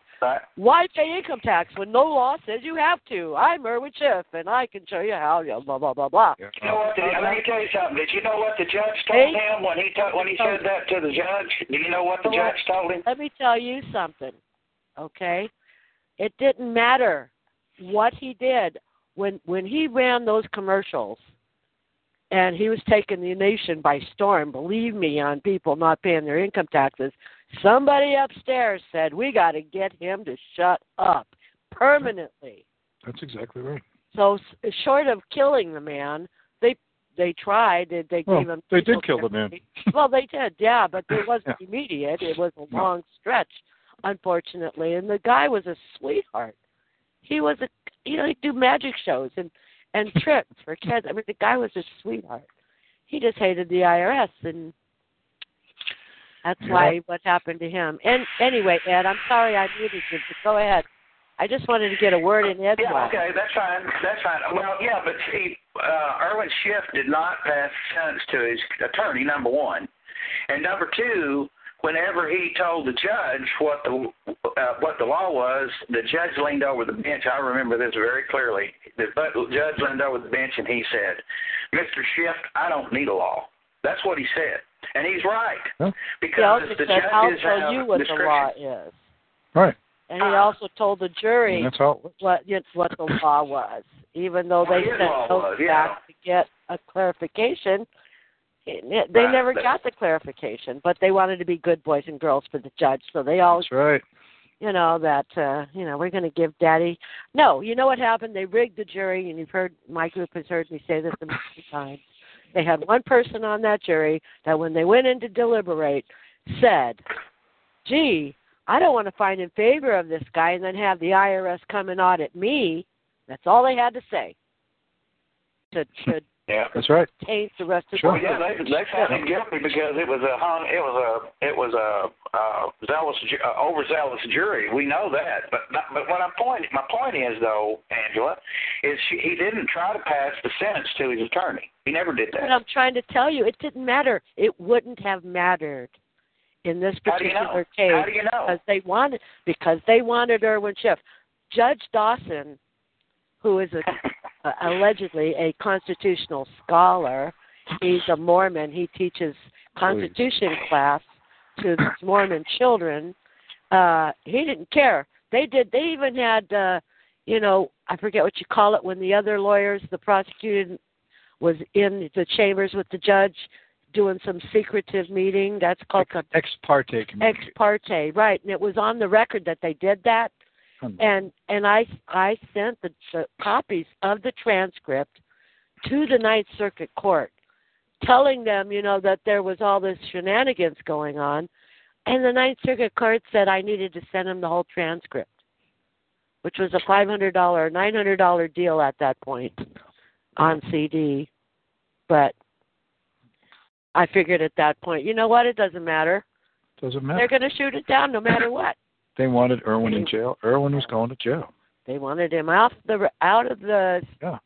why pay income tax when no law says you have to? I'm Irwin Schiff and I can show you how. You blah blah blah blah. You know what? Did, let me tell you something. Did you know what the judge told Hey. him when he to, when he said that to the judge? Do you know what the judge told him? Let me tell you something, okay? It didn't matter what he did when when he ran those commercials, and he was taking the nation by storm. Believe me, on people not paying their income taxes. Somebody upstairs said we got to get him to shut up permanently. That's exactly right. So short of killing the man, they they tried. They, they Well, gave him. they did kill the man. well, they did, yeah, but it <laughs> wasn't Yeah. immediate. It was a long stretch, unfortunately. And the guy was a sweetheart. He was a, you know, he'd do magic shows and and <laughs> trips for kids. I mean, the guy was a sweetheart. He just hated the IRS, and that's Yeah. why what happened to him. And anyway, Ed, I'm sorry I muted you, but go ahead. I just wanted to get a word in edgewise. Yeah, okay, that's fine. That's fine. Well, yeah, but see, uh, Irwin Schiff did not pass the sentence to his attorney, number one. And number two, whenever he told the judge what the uh, what the law was, the judge leaned over the bench. I remember this very clearly. The judge leaned over the bench and he said, "Mr. Schiff, I don't need a law." That's what he said, and he's right Huh? He because the said, judges I'll tell you what the law is. Right. And he Uh, also told the jury that's how what you what the law was, even though they sent law those yeah. back to get a clarification. It- They Right, never got the clarification, but they wanted to be good boys and girls for the judge, so they all, That's right. you know, that uh, you know we're going to give Daddy. No, you know what happened? They rigged the jury, and you've heard my group has heard me say this a million <laughs> times. They had one person on that jury that, when they went in to deliberate, said, "Gee, I don't want to find in favor of this guy and then have the IRS come and audit me. That's all they had to say to to Yeah. That's right. taint the rest of Sure. Well, the yeah, they they found him guilty because it was a hung, it was a it was a uh, zealous ju- uh, overzealous jury. We know that, but not, but what I'm point my point is though, Angela, is she, he didn't try to pass the sentence to his attorney. He never did But that. I'm trying to tell you, it didn't matter. It wouldn't have mattered in this particular How do you know? particular case How do you know? because they wanted because they wanted Irwin Schiff. Judge Dawson, who is a, uh, allegedly a constitutional scholar, he's a Mormon. He teaches Constitution class to Mormon children. Uh, he didn't care. They did. They even had, uh, you know, I forget what you call it when the other lawyers, the prosecutor, was in the chambers with the judge doing some secretive meeting. That's called Ex parte ex parte, right? And it was on the record that they did that. And and I I sent the, the copies of the transcript to the Ninth Circuit Court, telling them, you know, that there was all this shenanigans going on, and the Ninth Circuit Court said I needed to send them the whole transcript, which was a five hundred dollar, nine hundred dollar deal at that point on CD, but I figured at that point, you know what, it doesn't matter. Doesn't matter. They're going to shoot it down no matter what. They wanted Irwin in jail. Irwin was going to jail. They wanted him off the out of the Yeah.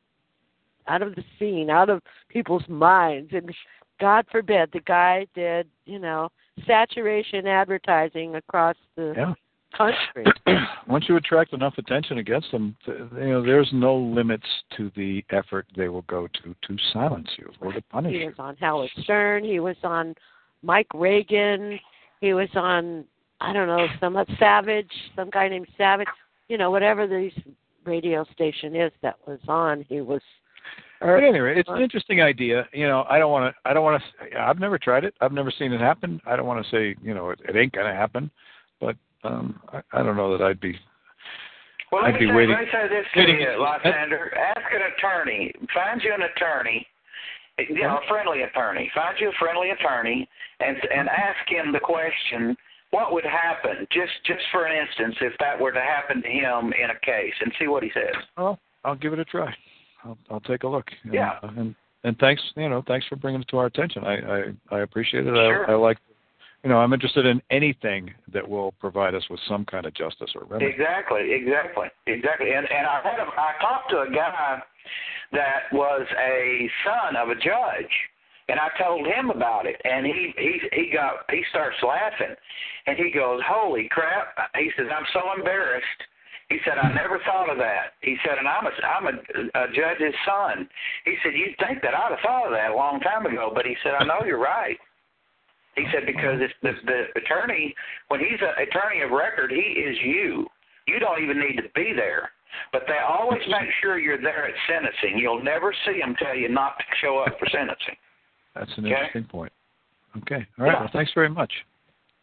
out of the scene, out of people's minds, and God forbid the guy did, you know, saturation advertising across the Yeah. country. <clears throat> Once you attract enough attention against them, th- you know, there's no limits to the effort they will go to to silence you or to punish you. He you. was on Howard Stern. He was on Mike Reagan. He was on I don't know some Savage, some guy named Savage. You know, whatever the radio station is that was on, he was. Or, But anyway, it's an interesting idea. You know, I don't want to. I don't want to. I've never tried it. I've never seen it happen. I don't want to say, you know, it, it ain't gonna happen. But um, I, I don't know that I'd be. Well, let I'd me, be say, waiting- let me say this to waiting- you, Lysander. Ask an attorney. Find you an attorney, you know, a friendly attorney. Find you a friendly attorney and and ask him the question: What would happen, just just for an instance, if that were to happen to him in a case, and see what he says. Well, I'll give it a try. I'll, I'll take a look. Yeah. uh, And and thanks, you know, thanks for bringing it to our attention. I I, I appreciate it. Sure. I, I like. You know, I'm interested in anything that will provide us with some kind of justice or remedy. Exactly, exactly, exactly. And and I had a, I talked to a guy that was a son of a judge, and I told him about it, and he he he got he starts laughing, and he goes, "Holy crap!" He says, "I'm so embarrassed." He said, "I never thought of that." He said, "And I'm a I'm a, a judge's son." He said, "You'd think that I'd have thought of that a long time ago," but he said, "I know you're right." He said because it's the, the attorney when he's an attorney of record, he is you. You don't even need to be there. But they always make sure you're there at sentencing. You'll never see them tell you not to show up for sentencing. That's an Okay. interesting point. Okay. All right. Yeah. Well, thanks very much.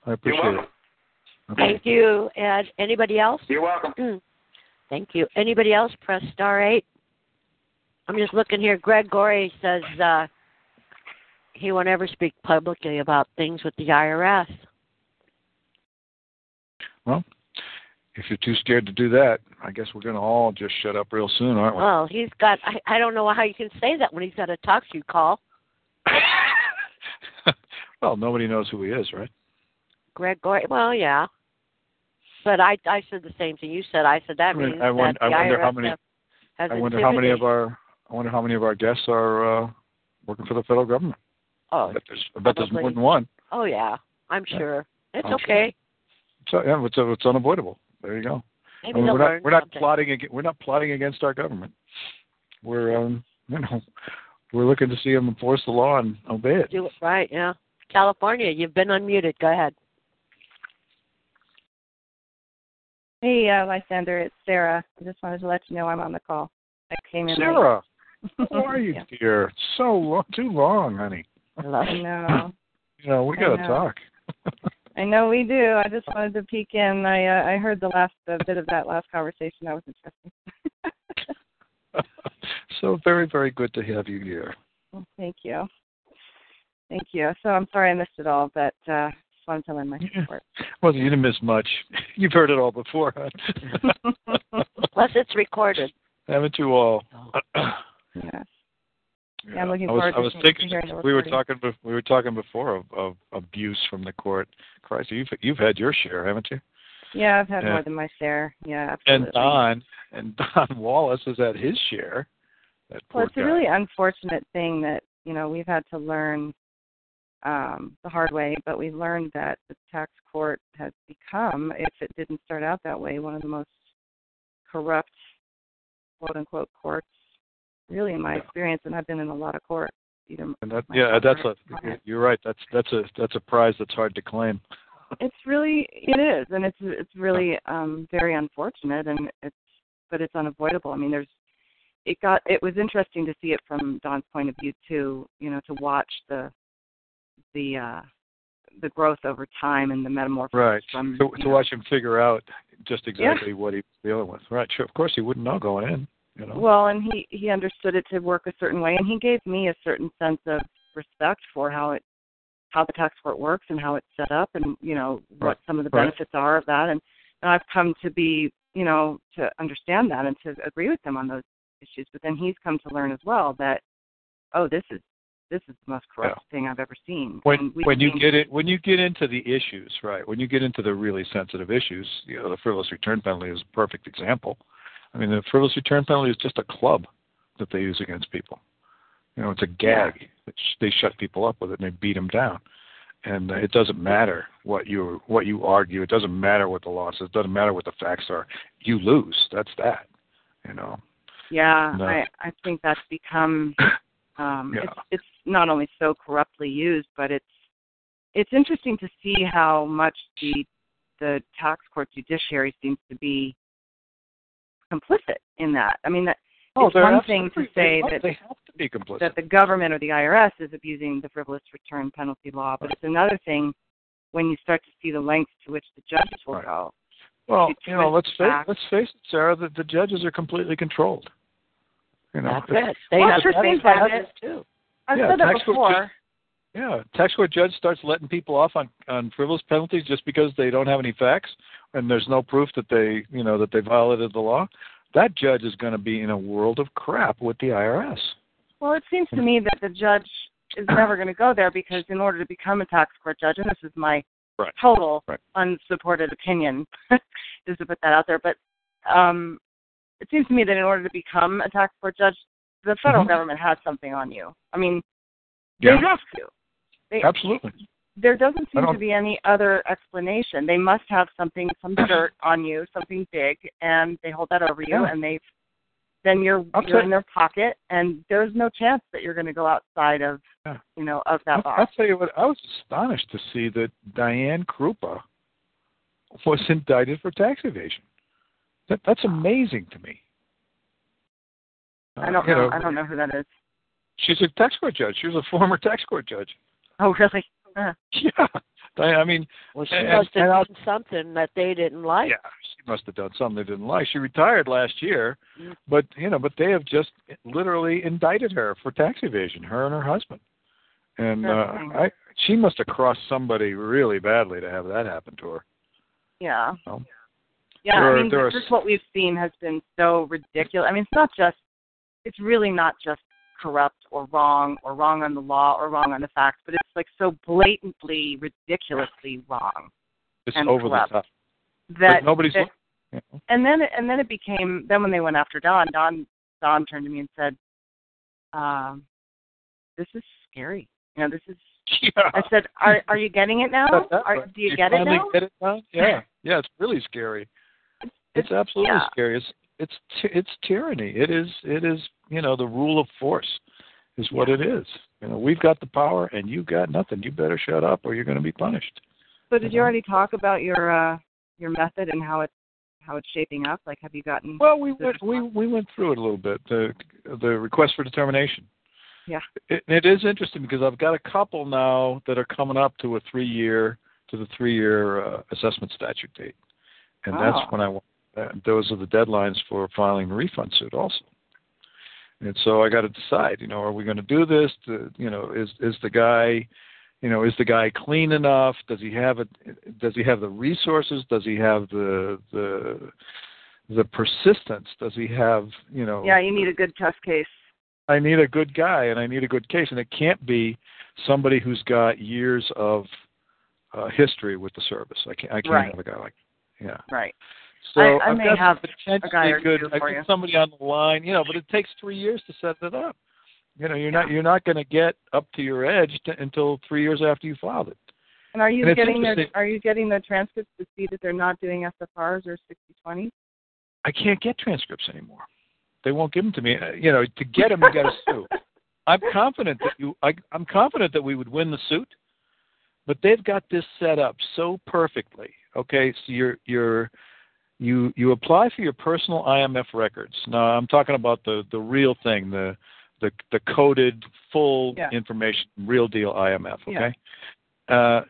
I You're appreciate welcome. it. Okay. Thank you, Ed. Anybody else? You're welcome. Mm. <clears throat> Thank you. Anybody else? Press star eight. I'm just looking here. Greg Gorey says uh, he won't ever speak publicly about things with the IRS. Well, if you're too scared to do that, I guess we're going to all just shut up real soon, aren't we? Well, he's got. I, I don't know how you can say that when he's got a TalkShoe call. <laughs> well, nobody knows who he is, right? Greg Gorey. Well, yeah. But I I said the same thing you said. I said that I mean, means I won- that I the wonder how many- I wonder how many of our I wonder how many of our guests are uh, working for the federal government. Oh, I bet there's, I bet there's more than one. oh yeah. I'm Yeah. sure. It's I'm sure. okay. So yeah, it's it's unavoidable. There you go. I mean, we're not we're not something. plotting ag- we're not plotting against our government. We're um <laughs> you know we're looking to see them enforce the law and obey it. Do it right, yeah. California, you've been unmuted. Go ahead. Hey, uh, Lysander, it's Sarah. I just wanted to let you know I'm on the call. I came in. late. Sarah, <laughs> how are you, Yeah. dear? So long, too long, honey. Hello. I know. <laughs> You know we got to talk. <laughs> I know we do. I just wanted to peek in. I uh, I heard the last uh, bit of that last conversation. That was interesting. <laughs> so very very good to have you here. Well, thank you. Thank you. So I'm sorry I missed it all, but uh, just wanted to lend my support. Well, you didn't miss much. <laughs> You've heard it all before, huh? <laughs> Plus, it's recorded. haven't you all? <clears throat> yeah. Yeah, I'm looking I was, forward I was thinking we were talking we were talking before of, of abuse from the court. Christ, you've you've had your share, haven't you? Yeah, I've had Yeah. more than my share. Yeah, absolutely. And Don and <laughs> Don Wallace has had his share. That Well, it's guy. a really unfortunate thing that you know we've had to learn um, the hard way, but we learned that the tax court has become, if it didn't start out that way, one of the most corrupt, quote unquote, courts. Really, in my Yeah. experience, and I've been in a lot of courts. Either and that yeah, that's a you're right. That's that's a that's a prize that's hard to claim. It's really it is and it's it's really um very unfortunate and it's but it's unavoidable i mean there's it got it was interesting to see it from don's point of view too you know to watch the the uh the growth over time and the metamorphosis Right. from To, watch him figure out just exactly what he was dealing with. Right? Sure. Of course, he wouldn't know going in. You know. Well, and he he understood it to work a certain way, and he gave me a certain sense of respect for how it how the tax court works and how it's set up, and you know what Right. some of the Right. benefits are of that. And, and I've come to be you know to understand that and to agree with him on those issues. But then he's come to learn as well that oh, this is this is the most corrupt thing I've ever seen. when when you get it when you get into the issues right when you get into the really sensitive issues you know the frivolous return penalty is a perfect example i mean the frivolous return penalty is just a club that they use against people you know it's a gag sh- they shut people up with it and they beat them down and uh, it doesn't matter what you what you argue it doesn't matter what the law says it doesn't matter what the facts are you lose that's that you know Yeah, No. I I think that's become <coughs> um Yeah. it's it's not only so corruptly used, but it's it's interesting to see how much the the tax court judiciary seems to be complicit in that. I mean that Oh, it's one thing to say they- that they have to be complicit that the government or the IRS is abusing the frivolous return penalty law, but it's another thing when you start to see the lengths to which the judges will go. Well, to you know, let's face let's face it, Sarah. The, the judges are completely controlled. You know, That's it. They Well, have sure to things have like judges, too. I've Yeah, said that tax court before. Yeah, tax court judge starts letting people off on on frivolous penalties just because they don't have any facts and there's no proof that they, you know, that they violated the law. That judge is going to be in a world of crap with the IRS. Well, it seems to me that the judge is never going to go there because in order to become a tax court judge, and this is my Right. total Right. unsupported opinion, <laughs> just to put that out there, but um, it seems to me that in order to become a tax court judge, the federal Mhm. government has something on you. I mean, Yeah. they have to. They, Absolutely. There doesn't seem to be any other explanation. They must have something, some dirt on you, something big, and they hold that over you, Yeah. and they've then you're I'll you're in their pocket, and there's no chance that you're going to go outside of Yeah. you know of that I'll, box. I'll tell you what. I was astonished to see that Diane Kroupa was indicted for tax evasion. That, that's amazing to me. I don't Uh, you know. I don't know who that is. She's a tax court judge. She was a former tax court judge. Oh, really? Uh, <laughs> Yeah. I mean, Well, she and- must have and I'll- done something that they didn't like. yeah, she must have done something they didn't like. She retired last year, Mm. but you know, but they have just literally indicted her for tax evasion, her and her husband. And uh, I, she must have crossed somebody really badly to have that happen to her. yeah. So, Yeah, There I mean, there are just what we've seen has been so ridiculous. I mean, it's not just, it's really not just corrupt or wrong or wrong on the law or wrong on the facts, but it's like so blatantly, ridiculously wrong it's and over corrupt the top. that but nobody's. that- you know, and then and then it became then when they went after Don, Don Don turned to me and said, um, "This is scary. You know, this is." <laughs> yeah. I said, "Are are you getting it now? Are, do you get it now?" Get it now? Yeah, yeah. It's really scary. It's absolutely yeah. scary. It's it's it's tyranny. It is it is you know the rule of force is what it is. You know we've got the power and you've got nothing. You better shut up or you're going to be punished. So did you already talk about your uh your method and how it's how it's shaping up? Like, have you gotten? Well, we went we we went through it a little bit. The the request for determination. Yeah. It, it is interesting because I've got a couple now that are coming up to a three year to the three year uh, assessment statute date, and Oh. that's when I want. Those are the deadlines for filing a refund suit also. And so I got to decide. You know, are we going to do this? To, you know, is is the guy, you know, is the guy clean enough? Does he have it? Does he have the resources? Does he have the the the persistence? Does he have you know? Yeah, you need a good test case. I need a good guy and I need a good case, and it can't be somebody who's got years of uh, history with the service. I can't. I can't Right. have a guy like. Yeah. Right. So I- I may got have potentially a guy or good. I for got you. somebody on the line, you know, but it takes three years to set it up. You know, you're not you're not going to get up to your edge to, until three years after you filed it. And are you And getting the are you getting the transcripts to see that they're not doing SFRs or 6020s? I can't get transcripts anymore. They won't give them to me. Uh, You know, to get them, you got to <laughs> sue. I'm confident that you. I, I'm confident that we would win the suit, but they've got this set up so perfectly. Okay, so you're you're you you apply for your personal IMF records. Now I'm talking about the the real thing, the the the coded full Yeah. information, real deal IMF. Yeah. Okay. Uh,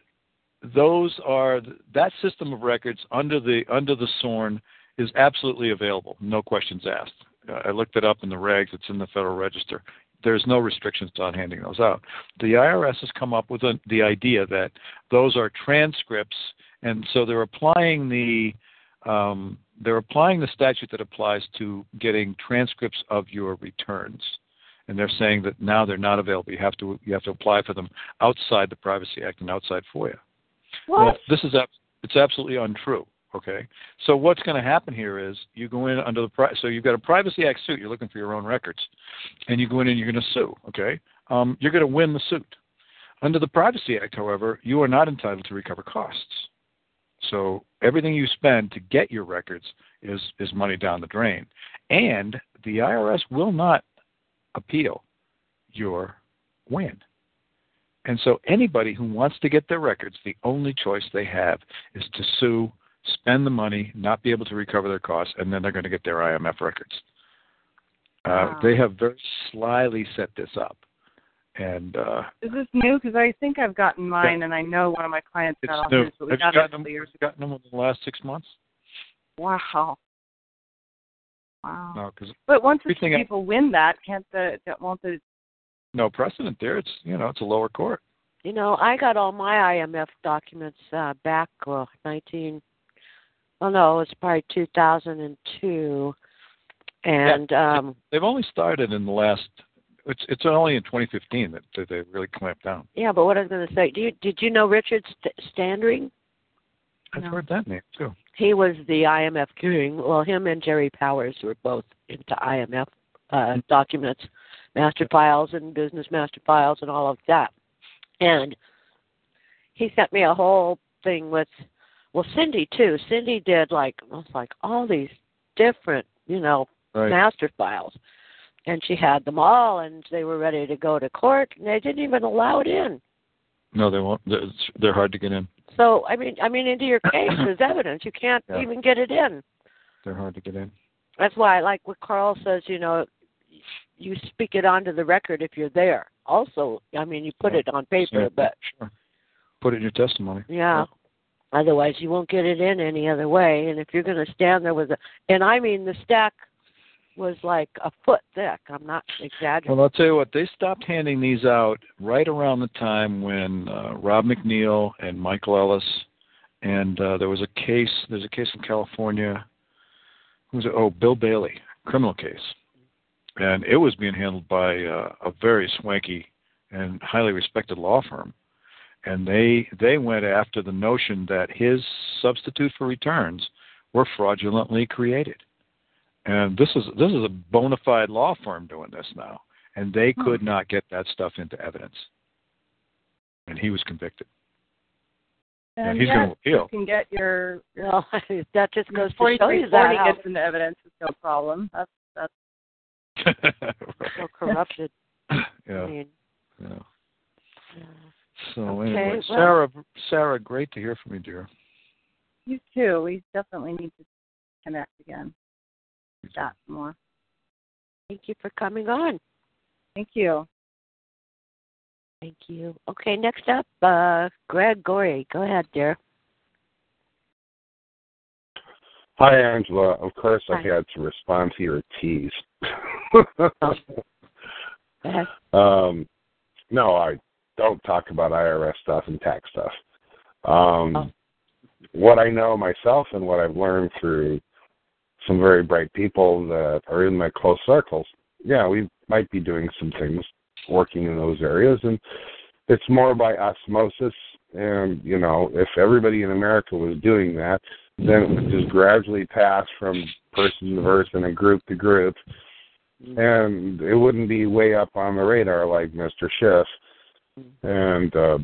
those are that system of records under the under the SORN is absolutely available, no questions asked. Uh, I looked it up in the regs; it's in the Federal Register. There's no restrictions on handing those out. The IRS has come up with a, the idea that those are transcripts, and so they're applying the um, they're applying the statute that applies to getting transcripts of your returns and they're saying that now they're not available. You have to you have to apply for them outside the Privacy Act and outside FOIA. What? Well, this is it's absolutely untrue. Okay, so what's going to happen here is you go in under the pri- so you've got a Privacy Act suit. You're looking for your own records, and you go in and you're going to sue. Okay, um, you're going to win the suit. Under the Privacy Act, however, you are not entitled to recover costs. So everything you spend to get your records is is money down the drain, and the IRS will not appeal your win. And so anybody who wants to get their records, the only choice they have is to sue, spend the money, not be able to recover their costs, and then they're going to get their IMF records. Uh, Wow. They have very slyly set this up. And uh, Is this new? Because I think I've gotten mine, and I know one of my clients it's got all new. his, but we Have got it gotten them, years gotten them in the last six months? Wow. Wow. No, because But once the everything I- people win that, can't the that won't the no precedent there. It's you know it's a lower court. You know, I got all my IMF documents uh, back uh, 19. Well, no, it was probably 2002, and um, They've only started in the last. It's it's only in 2015 that, that they really clamped down. yeah. But what I was going to say, do you, did you know Richard St- Standring? I've No. heard that name too. He was the IMF king. Well, him and Jerry Powers were both into IMF uh, documents, master files and business master files and all of that. And he sent me a whole thing with, well, Cindy too. Cindy did like, it was like all these different, you know, Right. master files. And she had them all, and they were ready to go to court, and they didn't even allow it in. No, they won't. They're, hard to get in. So, I mean, I mean, into your case is <coughs> evidence. You can't Yeah. even get it in. They're hard to get in. That's why I like what Karl says, you know, you speak it onto the record if you're there. Also, I mean, you put Yeah. it on paper, Yeah, but sure. Put it in your testimony. yeah. Otherwise, you won't get it in any other way. And if you're going to stand there with a, and I mean, the stack was like a foot thick. I'm not exaggerating. Well, I'll tell you what. They stopped handing these out right around the time when uh, Rob McNeil and Michael Ellis, and uh, there was a case. There's a case in California. Who was it? Oh, Bill Bailey, criminal case, and it was being handled by uh, a very swanky and highly respected law firm. And they they went after the notion that his substitute for returns were fraudulently created. And this is this is a bona fide law firm doing this now, and they hmm. could not get that stuff into evidence. And he was convicted. and And he's yet going to appeal. you can get your your Well, <laughs> that just goes to show you that how gets into evidence is no problem. That's that's <laughs> so corrupted. <laughs> I yeah, mean, yeah. yeah. So Okay, anyway, well- Sarah, Sarah, great to hear from you, dear. you too. We definitely need to connect again. Chat some more. Thank you for coming on. Thank you. Thank you. Okay, next up, uh, Greg Gorey. Go ahead, dear. Hi, Angela. Of course, I had to respond to your tease. <laughs> Go um, no, I don't talk about IRS stuff and tax stuff. Um, Oh. What I know myself and what I've learned through some very bright people that are in my close circles, yeah, we might be doing some things working in those areas, and it's more by osmosis. And you know, if everybody in America was doing that, then it would just gradually pass from person to person and group to group, and it wouldn't be way up on the radar like Mr. Schiff. And uh,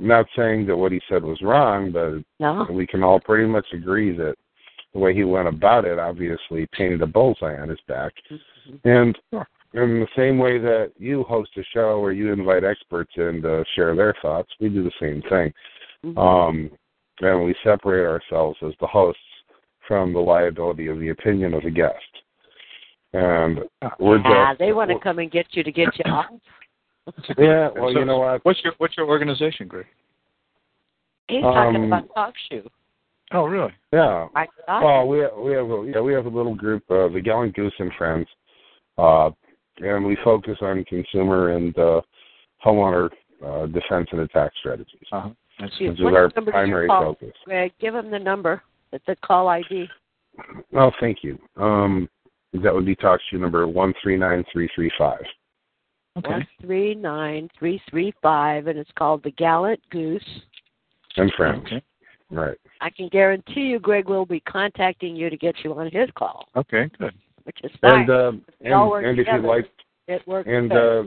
not saying that what he said was wrong, but No. we can all pretty much agree that the way he went about it obviously painted a bullseye on his back. And in the same way that you host a show where you invite experts in to share their thoughts, we do the same thing. Mhm. Um, and we separate ourselves as the hosts from the liability of the opinion of the guest. And we're ah, just they want to come and get you to get you off. <laughs> yeah. Well, So you know what? What's your what's your organization, Greg? He's talking Um, about talk shoe. Oh, really? Yeah. I thought. Well, we we have a, yeah we have a little group, uh, the Gallant Goose and Friends, uh, and we focus on consumer and uh, homeowner uh, defense and attack strategies, Uh-huh. That's which is our number do you primary call? focus. Greg, give them the number. It's the call ID. Oh, thank you. Um, that would be talk shoe number one three nine three three five. Okay. One three nine three three five, and it's called the Gallant Goose. And friends. Okay. Right. I can guarantee you, Greg will be contacting you to get you on his call, Okay, good. which is fine. And uh, and, and if you'd like, it works. and uh,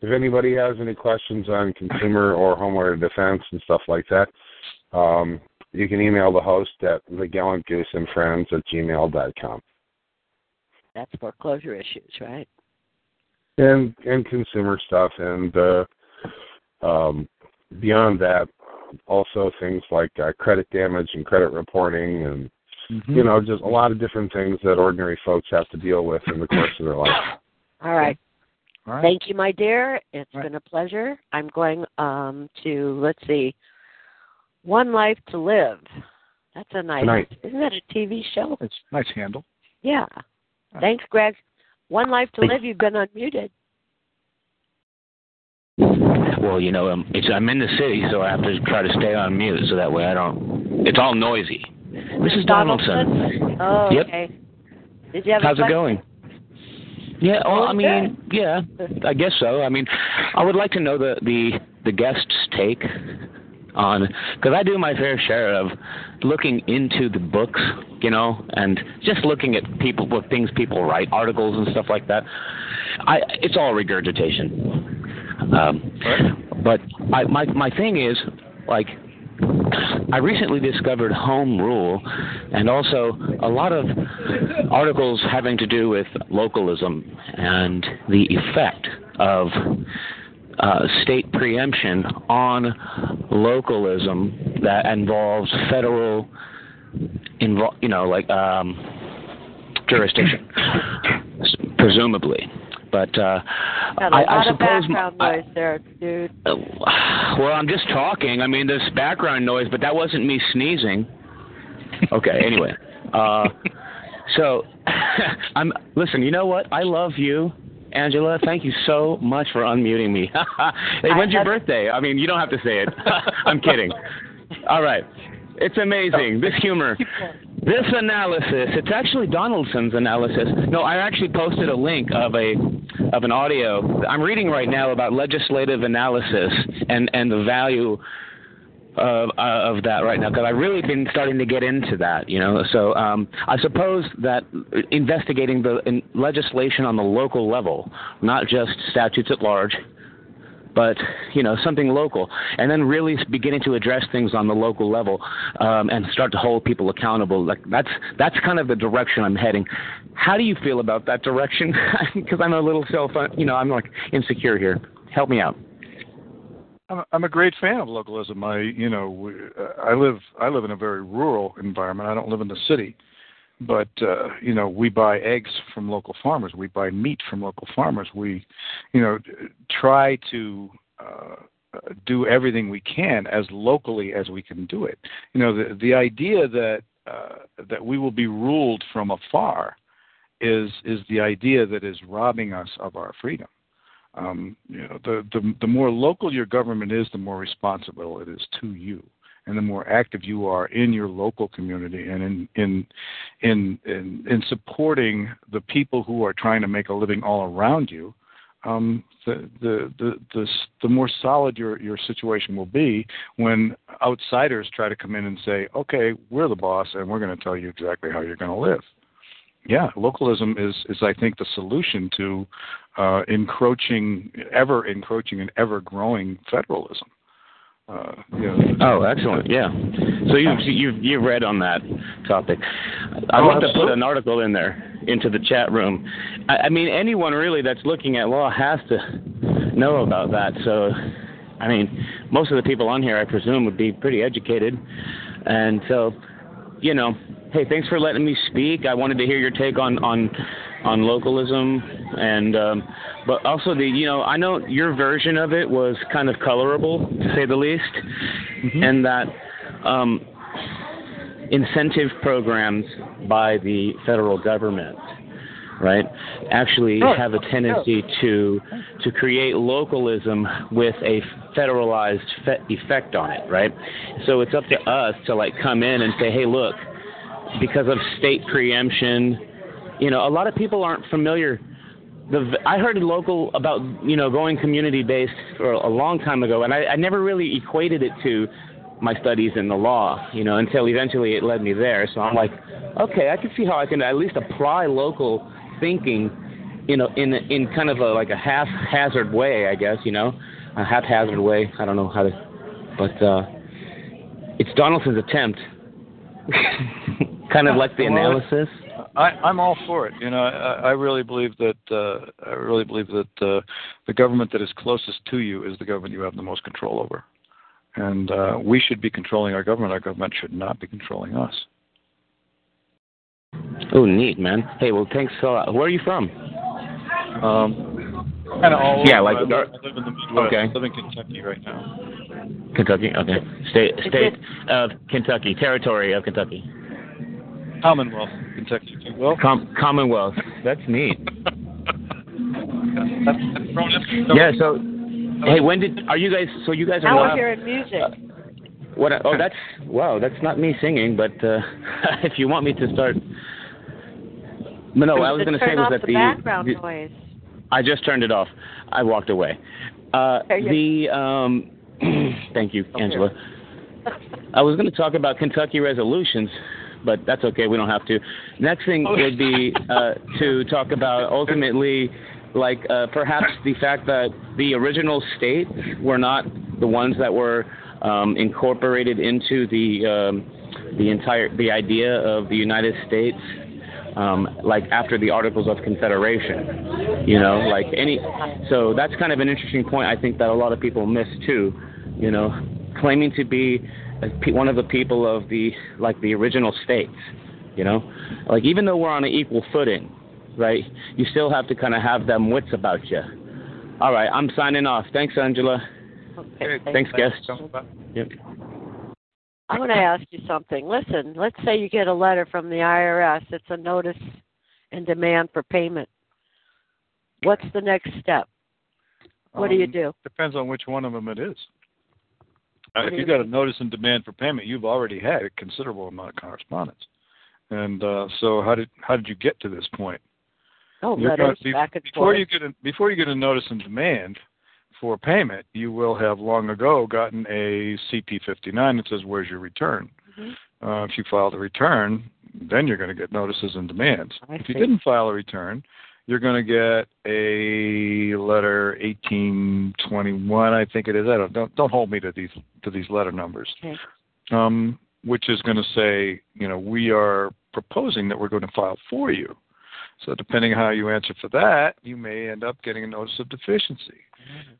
if anybody has any questions on consumer or homeowner defense and stuff like that, um, you can email the host at the Gallant Goose and Friends at gmail dot com. That's foreclosure issues, right? and and consumer stuff and uh um beyond that also things like uh, credit damage and credit reporting and Mm-hmm. you know just a lot of different things that ordinary folks have to deal with in the course of their life <coughs> All right. All right. Thank you, my dear. It's Right. been a pleasure. I'm going um to let's see, One Life to Live. That's a nice. Tonight. Isn't that a TV show? It's a nice handle. Yeah. Thanks, Greg. One Life to Live. You've been unmuted. Well, you know, um, it's I'm in the city, so I have to try to stay on mute, so that way I don't. It's all noisy. Mrs. Donaldson. Oh, Yep. okay. Did you have? How's it going? Yeah, well, I mean, yeah, I guess so. I mean, I would like to know the the the guests' take on because I do my fair share of looking into the books, you know, and just looking at people what things people write, articles and stuff like that. I it's all regurgitation. Um, but I, my my thing is like I recently discovered home rule and also a lot of articles having to do with localism and the effect of uh, state preemption on localism that involves federal, invo- you know, like um, jurisdiction, presumably. But uh, Got a I, lot I of suppose background my, noise there, dude. uh, well, I'm just talking. I mean, there's background noise, but that wasn't me sneezing. Okay. <laughs> Anyway, uh, so <laughs> I'm. Listen. You know what? I love you, Angela. Thank you so much for unmuting me. <laughs> hey, when's your birthday? I mean, you don't have to say it. I'm kidding. All right. It's amazing. This humor. This analysis, it's actually Donaldson's analysis. No, I actually posted a link of a of an audio. I'm reading right now about legislative analysis and and the value of of that right now because I've really been starting to get into that, you know. So um, I suppose that investigating the in legislation on the local level, not just statutes at large, but you know something local, and then really beginning to address things on the local level um, and start to hold people accountable. Like that's that's kind of the direction I'm heading. How do you feel about that direction? <laughs> Because I'm a little self, you know, I'm like insecure here. Help me out. I'm, a great fan of localism. I, you know, uh, I live I live in a very rural environment. I don't live in the city, but uh, you know, we buy eggs from local farmers. We buy meat from local farmers. We, you know, try to uh, do everything we can as locally as we can do it. You know, the the idea that uh, that we will be ruled from afar is is the idea that is robbing us of our freedom. Um, you know, the, the the more local your government is, the more responsible it is to you, and the more active you are in your local community and in in in in, in supporting the people who are trying to make a living all around you. Um, the, the the the the more solid your your situation will be when outsiders try to come in and say, "Okay, we're the boss, and we're going to tell you exactly how you're going to live." yeah, localism is is I think the solution to uh, encroaching, ever encroaching and ever growing federalism. Uh, Oh, excellent. Yeah. So you've you've you've read on that topic. I'd Oh, like to put an article in there into the chat room. I, I mean, anyone really that's looking at law has to know about that. So, I mean, most of the people on here, I presume, would be pretty educated, and so, you know, hey, thanks for letting me speak. I wanted to hear your take on on on localism and um, but also the you know I know your version of it was kind of colorable to say the least, Mm-hmm. and that um, incentive programs by the federal government, right, actually Right. have a tendency to to create localism with a federalized fe- effect on it, right? So it's up to us to like come in and say, hey, look, because of state preemption, you know, a lot of people aren't familiar. The I heard local about you know going community based for a long time ago, and I, I never really equated it to my studies in the law, you know, until eventually it led me there. So I'm like, okay, I can see how I can at least apply local thinking, you know, in in kind of a like a haphazard way, I guess, you know, a haphazard way. I don't know how to, but uh, it's Donaldson's attempt, <laughs> kind of like the analysis. I, I'm all for it. You know, I, I really believe that uh, I really believe that uh, the government that is closest to you is the government you have the most control over, and uh, we should be controlling our government. Our government should not be controlling us. Oh, neat, man. Hey, well, thanks a lot. Where are you from? Um, kind of all Yeah, over. like I live, Dar- I live in the Midwest. Okay. I live in Kentucky right now. Kentucky. Okay. State state of Kentucky, territory of Kentucky. Commonwealth, Kentucky, if you will. Com- Commonwealth. That's neat. <laughs> Yeah. So, hey, when did are you guys? So you guys are Now we're not. hearing music. What? Oh, that's wow. That's not me singing, but uh, <laughs> if you want me to start. No, no. I was going to say turn was that the the, background the noise. I just turned it off. I walked away. Uh, you- the um, <clears throat> thank you, Angela. I was going to talk about Kentucky resolutions, but that's okay. We don't have to. Next thing would be uh, to talk about ultimately, like uh, perhaps the fact that the original states were not the ones that were um, incorporated into the um, the entire the idea of the United States. Um, like after the Articles of Confederation, you know, like any. So that's kind of an interesting point. I think that a lot of people miss too. You know, claiming to be a pe- one of the people of the like the original states. You know, like even though we're on an equal footing, right? You still have to kind of have them wits about you. All right, I'm signing off. Thanks, Angela. Okay, Thanks, guest. Yep. I want to ask you something. Listen, let's say you get a letter from the IRS. It's a notice and demand for payment. What's the next step? What do you Um, do? Depends on which one of them it is. Uh, if you got a notice and demand for payment, you've already had a considerable amount of correspondence. And uh, so, how did how did you get to this point? Oh, You're letters be- back and before forth. you get a, before you get a notice and demand for payment, you will have long ago gotten a CP59 that says where's your return. Mhm. Uh, if you file the return, then you're going to get notices and demands. I if you didn't file a return, you're going to get a letter 1821, I think it is. I don't don't, don't hold me to these to these letter numbers. Okay. Um, which is going to say, you know, we are proposing that we're going to file for you. So depending on how you answer for that, you may end up getting a notice of deficiency.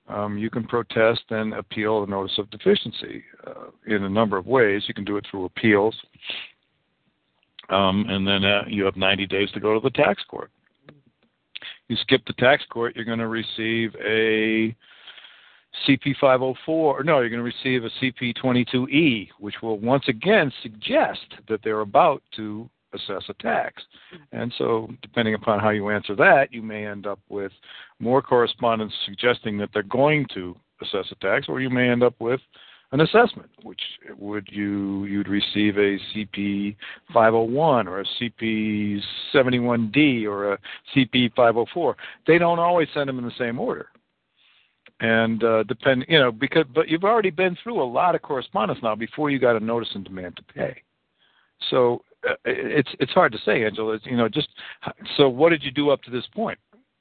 Um, you can protest and appeal the notice of deficiency uh, in a number of ways. You can do it through appeals, um, and then uh, you have 90 days to go to the tax court. You skip the tax court, you're going to receive a CP 504. No, you're going to receive a CP 22E, which will once again suggest that they're about to assess a tax. And so, depending upon how you answer that, you may end up with more correspondence suggesting that they're going to assess a tax, or you may end up with an assessment, which would you you'd receive a CP 501 or a CP 71D or a CP 504. They don't always send them in the same order and uh, depend, you know, because but you've already been through a lot of correspondence now before you got a notice and demand to pay. So uh, it's it's hard to say, Angela. It's, you know, just so what did you do up to this point?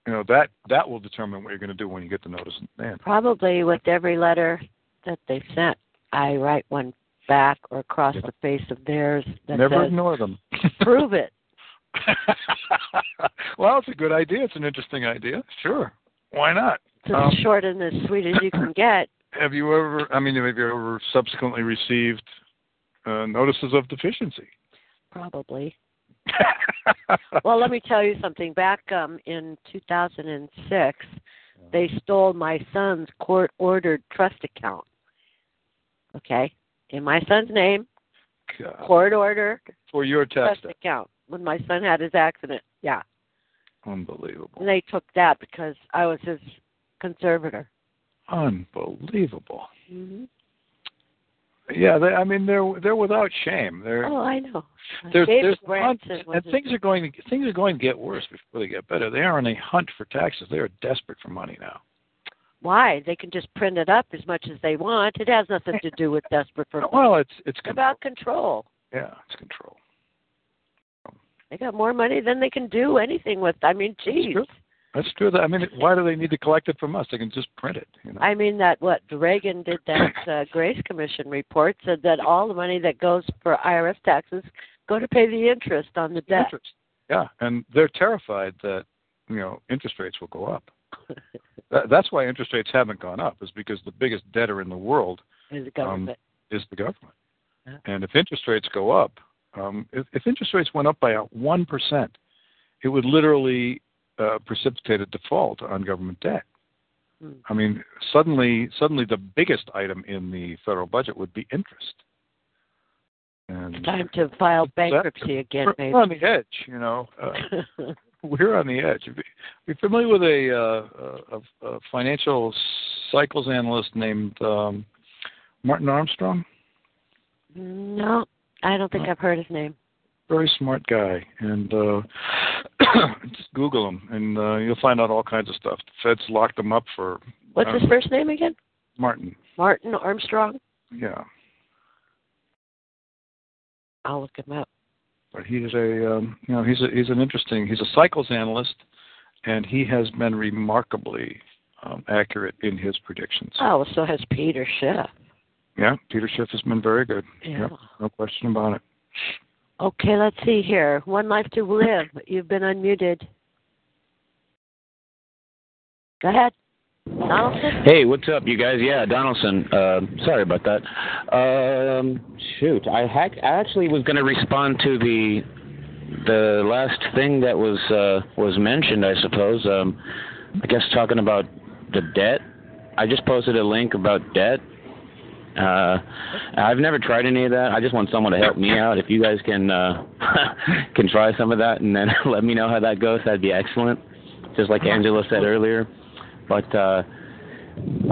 You know that that will determine what you're going to do when you get the notice and demand. Probably with every letter that they sent, I write one back or across the face of theirs that Never says, ignore them. <laughs> "Prove it." <laughs> well, it's a good idea. It's an interesting idea. Sure, why not? It's Um, as short and as sweet as you can get. <coughs> Have you ever? I mean, have you ever subsequently received uh, notices of deficiency? Probably. <laughs> well, let me tell you something. Back um, in 2006, they stole my son's court-ordered trust account. Okay, in my son's name, God. court order For your tax. account when my son had his accident. Yeah, Unbelievable. and they took that because I was his conservator. Unbelievable. hmm Yeah, they, I mean they're they're without shame. They're Oh, I know. there's David there's Branson hunt, was and things are going to things are going to get worse before they get better. They are on a hunt for taxes. They are desperate for money now. Why? They can just print it up as much as they want. It has nothing to do with desperate for <laughs> Well, it's it's It's about control. yeah, it's control. They got more money than they can do anything with. I mean, geez. That's true. I mean, why do they need to collect it from us? They can just print it. You know. I mean that what Reagan did that <clears throat> uh, Grace Commission report said that all the money that goes for IRS taxes go to pay the interest on the debt. Interest. Yeah, and they're terrified that you know interest rates will go up. <laughs> that, that's why interest rates haven't gone up, is because the biggest debtor in the world Is the government. um, is the government. Yeah. And if interest rates go up, um, if, if interest rates went up by one percent, it would literally uh, precipitate a default on government debt. Hmm. I mean, suddenly, suddenly the biggest item in the federal budget would be interest. And It's time to file bankruptcy again, maybe. we're on the edge, you know. Uh, <laughs> <laughs> we're on the edge. Are you familiar with a, uh, a, a financial cycles analyst named um, Martin Armstrong? no, I don't think I've heard his name. Very smart guy, and uh, <coughs> just Google him, and uh, you'll find out all kinds of stuff. The Feds locked him up for What's uh, his first name again? Martin. Martin Armstrong. Yeah, I'll look him up. But he's a um, you know he's a he's an interesting he's a cycles analyst, and he has been remarkably um, accurate in his predictions. Oh, so has Peter Schiff. Yeah, Peter Schiff has been very good. Yeah. Yep, no question about it. Okay, let's see here. One life to live. You've been unmuted. Go ahead. Donaldson? Hey, what's up, you guys? Yeah, Donaldson. Uh, sorry about that. Um, shoot, I, hack, I actually was going to respond to the the last thing that was uh, was mentioned. I suppose. Um, I guess talking about the debt. I just posted a link about debt. Uh, I've never tried any of that. I just want someone to help me out. If you guys can uh, <laughs> can try some of that and then <laughs> let me know how that goes, that'd be excellent. Just like Angela said earlier. But uh,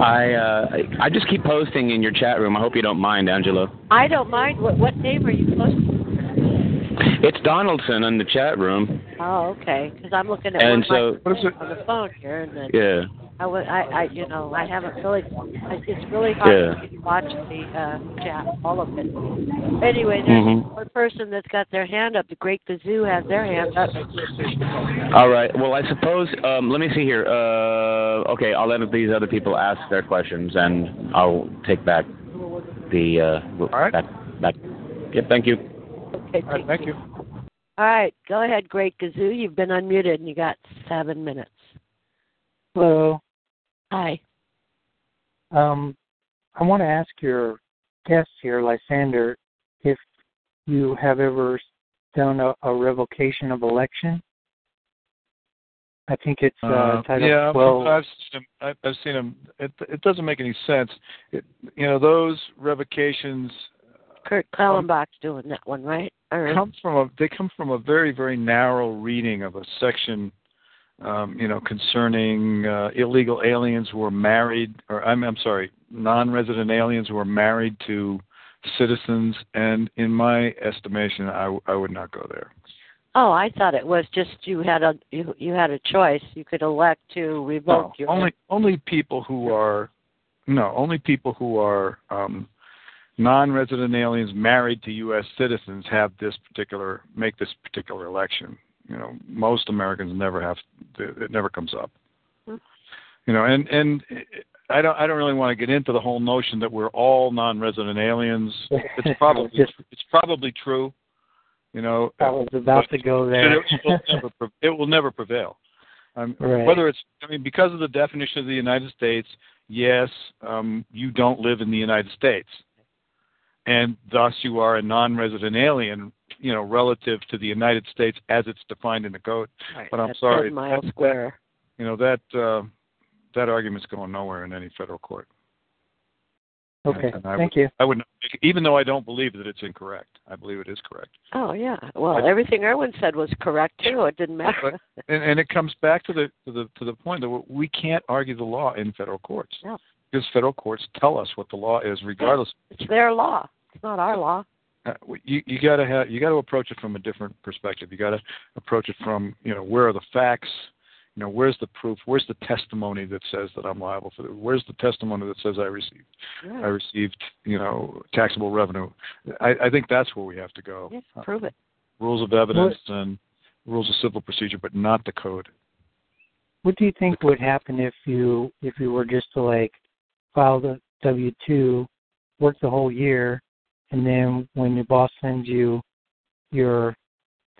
I uh, I just keep posting in your chat room. I hope you don't mind, Angela. I don't mind. What, what name are you posting? It's Donaldson in the chat room. Oh, okay. Because I'm looking at And one so- of on the phone here, and then Yeah. I would, I, I, you know, I haven't really. It's really hard Yeah. to watch the uh, chat, all of it. Anyway, there's Mhm. one person that's got their hand up. The Great Kazoo has their hand up. All right. Well, I suppose. Um, let me see here. Uh, okay, I'll let these other people ask their questions, and I'll take back the. Uh, All right. Back, back. Yep. Thank you. Okay, All right, thank you. All right, go ahead, Great Kazoo. You've been unmuted, and you got seven minutes. Hello. Hi. Um, I want to ask your guest here, Lysander, if you have ever done a, a revocation of election. I think it's uh, Title yeah, 12. I've seen them. I've, I've seen him. It, it doesn't make any sense. It, you know, those revocations Kurt Kallenbach's doing that one, right? Or, come from a they come from a very very narrow reading of a section um, you know concerning uh, illegal aliens who are married or I'm I'm sorry non-resident aliens who are married to citizens and in my estimation I, I would not go there oh, I thought it was just you had a you you had a choice. You could elect to revoke no, your only only people who are no only people who are um, non-resident aliens married to U.S. citizens have this particular make this particular election. You know, most Americans never have. It never comes up. Hmm. You know, and and I don't I don't really want to get into the whole notion that we're all non-resident aliens. <laughs> It's probably Just- it's probably true. You know, I was about to go there. It, it will never, <laughs> it will never prevail. Um, Right. Whether it's, I mean, because of the definition of the United States, yes, um, you don't live in the United States, and thus you are a non-resident alien you know, relative to the United States as it's defined in the code. Right. But I'm That's sorry, 10 mile square. you know that uh, that argument's going nowhere in any federal court. Okay. Thank would, you. I would, even though I don't believe that it's incorrect, I believe it is correct. Oh yeah. Well, I- everything Irwin said was correct too. It didn't matter. <laughs> And, and it comes back to the to the to the point that we can't argue the law in federal courts Yeah. because federal courts tell us what the law is, regardless. It's their law. It's not our law. Uh, you you got to have you got to approach it from a different perspective. You got to approach it from you know where are the facts, you know where's the proof, where's the testimony that says that I'm liable for it, where's the testimony that says I received Yeah. I received you know taxable revenue. I, I think that's where we have to go. Yeah, prove it. Rules of evidence and rules of civil procedure, but not the code. What do you think would happen if you if you were just to like file the W two, work the whole year, and then when your boss sends you your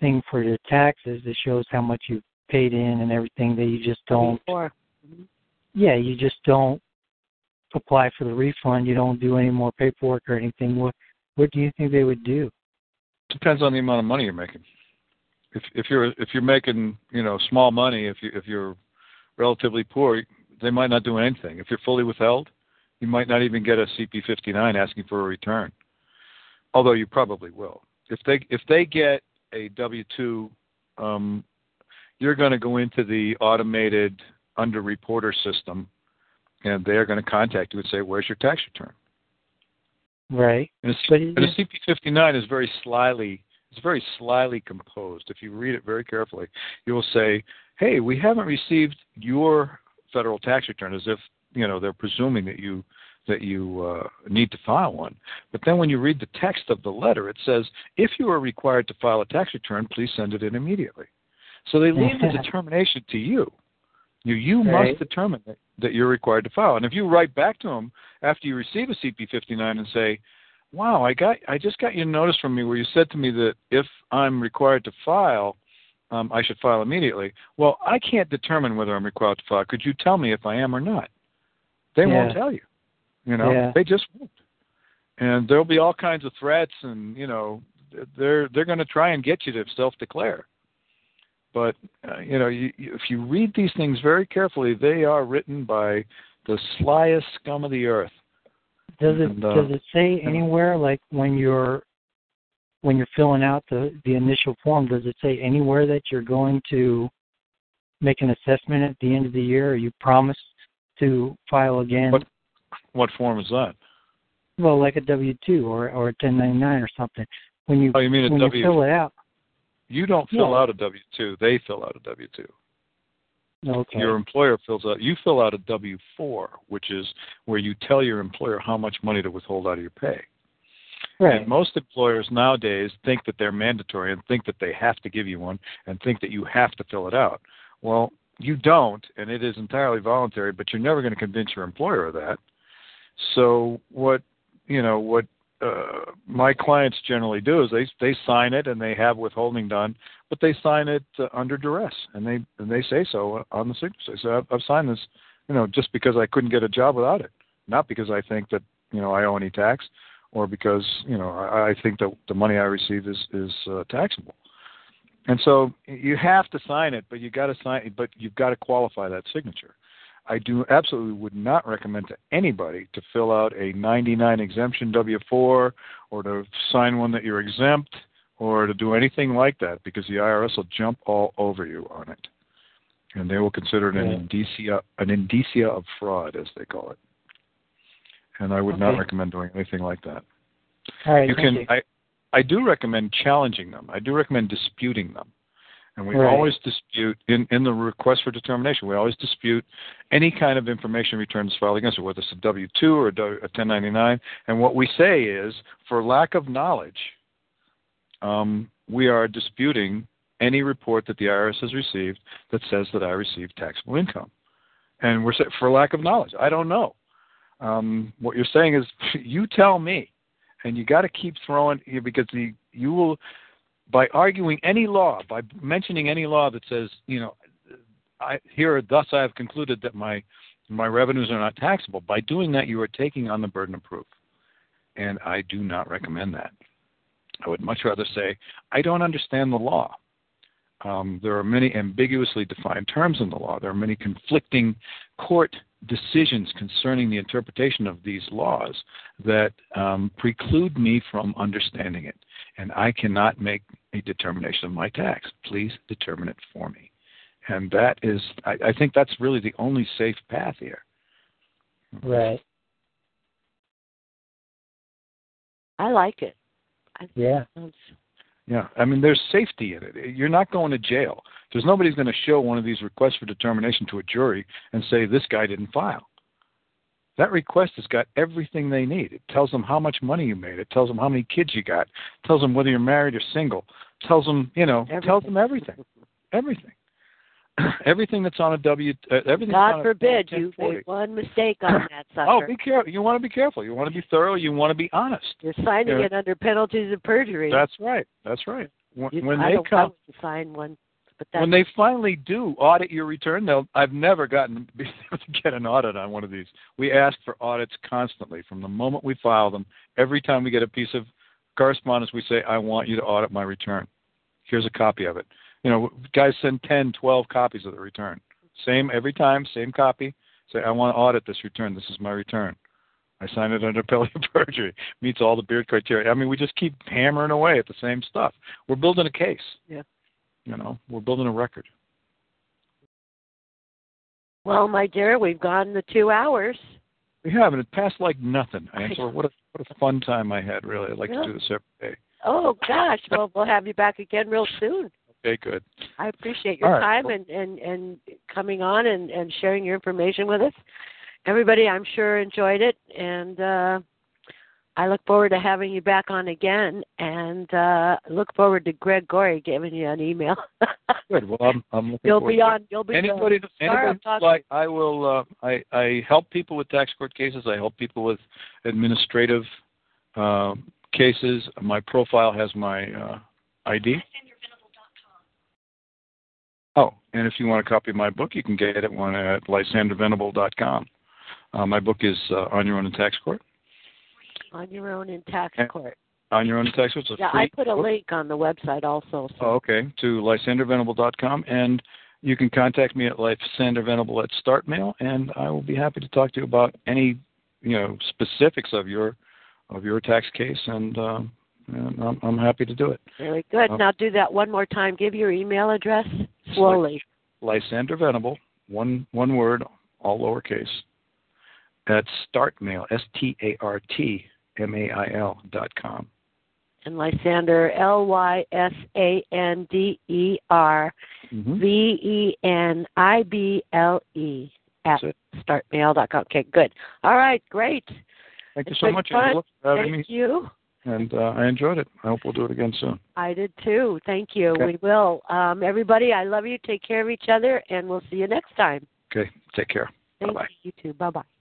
thing for your taxes it shows how much you paid in and everything that you just don't Before. yeah, you just don't apply for the refund, you don't do any more paperwork or anything. What what do you think they would do? Depends on the amount of money you're making. If if you're if you're making you know small money, if you if you're relatively poor, they might not do anything. If you're fully withheld, you might not even get a CP59 asking for a return. Although you probably will. If they if they get a W2, um, you're going to go into the automated under reporter system, and they're going to contact you and say, "Where's your tax return?" Right. And a, and a CP59 is very slyly it's very slyly composed. If you read it very carefully, you will say, "Hey, we haven't received your federal tax return," as if you know they're presuming that you that you uh, need to file one. But then when you read the text of the letter, it says, "If you are required to file a tax return, please send it in immediately." So they leave the determination to you. You you Right. must determine that, that you're required to file. And if you write back to them after you receive a CP59 and say, "Wow, I got I just got your notice from me where you said to me that if I'm required to file, um, I should file immediately." Well, I can't determine whether I'm required to file. Could you tell me if I am or not? They won't tell you. You know, Yeah. they just won't. And there'll be all kinds of threats, and you know, they're they're going to try and get you to self-declare. But uh, you know, you, you, if you read these things very carefully, they are written by the slyest scum of the earth. Does it And, uh, does it say anywhere like when you're when you're filling out the the initial form, does it say anywhere that you're going to make an assessment at the end of the year or you promise to file again? What what form is that? Well, like a W two or or a ten ninety nine or something. When you Oh, you mean a when W? you fill it out. You don't fill Yeah. out a W two. They fill out a W two. Okay. Your employer fills out. You fill out a W four, which is where you tell your employer how much money to withhold out of your pay. right. And most employers nowadays think that they're mandatory and think that they have to give you one and think that you have to fill it out. Well, you don't, and it is entirely voluntary. But you're never going to convince your employer of that. So what you know what uh, my clients generally do is they they sign it and they have withholding done, but they sign it uh, under duress and they and they say so on the signature. So I've, I've signed this, you know, just because I couldn't get a job without it, not because I think that you know I owe any tax, or because you know I, I think that the money I receive is is uh, taxable. And so you have to sign it, but you got to sign, but you've got to qualify that signature. I do absolutely would not recommend to anybody to fill out a 99 exemption W-4 or to sign one that you're exempt or to do anything like that because the IRS will jump all over you on it, and they will consider it an indicia an indicia of fraud, as they call it. And I would not recommend doing anything like that. All right. you can you. I I do recommend challenging them. I do recommend disputing them. And we Right. always dispute in, in the request for determination. We always dispute any kind of information returns filed against it, whether it's a W two or a W- a 1099. And what we say is, for lack of knowledge, um, we are disputing any report that the IRS has received that says that I received taxable income. And we're saying for lack of knowledge. I don't know. Um, what you're saying is, <laughs> you tell me, and you got to keep throwing because the you will by arguing any law, by mentioning any law that says, you know, I here thus I have concluded that my my revenues are not taxable. By doing that, you are taking on the burden of proof, and I do not recommend that. I would much rather say, I don't understand the law. Um, there are many ambiguously defined terms in the law. There are many conflicting court decisions concerning the interpretation of these laws that um, preclude me from understanding it. And I cannot make a determination of my tax. Please determine it for me. And that is, I, I think that's really the only safe path here. Right. I like it. I Yeah. Yeah, I mean, there's safety in it. You're not going to jail. There's nobody's going to show one of these requests for determination to a jury and say this guy didn't file. That request has got everything they need. It tells them how much money you made. It tells them how many kids you got. It tells them whether you're married or single. It tells them, you know, Everything. tells them everything. Everything. <clears throat> everything that's on a W. Uh, everything. God forbid you 1040. made one mistake on that <clears throat> sucker. Oh, be careful. You want to be careful. You want to be thorough. You want to be honest. You're signing Yeah. it under penalties of perjury. That's right. That's right. When, You- when I they don't come, sign one, but that's when they finally do audit your return, they'll. I've never gotten been <laughs> able to get an audit on one of these. We ask for audits constantly from the moment we file them. Every time we get a piece of correspondence, we say, "I want you to audit my return. Here's a copy of it." You know, guys send 10, 12 copies of the return. Same every time, same copy. Say, "I want to audit this return. This is my return." I sign it under <laughs> penalty of perjury. Meets all the beard criteria. I mean, we just keep hammering away at the same stuff. We're building a case. Yeah. You know, we're building a record. Well, my dear, we've gone the two hours. We have, and it passed like nothing. Angela, <laughs> what a what a fun time I had. Really, I'd like Yeah. to do this every day. Oh gosh, well we'll have you back again real soon. Okay, good. I appreciate your right. time and, and, and coming on and, and sharing your information with us. Everybody I'm sure enjoyed it and uh I look forward to having you back on again and uh look forward to Greg Gorey giving you an email. <laughs> Good. Well, I'm I'm looking you'll forward be to it. on you'll be anybody the star anybody of Talk- like I will uh, I I help people with tax court cases. I help people with administrative um, cases. My profile has my uh, ID. Oh, and if you want a copy of my book, you can get it one at lysandervenible.com. Uh, my book is uh, On Your Own in Tax Court. On your own in tax court. On Your Own in Tax Court. A Yeah, free I put a link on the website also. So Oh, okay, to lysandervenible.com. And you can contact me at lysandervenible at startmail, and I will be happy to talk to you about any, you know, specifics of your of your tax case, and, um, and I'm, I'm happy to do it. very good. Oh. Now do that one more time. Give your email address slowly. Lysandervenible, one one word, all lowercase, at startmail, S T A R T M A I L dot com. And Lysander L Y S A N D E R V E N I B L E Mhm. V E N I B L E at That's startmail.com. Okay, good. All right, great. Thank you so much. Angela, for having Thank me, you. and uh, I enjoyed it. I hope we'll do it again soon. I did too. Thank you. Okay. We will. Um, everybody, I love you. Take care of each other, and we'll see you next time. Okay, take care. Thank Bye-bye. you. You too. Bye bye.